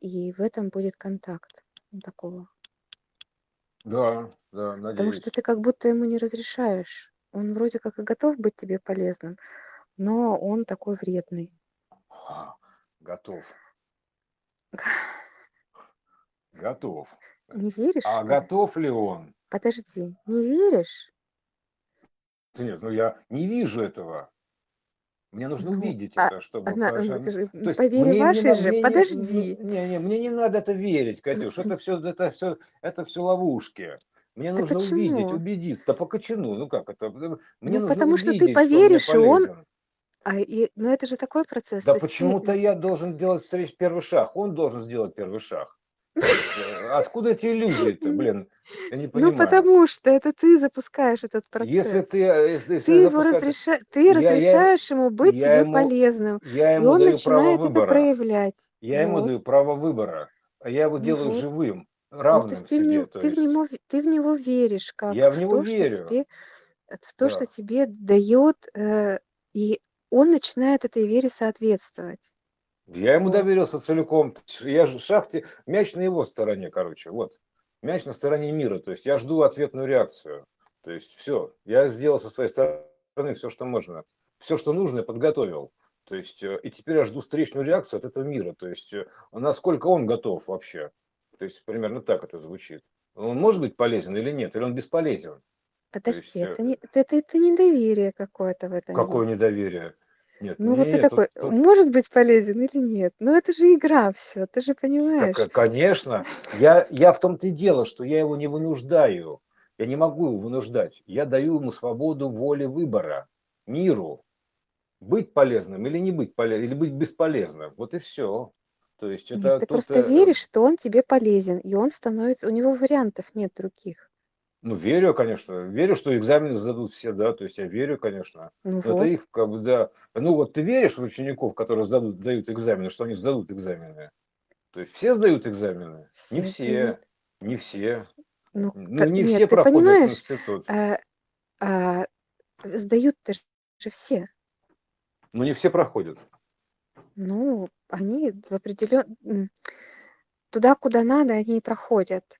и в этом будет контакт такого. Да, да, Потому что ты как будто ему не разрешаешь. Он вроде как и готов быть тебе полезным, но он такой вредный. Готов. Готов. Не веришь, А что ли? готов ли он? Подожди, не веришь? Нет, ну я не вижу этого. Мне нужно ну, увидеть а, это, чтобы... Она, То есть по вере вашей не, же, мне, подожди. Не, не, не, мне не надо это верить, Катюш, это все, это все, это все ловушки. Мне нужно почему? увидеть, убедиться. Да по кочану, ну как это? Мне ну, нужно потому увидеть, что ты поверишь, что и он... А, и, ну это же такой процесс. Да почему-то ты... я должен делать встреч первый шаг, он должен сделать первый шаг. Э, откуда эти иллюзии-то, блин? Я не ну, понимаю. Ну, потому что это ты запускаешь этот процесс. Если ты, э, если ты, его разреша... ты я, разрешаешь я, ему быть я тебе ему, полезным, я ему и он даю начинает право это проявлять. Я вот. ему даю право выбора, а я его делаю вот. живым, равным ну, то есть себе. Ты в, него, то есть... ты, в него, ты в него веришь, как я в, него то, верю. Что тебе, в то, да. что тебе дает, э, и он начинает этой вере соответствовать. Я ему доверился целиком. Я же в шахте, мяч на его стороне, короче, вот. Мяч на стороне мира. То есть я жду ответную реакцию. То есть все. Я сделал со своей стороны все, что можно. Все, что нужно, подготовил. То есть, э, и теперь я жду встречную реакцию от этого мира. То есть, э, насколько он готов вообще. То есть, примерно так это звучит. Он может быть полезен или нет, или он бесполезен. Подожди, есть, это, не, это, это недоверие какое-то в этом. Какое есть. недоверие? Нет, Ну вот ты такой, тут, может быть полезен или нет? Ну это же игра все, ты же понимаешь. так, конечно, я, я в том-то и дело, что я его не вынуждаю. Я не могу его вынуждать. Я даю ему свободу воли выбора, миру. Быть полезным или не быть полезным, или быть бесполезным. Вот и все. То есть это Нет, ты тут... просто веришь, что он тебе полезен, и он становится, у него вариантов нет других. Ну, верю, конечно. Верю, что экзамены сдадут все, да, то есть я верю, конечно. Но это их, как бы, да. Ну, вот ты веришь в учеников, которые сдадут, дают экзамены, что они сдадут экзамены? То есть все сдают экзамены? Не Все все, сдают. не все. Ну, Ну, не нет, все проходят в понимаешь, институт. э, а, сдают-то же все. Ну, не все проходят. Ну, они в определен... Туда, куда надо, они и проходят.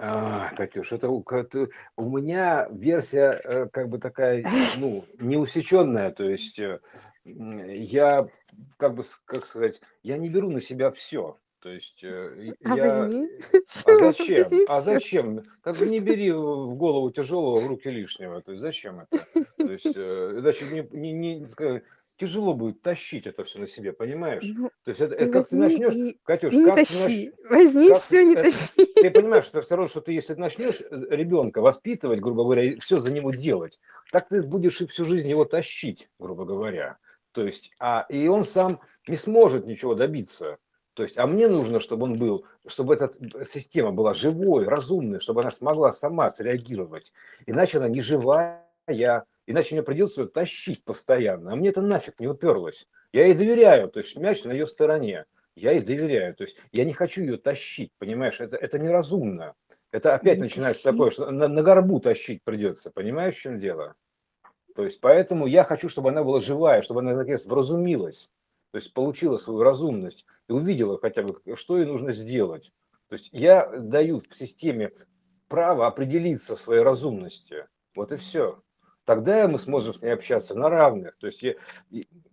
А, Катюш, это у, кат- у меня версия э, как бы такая, ну, неусеченная, то есть э, я, как бы, как сказать, я не беру на себя все, то есть э, А я, возьми. э, а зачем, Возьми а зачем, как бы не бери в голову тяжелого, в руки лишнего, то есть зачем это, то есть э, иначе не, не, не, тяжело будет тащить это все на себе, понимаешь, Ну, то есть это, ты это как ты начнешь, и, Катюш, и не как ты начнешь, тащи. Возьми как все, не это, тащи. ты понимаешь, что все равно, что ты, если начнешь ребенка воспитывать, грубо говоря, все за него делать, так ты будешь и всю жизнь его тащить, грубо говоря. То есть, а, и он сам не сможет ничего добиться. То есть, а мне нужно, чтобы он был, чтобы эта система была живой, разумной, чтобы она смогла сама среагировать. Иначе она не живая, иначе мне придется ее тащить постоянно. А мне это нафиг не уперлось. Я ей доверяю, то есть мяч на ее стороне. Я ей доверяю. То есть я не хочу ее тащить, понимаешь? Это, это неразумно. Это опять Не начинается тащи. такое, что на, на горбу тащить придется. Понимаешь, в чем дело? То есть поэтому я хочу, чтобы она была живая, чтобы она наконец вразумилась. То есть получила свою разумность и увидела хотя бы, что ей нужно сделать. То есть я даю в системе право определиться своей разумности. Вот и все. Тогда мы сможем с ней общаться на равных. То есть,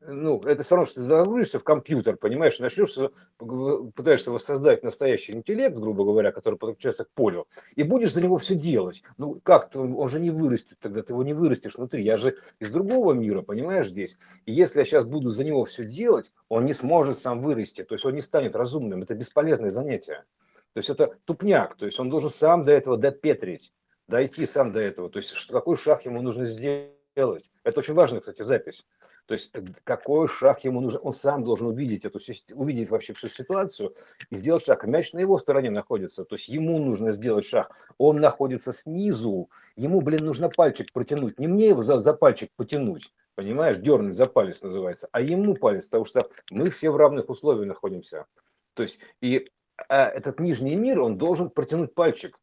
ну, это все равно, что ты загрузишься в компьютер, понимаешь, начнешь, пытаешься воссоздать настоящий интеллект, грубо говоря, который подключается к полю, и будешь за него все делать. Ну, как ты, он же не вырастет тогда, ты его не вырастешь внутри. Я же из другого мира, понимаешь, здесь. И если я сейчас буду за него все делать, он не сможет сам вырасти, то есть он не станет разумным. Это бесполезное занятие. То есть это тупняк, то есть он должен сам до этого допетрить дойти сам до этого. То есть какой шаг ему нужно сделать. Это очень важная, кстати, запись. То есть какой шаг ему нужен. Он сам должен увидеть эту увидеть вообще всю ситуацию и сделать шаг. Мяч на его стороне находится. То есть ему нужно сделать шаг. Он находится снизу. Ему, блин, нужно пальчик протянуть. Не мне его за, за пальчик потянуть. Понимаешь, дернуть за палец называется, а ему палец, потому что мы все в равных условиях находимся. То есть и а этот нижний мир, он должен протянуть пальчик.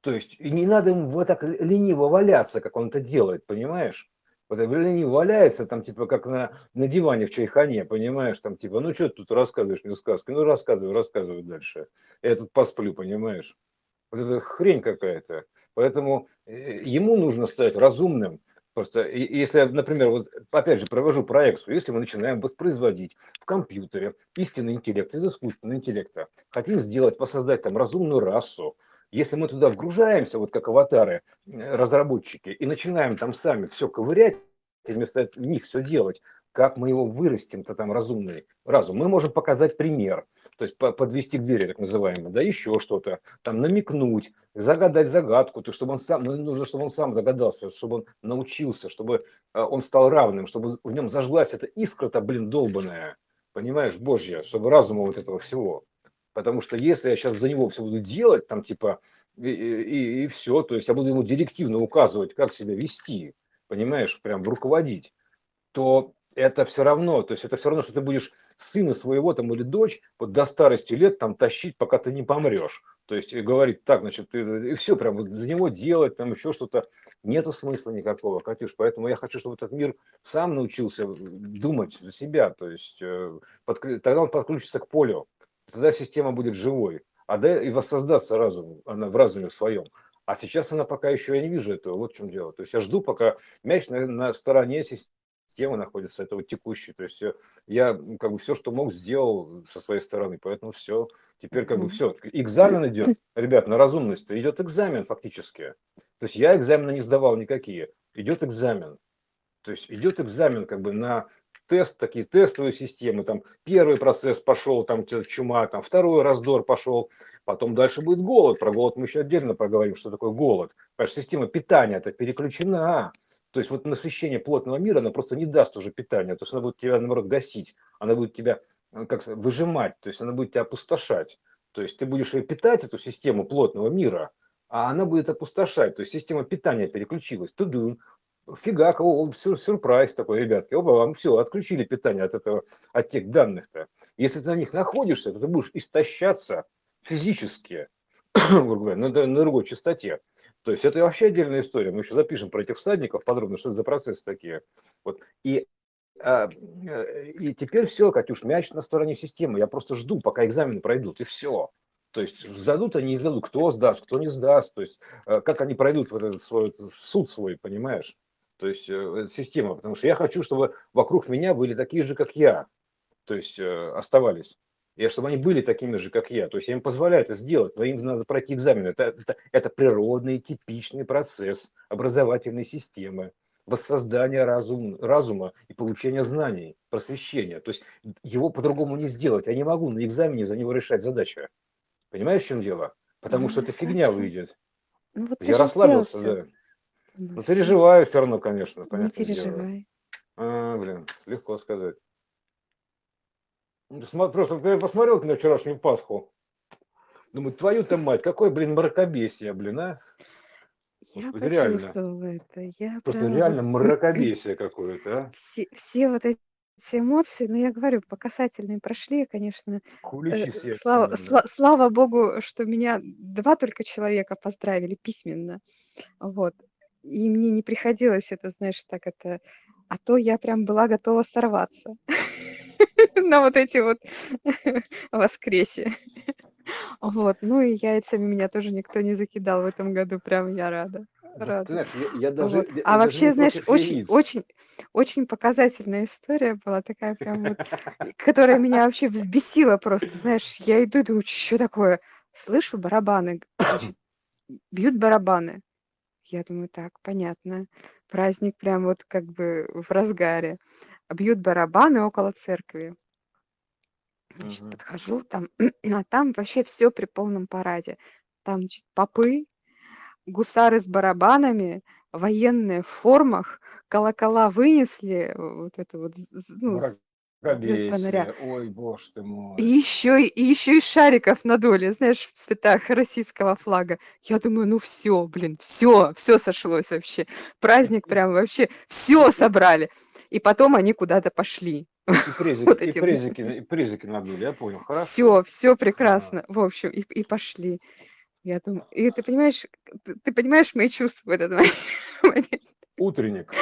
То есть не надо ему вот так лениво валяться, как он это делает, понимаешь? Вот лениво валяется, там типа как на, на диване в чайхане, понимаешь? Там типа, ну что ты тут рассказываешь мне сказки? Ну рассказывай, рассказывай дальше. Я тут посплю, понимаешь? Вот это хрень какая-то. Поэтому ему нужно стать разумным. Просто если, например, вот опять же провожу проекцию, если мы начинаем воспроизводить в компьютере истинный интеллект из искусственного интеллекта, хотим сделать, воссоздать там разумную расу, если мы туда вгружаемся, вот как аватары, разработчики, и начинаем там сами все ковырять, вместо них все делать, как мы его вырастим-то там разумный разум. Мы можем показать пример, то есть подвести к двери, так называемое, да, еще что-то, там намекнуть, загадать загадку, то чтобы он сам, ну, нужно, чтобы он сам догадался, чтобы он научился, чтобы он стал равным, чтобы в нем зажглась эта искра-то, блин, долбаная, понимаешь, божья, чтобы разума вот этого всего. Потому что если я сейчас за него все буду делать, там типа, и, и, и все, то есть я буду ему директивно указывать, как себя вести, понимаешь, прям руководить, то это все равно, то есть это все равно, что ты будешь сына своего там или дочь вот до старости лет там тащить, пока ты не помрешь. То есть и говорить так, значит, ты, и все прям вот за него делать, там еще что-то, нету смысла никакого, Катюш. Поэтому я хочу, чтобы этот мир сам научился думать за себя, то есть под, тогда он подключится к полю, тогда система будет живой, а да и воссоздаться разум, она в разуме своем. А сейчас она пока еще, я не вижу этого, вот в чем дело. То есть я жду, пока мяч на, на стороне системы находится, этого текущей. То есть я как бы все, что мог, сделал со своей стороны, поэтому все. Теперь как бы все. Экзамен идет, ребят, на разумность, идет экзамен фактически. То есть я экзамены не сдавал никакие, идет экзамен. То есть идет экзамен как бы на тест, такие тестовые системы, там первый процесс пошел, там чума, там второй раздор пошел, потом дальше будет голод, про голод мы еще отдельно поговорим, что такое голод. Потому что система питания это переключена, то есть вот насыщение плотного мира, она просто не даст уже питания, то есть она будет тебя, наоборот, гасить, она будет тебя как выжимать, то есть она будет тебя опустошать. То есть ты будешь питать эту систему плотного мира, а она будет опустошать. То есть система питания переключилась. Тудун, фигак, о, сюр, сюрприз такой, ребятки, оба, вам все, отключили питание от этого, от тех данных-то. Если ты на них находишься, то ты будешь истощаться физически, на, на другой частоте. То есть это вообще отдельная история. Мы еще запишем про этих всадников подробно, что это за процессы такие. Вот. И, а, и теперь все, Катюш, мяч на стороне системы. Я просто жду, пока экзамены пройдут, и все. То есть сдадут они, не сдадут, кто сдаст, кто не сдаст, то есть э, как они пройдут вот этот свой суд свой, понимаешь? То есть э, система, потому что я хочу, чтобы вокруг меня были такие же, как я, то есть э, оставались. И чтобы они были такими же, как я. То есть я им позволяю это сделать, но им надо пройти экзамен. Это, это, это природный, типичный процесс образовательной системы, воссоздания разум, разума и получения знаний, просвещения. То есть его по-другому не сделать. Я не могу на экзамене за него решать задачу. Понимаешь, в чем дело? Потому ну, что это фигня выйдет. Ну, вот я расслабился, да. Ну, ну переживаю все равно, конечно. Не переживай. А, блин, легко сказать. Просто я посмотрел на вчерашнюю Пасху. Думаю, твою-то мать, какой, блин, мракобесие, блин, а? Я Господи, почувствовала реально. это. Я Просто прям... реально мракобесие какое-то, а? Все, все вот эти эмоции, но я говорю, по касательной прошли, конечно. Куличи э, слава, сла, слава богу, что меня два только человека поздравили письменно. Вот. И мне не приходилось это, знаешь, так это... А то я прям была готова сорваться. на вот эти вот воскресе. Вот. Ну и яйцами меня тоже никто не закидал в этом году. Прям я рада. рада. Ты знаешь, я, я даже, вот. я, а я вообще, даже знаешь, очень, очень, очень показательная история была такая прям вот, которая меня вообще взбесила просто. Знаешь, я иду и думаю, что такое? Слышу барабаны. Значит, бьют барабаны. Я думаю, так, понятно. Праздник прям вот как бы в разгаре бьют барабаны около церкви. Значит, Мгм. подхожу, там, а там вообще все при полном параде. Там, значит, попы, гусары с барабанами, военные в формах, колокола вынесли, вот это вот, ну, без фонаря. ой, боже ты мой. И еще, и еще и шариков надули, знаешь, в цветах российского флага. Я думаю, ну все, блин, все, все сошлось вообще. Праздник прям вообще, все собрали. И потом они куда-то пошли. И, презик, вот и, презики, и презики надули, я понял, хорошо. Все, все прекрасно. В общем, и, и пошли. Я думаю, и ты понимаешь, ты, ты понимаешь мои чувства в этот момент. Утренник.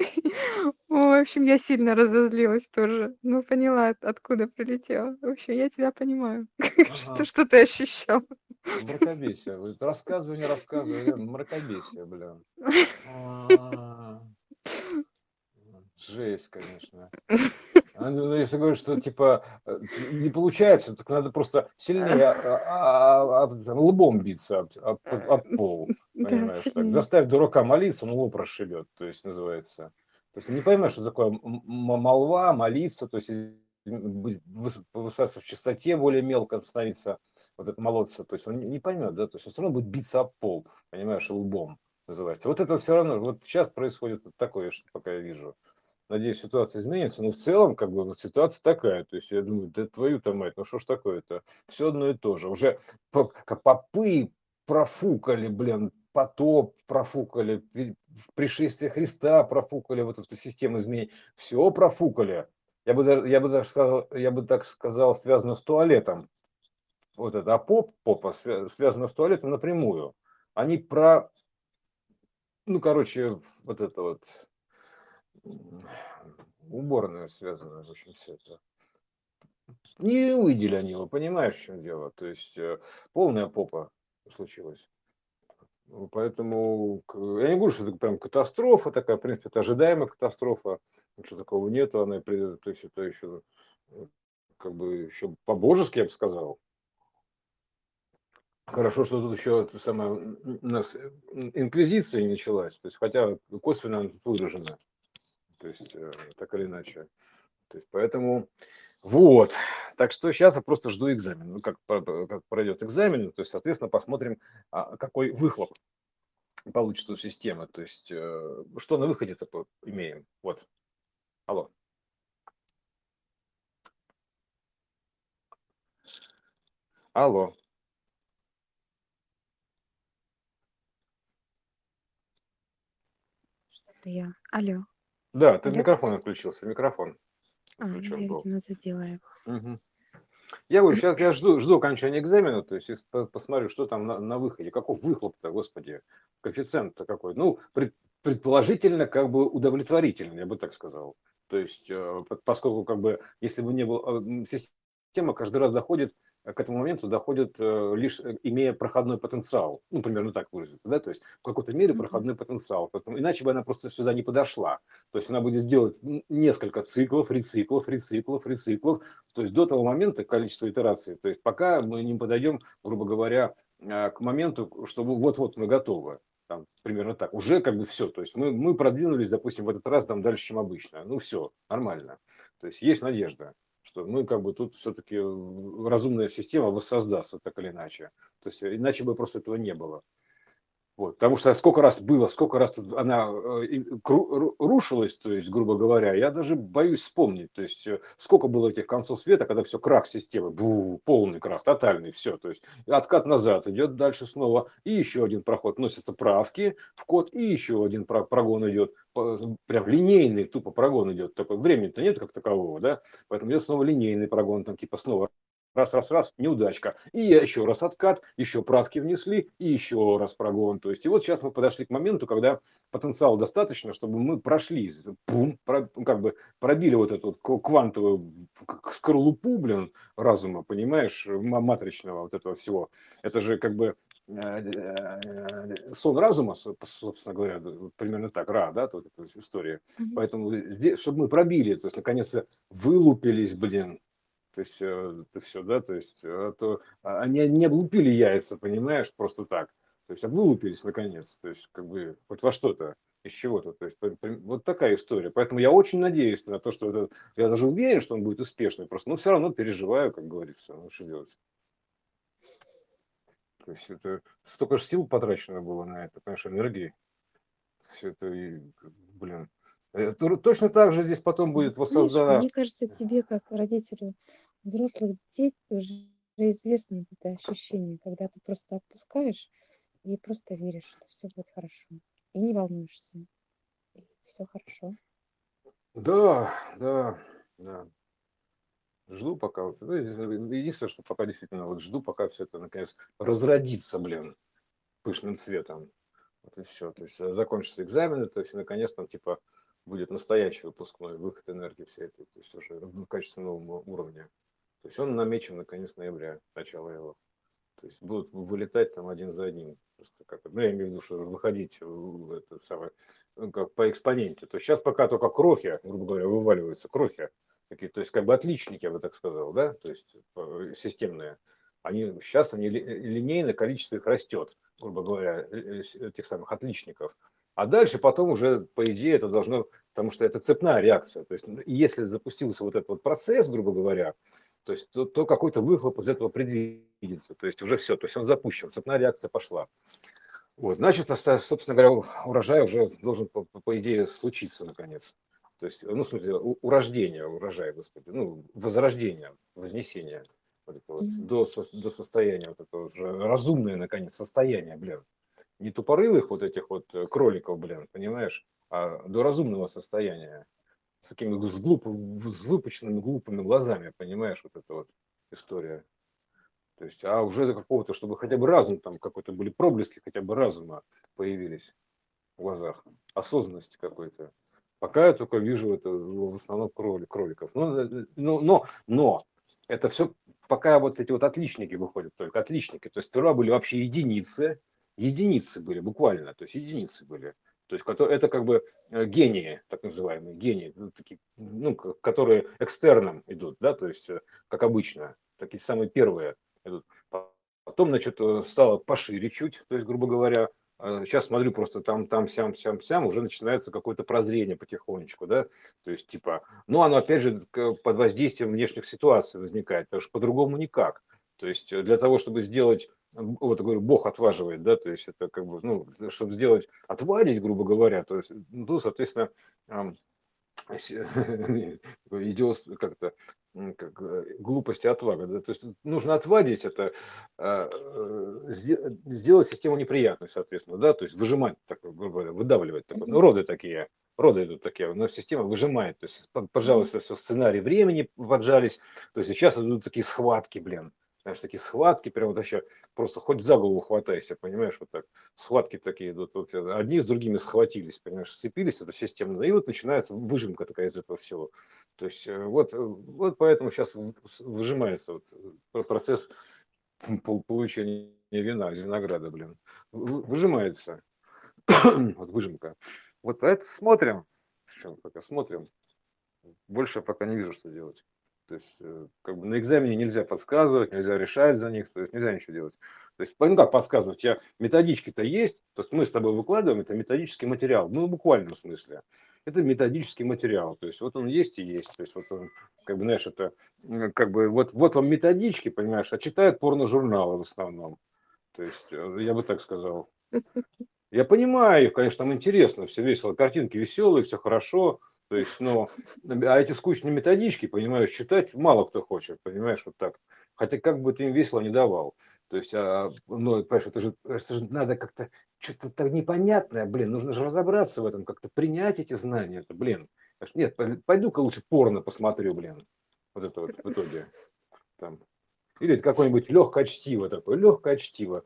В общем, я сильно разозлилась тоже. Ну, поняла, откуда прилетела. В общем, я тебя понимаю. Что, что ты ощущал? Мракобесие. Рассказывай, не рассказывай. Мракобесие, блин. Жесть, конечно. Ну, если говорить, что типа э, не получается, так надо просто сильнее а, а, а, лбом биться об, об, об пол. Понимаешь? Да, так. Заставь дурака молиться, он лоб расшибет, то есть называется. То есть не поймешь, что такое молва, молиться, то есть высаться в чистоте более мелко становиться, вот это молодца, то есть он не поймет, да, то есть он все равно будет биться об пол, понимаешь, лбом называется. Вот это все равно, вот сейчас происходит такое, что пока я вижу. Надеюсь, ситуация изменится, но в целом, как бы, ситуация такая. То есть я думаю, да твою-то мать, ну что ж такое-то? Все одно и то же. Уже попы профукали, блин, потоп профукали, пришествие Христа профукали, вот эту систему изменений. Все профукали. Я бы, даже, я, бы даже сказал, я бы так сказал, связано с туалетом. Вот это, а поп, попа связано с туалетом напрямую. Они про, ну, короче, вот это вот уборная связана, в общем, все это. Не увидели они его, понимаешь, в чем дело? То есть э, полная попа случилась. Поэтому я не говорю, что это прям катастрофа такая, в принципе, это ожидаемая катастрофа, ничего такого нету, она, то есть это еще э, как бы еще по-божески, я бы сказал. Хорошо, что тут еще самое, у нас инквизиция началась, то есть хотя косвенно она тут выражена то есть э, так или иначе. То есть поэтому вот. Так что сейчас я просто жду экзамен. Ну, как, как пройдет экзамен, то есть, соответственно, посмотрим, а, какой выхлоп получит у системы. То есть, э, что на выходе-то имеем. Вот. Алло. Алло. Что-то я. Алло. Да, ты Алло. микрофон отключился, микрофон А, ну, я, был. видимо, задела его. Мгм. Я говорю, сейчас я жду, жду окончания экзамена, то есть посмотрю, что там на, на выходе, каков выхлоп-то, господи, коэффициент-то какой. Ну, пред- предположительно, как бы удовлетворительный, я бы так сказал. То есть, э, по- поскольку, как бы, если бы не было, э, система каждый раз доходит, к этому моменту доходит э, лишь э, имея проходной потенциал, ну, примерно так выразиться, да, то есть в какой-то мере проходной потенциал, поэтому иначе бы она просто сюда не подошла. То есть она будет делать несколько циклов, рециклов, рециклов, рециклов, то есть до того момента количество итераций, то есть пока мы не подойдем, грубо говоря, э, к моменту, что мы- вот-вот мы готовы. Там, примерно так. Уже как бы все. То есть мы, мы продвинулись, допустим, в этот раз там дальше, чем обычно. Ну все, нормально. То есть есть надежда, что мы как бы тут все-таки разумная система воссоздастся так или иначе. То есть иначе бы просто этого не было. Вот, потому что сколько раз было, сколько раз тут она э, рушилась, то есть, грубо говоря, я даже боюсь вспомнить, то есть, э, сколько было этих концов света, когда все крах системы, бу, полный крах, тотальный, все, то есть, откат назад идет дальше снова, и еще один проход, носятся правки в код, и еще один про- прогон идет, прям линейный, тупо прогон идет, такой, времени-то нет как такового, да, поэтому идет снова линейный прогон, там, типа, снова раз, раз, раз, неудачка. И еще раз откат, еще правки внесли, и еще раз прогон. То есть, и вот сейчас мы подошли к моменту, когда потенциала достаточно, чтобы мы прошли, пум, про- как бы пробили вот эту вот квантовую скорлупу, блин, разума, понимаешь, ма- матричного вот этого всего. Это же как бы э, э, сон разума, со- собственно говоря, примерно так, ра, да, вот эта история. Мгм. Поэтому здесь, чтобы мы пробили, то есть наконец-то вылупились, блин, то есть это все, да, то есть э, то а, они не облупили яйца, понимаешь, просто так. То есть а вылупились наконец, то есть как бы хоть во что-то, из чего-то. То есть вот такая история. Поэтому я очень надеюсь на то, что это, я даже уверен, что он будет успешный, просто, но все равно переживаю, как говорится, ну что делать. То есть это столько же сил потрачено было на это, понимаешь, энергии. Все это, и, блин. Э, то- Точно так же здесь потом будет знаешь, воссоздана мне кажется, тебе, как родителю взрослых детей, уже известно это ощущение, когда ты просто отпускаешь и просто веришь, что все будет хорошо. И не волнуешься. И все хорошо. Да, да, да. Жду пока. Вот, ну, единственное, что пока действительно вот жду, пока все это наконец разродится, блин, пышным цветом. Вот и все. То есть э, закончатся экзамены, то есть наконец там типа будет настоящий выпускной выход энергии всей этой, то есть уже в качественном уровне. То есть он намечен на конец ноября, начало его. То есть будут вылетать там один за одним. Просто как, ну, я имею в виду, что выходить это самое, ну, как по экспоненте. То есть сейчас пока только крохи, грубо говоря, вываливаются крохи. Такие, то есть как бы отличники, я бы так сказал, да, то есть э, системные. Они сейчас они ли- линейно количество их растет, грубо говоря, э, э, этих самых отличников. А дальше потом уже, по идее, это должно, потому что это цепная реакция. То есть ну, если запустился вот этот вот процесс, грубо говоря, то есть то, то какой-то выхлоп из этого предвидится. То есть уже все, то есть он запущен, цепная реакция пошла. Вот, значит, собственно говоря, урожай уже должен, по, идее, случиться наконец. То есть, ну, в смысле, у, урождения, урожай, господи, ну, возрождение, вознесение вот это вот, Мгм. до, до состояния вот этого уже разумное, наконец, состояние, блин. Не тупорылых вот этих вот э, кроликов, блин, понимаешь, а до разумного состояния. С такими с, глуп, с выпученными глупыми глазами, понимаешь, вот эта вот история. То есть, а уже до какого-то, чтобы хотя бы разум, там какой-то были проблески хотя бы разума появились в глазах, осознанности какой-то. Пока я только вижу это в основном кроли, кроликов. Но, э, но, но, но это все пока вот эти вот отличники выходят только, отличники. То есть сперва были вообще единицы, единицы были буквально, то есть единицы были. То есть это как бы э, гении, так называемые гении, ну, такие, ну, которые экстерном идут, да, то есть э, как обычно, такие самые первые идут. Потом, значит, э, стало пошире чуть, то есть, грубо говоря, сейчас смотрю просто там, там, сям, сям, сям, уже начинается какое-то прозрение потихонечку, да, то есть, типа, ну, оно, опять же, под воздействием внешних ситуаций возникает, потому что по-другому никак. То есть, для того, чтобы сделать, вот, говорю, Бог отваживает, да, то есть, это как бы, ну, чтобы сделать, отвадить, грубо говоря, то есть, ну, соответственно, ам, с- идиот, как-то, как глупость и отвага. Да? То есть нужно отвадить это, а, э, сделать систему неприятной, соответственно, да, то есть выжимать, так, грубо говоря, выдавливать. Такое. Ну, роды такие, роды идут такие, но система выжимает. То есть, пожалуйста, все сценарий времени поджались, то есть сейчас идут такие схватки, блин знаешь, такие схватки, прям вот вообще просто хоть за голову хватайся, понимаешь, вот так. Схватки такие идут, вот, одни с другими схватились, понимаешь, сцепились, это системно, и вот начинается выжимка такая из этого всего. То есть э, вот, э, вот поэтому сейчас выжимается вот э, процесс получения вина из винограда, блин. Выжимается. вот выжимка. Вот это смотрим. Сейчас пока смотрим. Больше пока не вижу, что делать. То есть, э, как бы на экзамене нельзя подсказывать, нельзя решать за них, то есть нельзя ничего делать. То есть, ну как подсказывать, я методички-то есть, то есть мы с тобой выкладываем, это методический материал, ну, в буквальном смысле. Это методический материал, то есть вот он есть и есть, то есть вот он, как бы, знаешь, это, как бы, вот, вот вам методички, понимаешь, а читают порно-журналы в основном. То есть, э, я бы так сказал. Я понимаю, конечно, там интересно, все весело, картинки веселые, все хорошо, то есть, ну, а эти скучные методички, понимаешь, читать мало кто хочет, понимаешь, вот так. Хотя как бы ты им весело не давал. То есть, а, ну, понимаешь, это же, это же надо как-то, что-то так непонятное, блин, нужно же разобраться в этом, как-то принять эти знания, это, блин. Нет, пойду-ка лучше порно посмотрю, блин. Вот это вот в итоге. Там. Или какое-нибудь легкое чтиво такое, легкое чтиво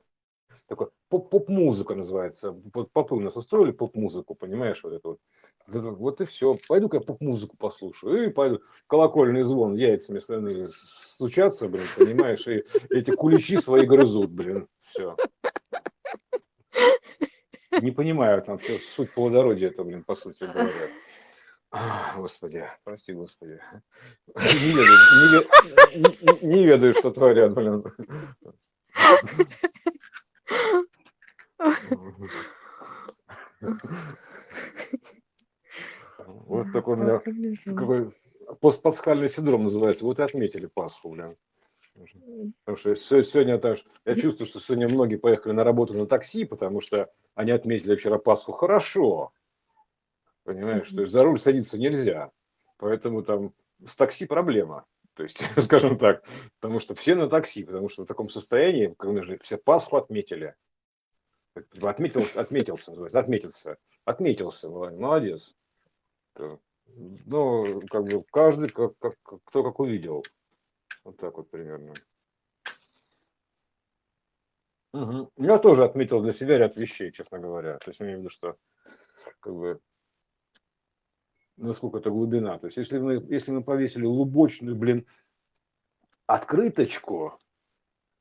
такой поп-музыка называется. Попы у нас устроили поп-музыку, понимаешь, вот это вот. Вот и все. Пойду-ка я поп-музыку послушаю. И пойду. Колокольный звон яйцами стучаться, блин, понимаешь, и эти куличи свои грызут, блин. Все. Не понимаю там все, суть плодородия это, блин, по сути говоря. Господи, прости, Господи. Не ведаю, не, не, не ведаю, что творят, блин. Вот такой у меня какой постпасхальный синдром называется. Вот и отметили Пасху, блин. Потому что сегодня так, я чувствую, что сегодня многие поехали на работу на такси, потому что они отметили вчера Пасху хорошо. Понимаешь, то есть за руль садиться нельзя. Поэтому там с такси проблема. То есть, скажем так, потому что все на такси, потому что в таком состоянии, как же все Пасху отметили. Отметил, отметился, называется, отметился. Отметился, молодец. Ну, как бы каждый, как, как, кто как увидел. Вот так вот примерно. Угу. Я тоже отметил для себя ряд вещей, честно говоря. То есть, имею в виду, что как бы насколько это глубина. То есть, если мы, если мы повесили лубочную, блин, открыточку,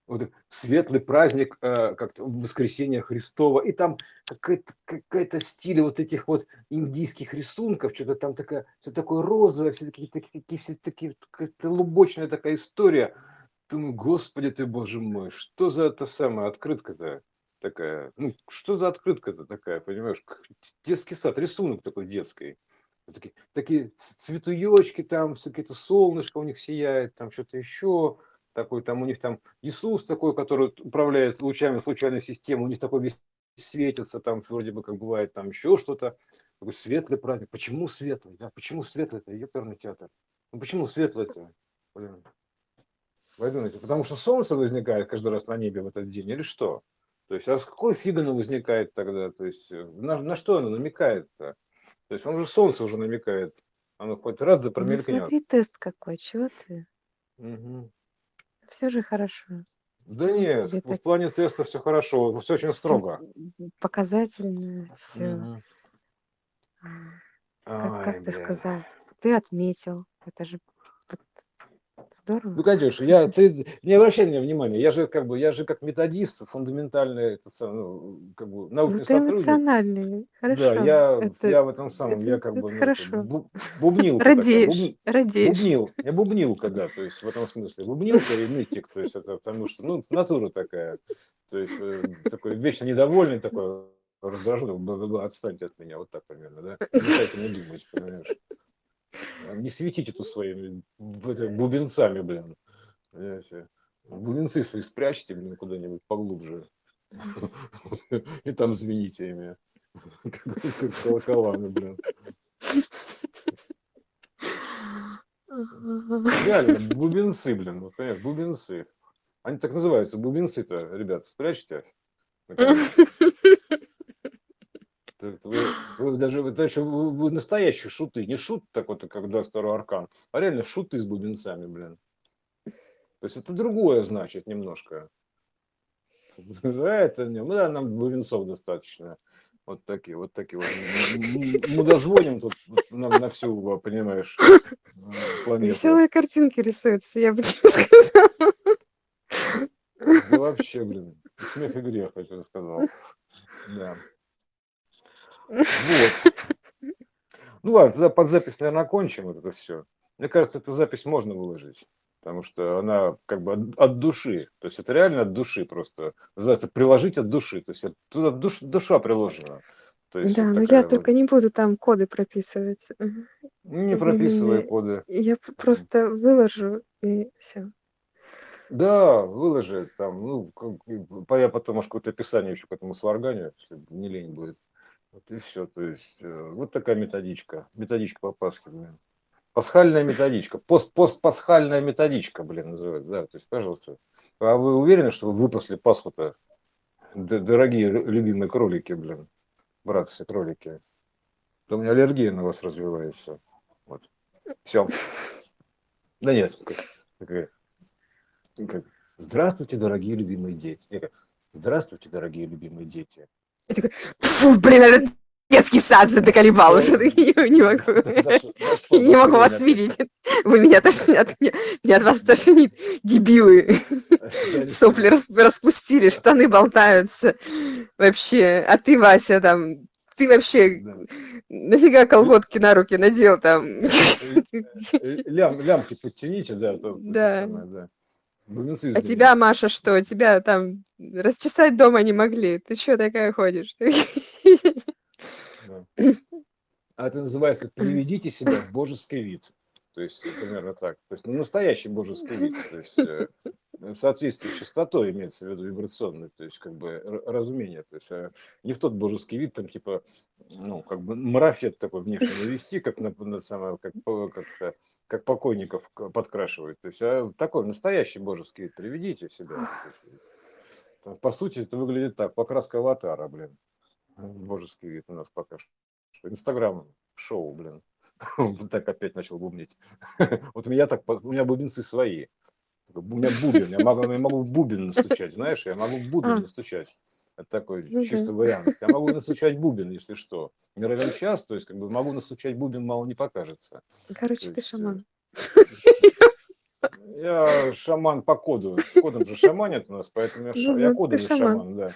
вот светлый праздник э, как-то воскресения Христова, и там какая-то какая в стиле вот этих вот индийских рисунков, что-то там такая, все такое розовое, все такие, такие, такие все такие, какая-то лубочная такая история. Думаю, господи ты, боже мой, что за это самая открытка-то такая? Ну, что за открытка-то такая, понимаешь? Детский сад, рисунок такой детский такие, такие цветуечки там, какие-то солнышко у них сияет, там что-то еще, такой там у них там Иисус такой, который управляет лучами случайной системы, у них такой весь светится, там вроде бы как бывает там еще что-то, такой светлый праздник. Почему светлый? Да, почему светлый это? Ёперный театр. Ну почему светлый это? Блин. Вы думаете, потому что солнце возникает каждый раз на небе в этот день или что? То есть, а с какой фиг оно возникает тогда? То есть, э, на, на что оно намекает-то? То есть он же солнце уже намекает. Оно хоть раз да Ну смотри, тест какой, чего ты? Угу. Все же хорошо. Да нет, в так плане теста все хорошо, все очень все строго. показательно, все. Угу. Как, как ты сказал, ты отметил. Это же Здорово. Ну, Катюша, я, ты не обращай на меня внимания, я же как бы, я же как методист, фундаментальный, это, ну, как бы, Ну, научный ты сотрудник. эмоциональный. Да, Хорошо. я, Это, я в этом самом, это, я как бы, это ну, это, хорошо. бу- бубнилка такая, Радеешь, бубни- радеешь. бубнил, я бубнилка, да, то есть в этом смысле, бубнилка и нытик, то есть это потому что, ну, натура такая, то есть э, такой вечно недовольный такой, раздраженный, «Бла-бла-бла, отстаньте от меня, вот так примерно, да, не дайте мне думать, понимаешь. Не светите тут своими бубенцами, блин. Понимаете? Бубенцы свои спрячьте, блин, куда-нибудь поглубже. И там звените ими. Как колоколами, блин. Реально, бубенцы, блин, вот понимаешь, бубенцы. Они так называются, бубенцы-то, ребята, спрячьте. Вы, вы даже вы, вы, вы настоящие шуты, не шут так вот, как 22 аркан, а реально шуты с бубенцами, блин. То есть это другое значит немножко. Да, это не, ну, да, нам бубенцов достаточно. Вот такие, вот такие вот. Мы дозвоним тут нам на всю, понимаешь, э, планету. Веселые картинки рисуются, я бы тебе сказала. Да вообще, блин, смех и грех, я тебе сказал. Да. Вот. Ну ладно, тогда под запись, наверное, окончим вот это все. Мне кажется, эту запись можно выложить, потому что она как бы от, от души. То есть это реально от души просто. Называется приложить от души. То есть туда душ, душа приложена. То есть да, но я вот... только не буду там коды прописывать. Не прописывай коды. Я просто выложу и все. Да, выложи там, ну, я потом, может, какое-то описание еще к этому сварганю, если не лень будет. Вот и все. То есть э, вот такая методичка. Методичка по Пасхе, блин. Пасхальная методичка. Пост, постпасхальная методичка, блин, называется. Да, то есть, пожалуйста. А вы уверены, что вы выпасли Пасху-то? Дорогие любимые кролики, блин. Братцы, кролики. То у меня аллергия на вас развивается. Вот. Все. Да нет. Здравствуйте, дорогие любимые дети. Здравствуйте, дорогие любимые дети. Я такой, фу, блин, это детский сад задоколебал уже. Я не могу. Не могу вас видеть. Вы меня тошнят. Меня от вас тошнит. Дебилы. Сопли распустили, штаны болтаются. Вообще. А ты, Вася, там, ты вообще да. нафига колготки на руки надел там? Лям, лямки подтяните, да. То, да. Самое, да. А тебя, Маша, что? Тебя там расчесать дома не могли. Ты что такая ходишь? А это называется «переведите себя в божеский вид». То есть, примерно так. То есть, ну, настоящий божеский вид. То есть, э, в соответствии с частотой имеется в виду вибрационный, то есть, как бы, разумение. То есть, не в тот божеский вид, там, типа, ну, как бы, марафет такой внешне навести, как на, на самое, как, как как покойников подкрашивают. То есть а такой настоящий божеский приведите себя. По сути, это выглядит так. Покраска аватара, блин. Божеский вид у нас пока что. Инстаграм шоу, блин. Так опять начал бубнить. Вот у меня так, у меня бубенцы свои. У меня бубен, я могу, я могу в бубен настучать, знаешь, я могу в бубен настучать. Это такой ну, чисто вариант. Я могу настучать бубен, если что. Не равен час, то есть как бы могу настучать бубен, мало не покажется. Короче, то ты есть, шаман. Я шаман по коду. С кодом же шаманят у нас, поэтому я, ша... я кодовый шаман. шаман, да.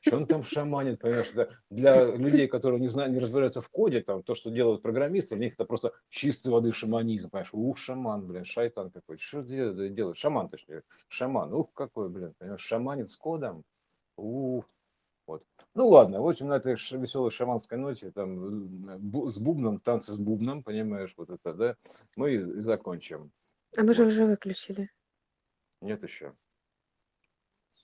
Что он там шаманит, понимаешь? Да? Для людей, которые не знают, не разбираются в коде, там, то, что делают программисты, у них это просто чистой воды шаманизм, понимаешь? Ух, шаман, блин, шайтан какой. Что делает? Шаман, точнее. Шаман. Ух, какой, блин, понимаешь? Шаманит с кодом. Ух, вот. Ну ладно, в общем, на этой веселой шаманской ноте, там, с бубном, танцы с бубном, понимаешь, вот это, да, мы и закончим. А мы же уже выключили. Нет еще.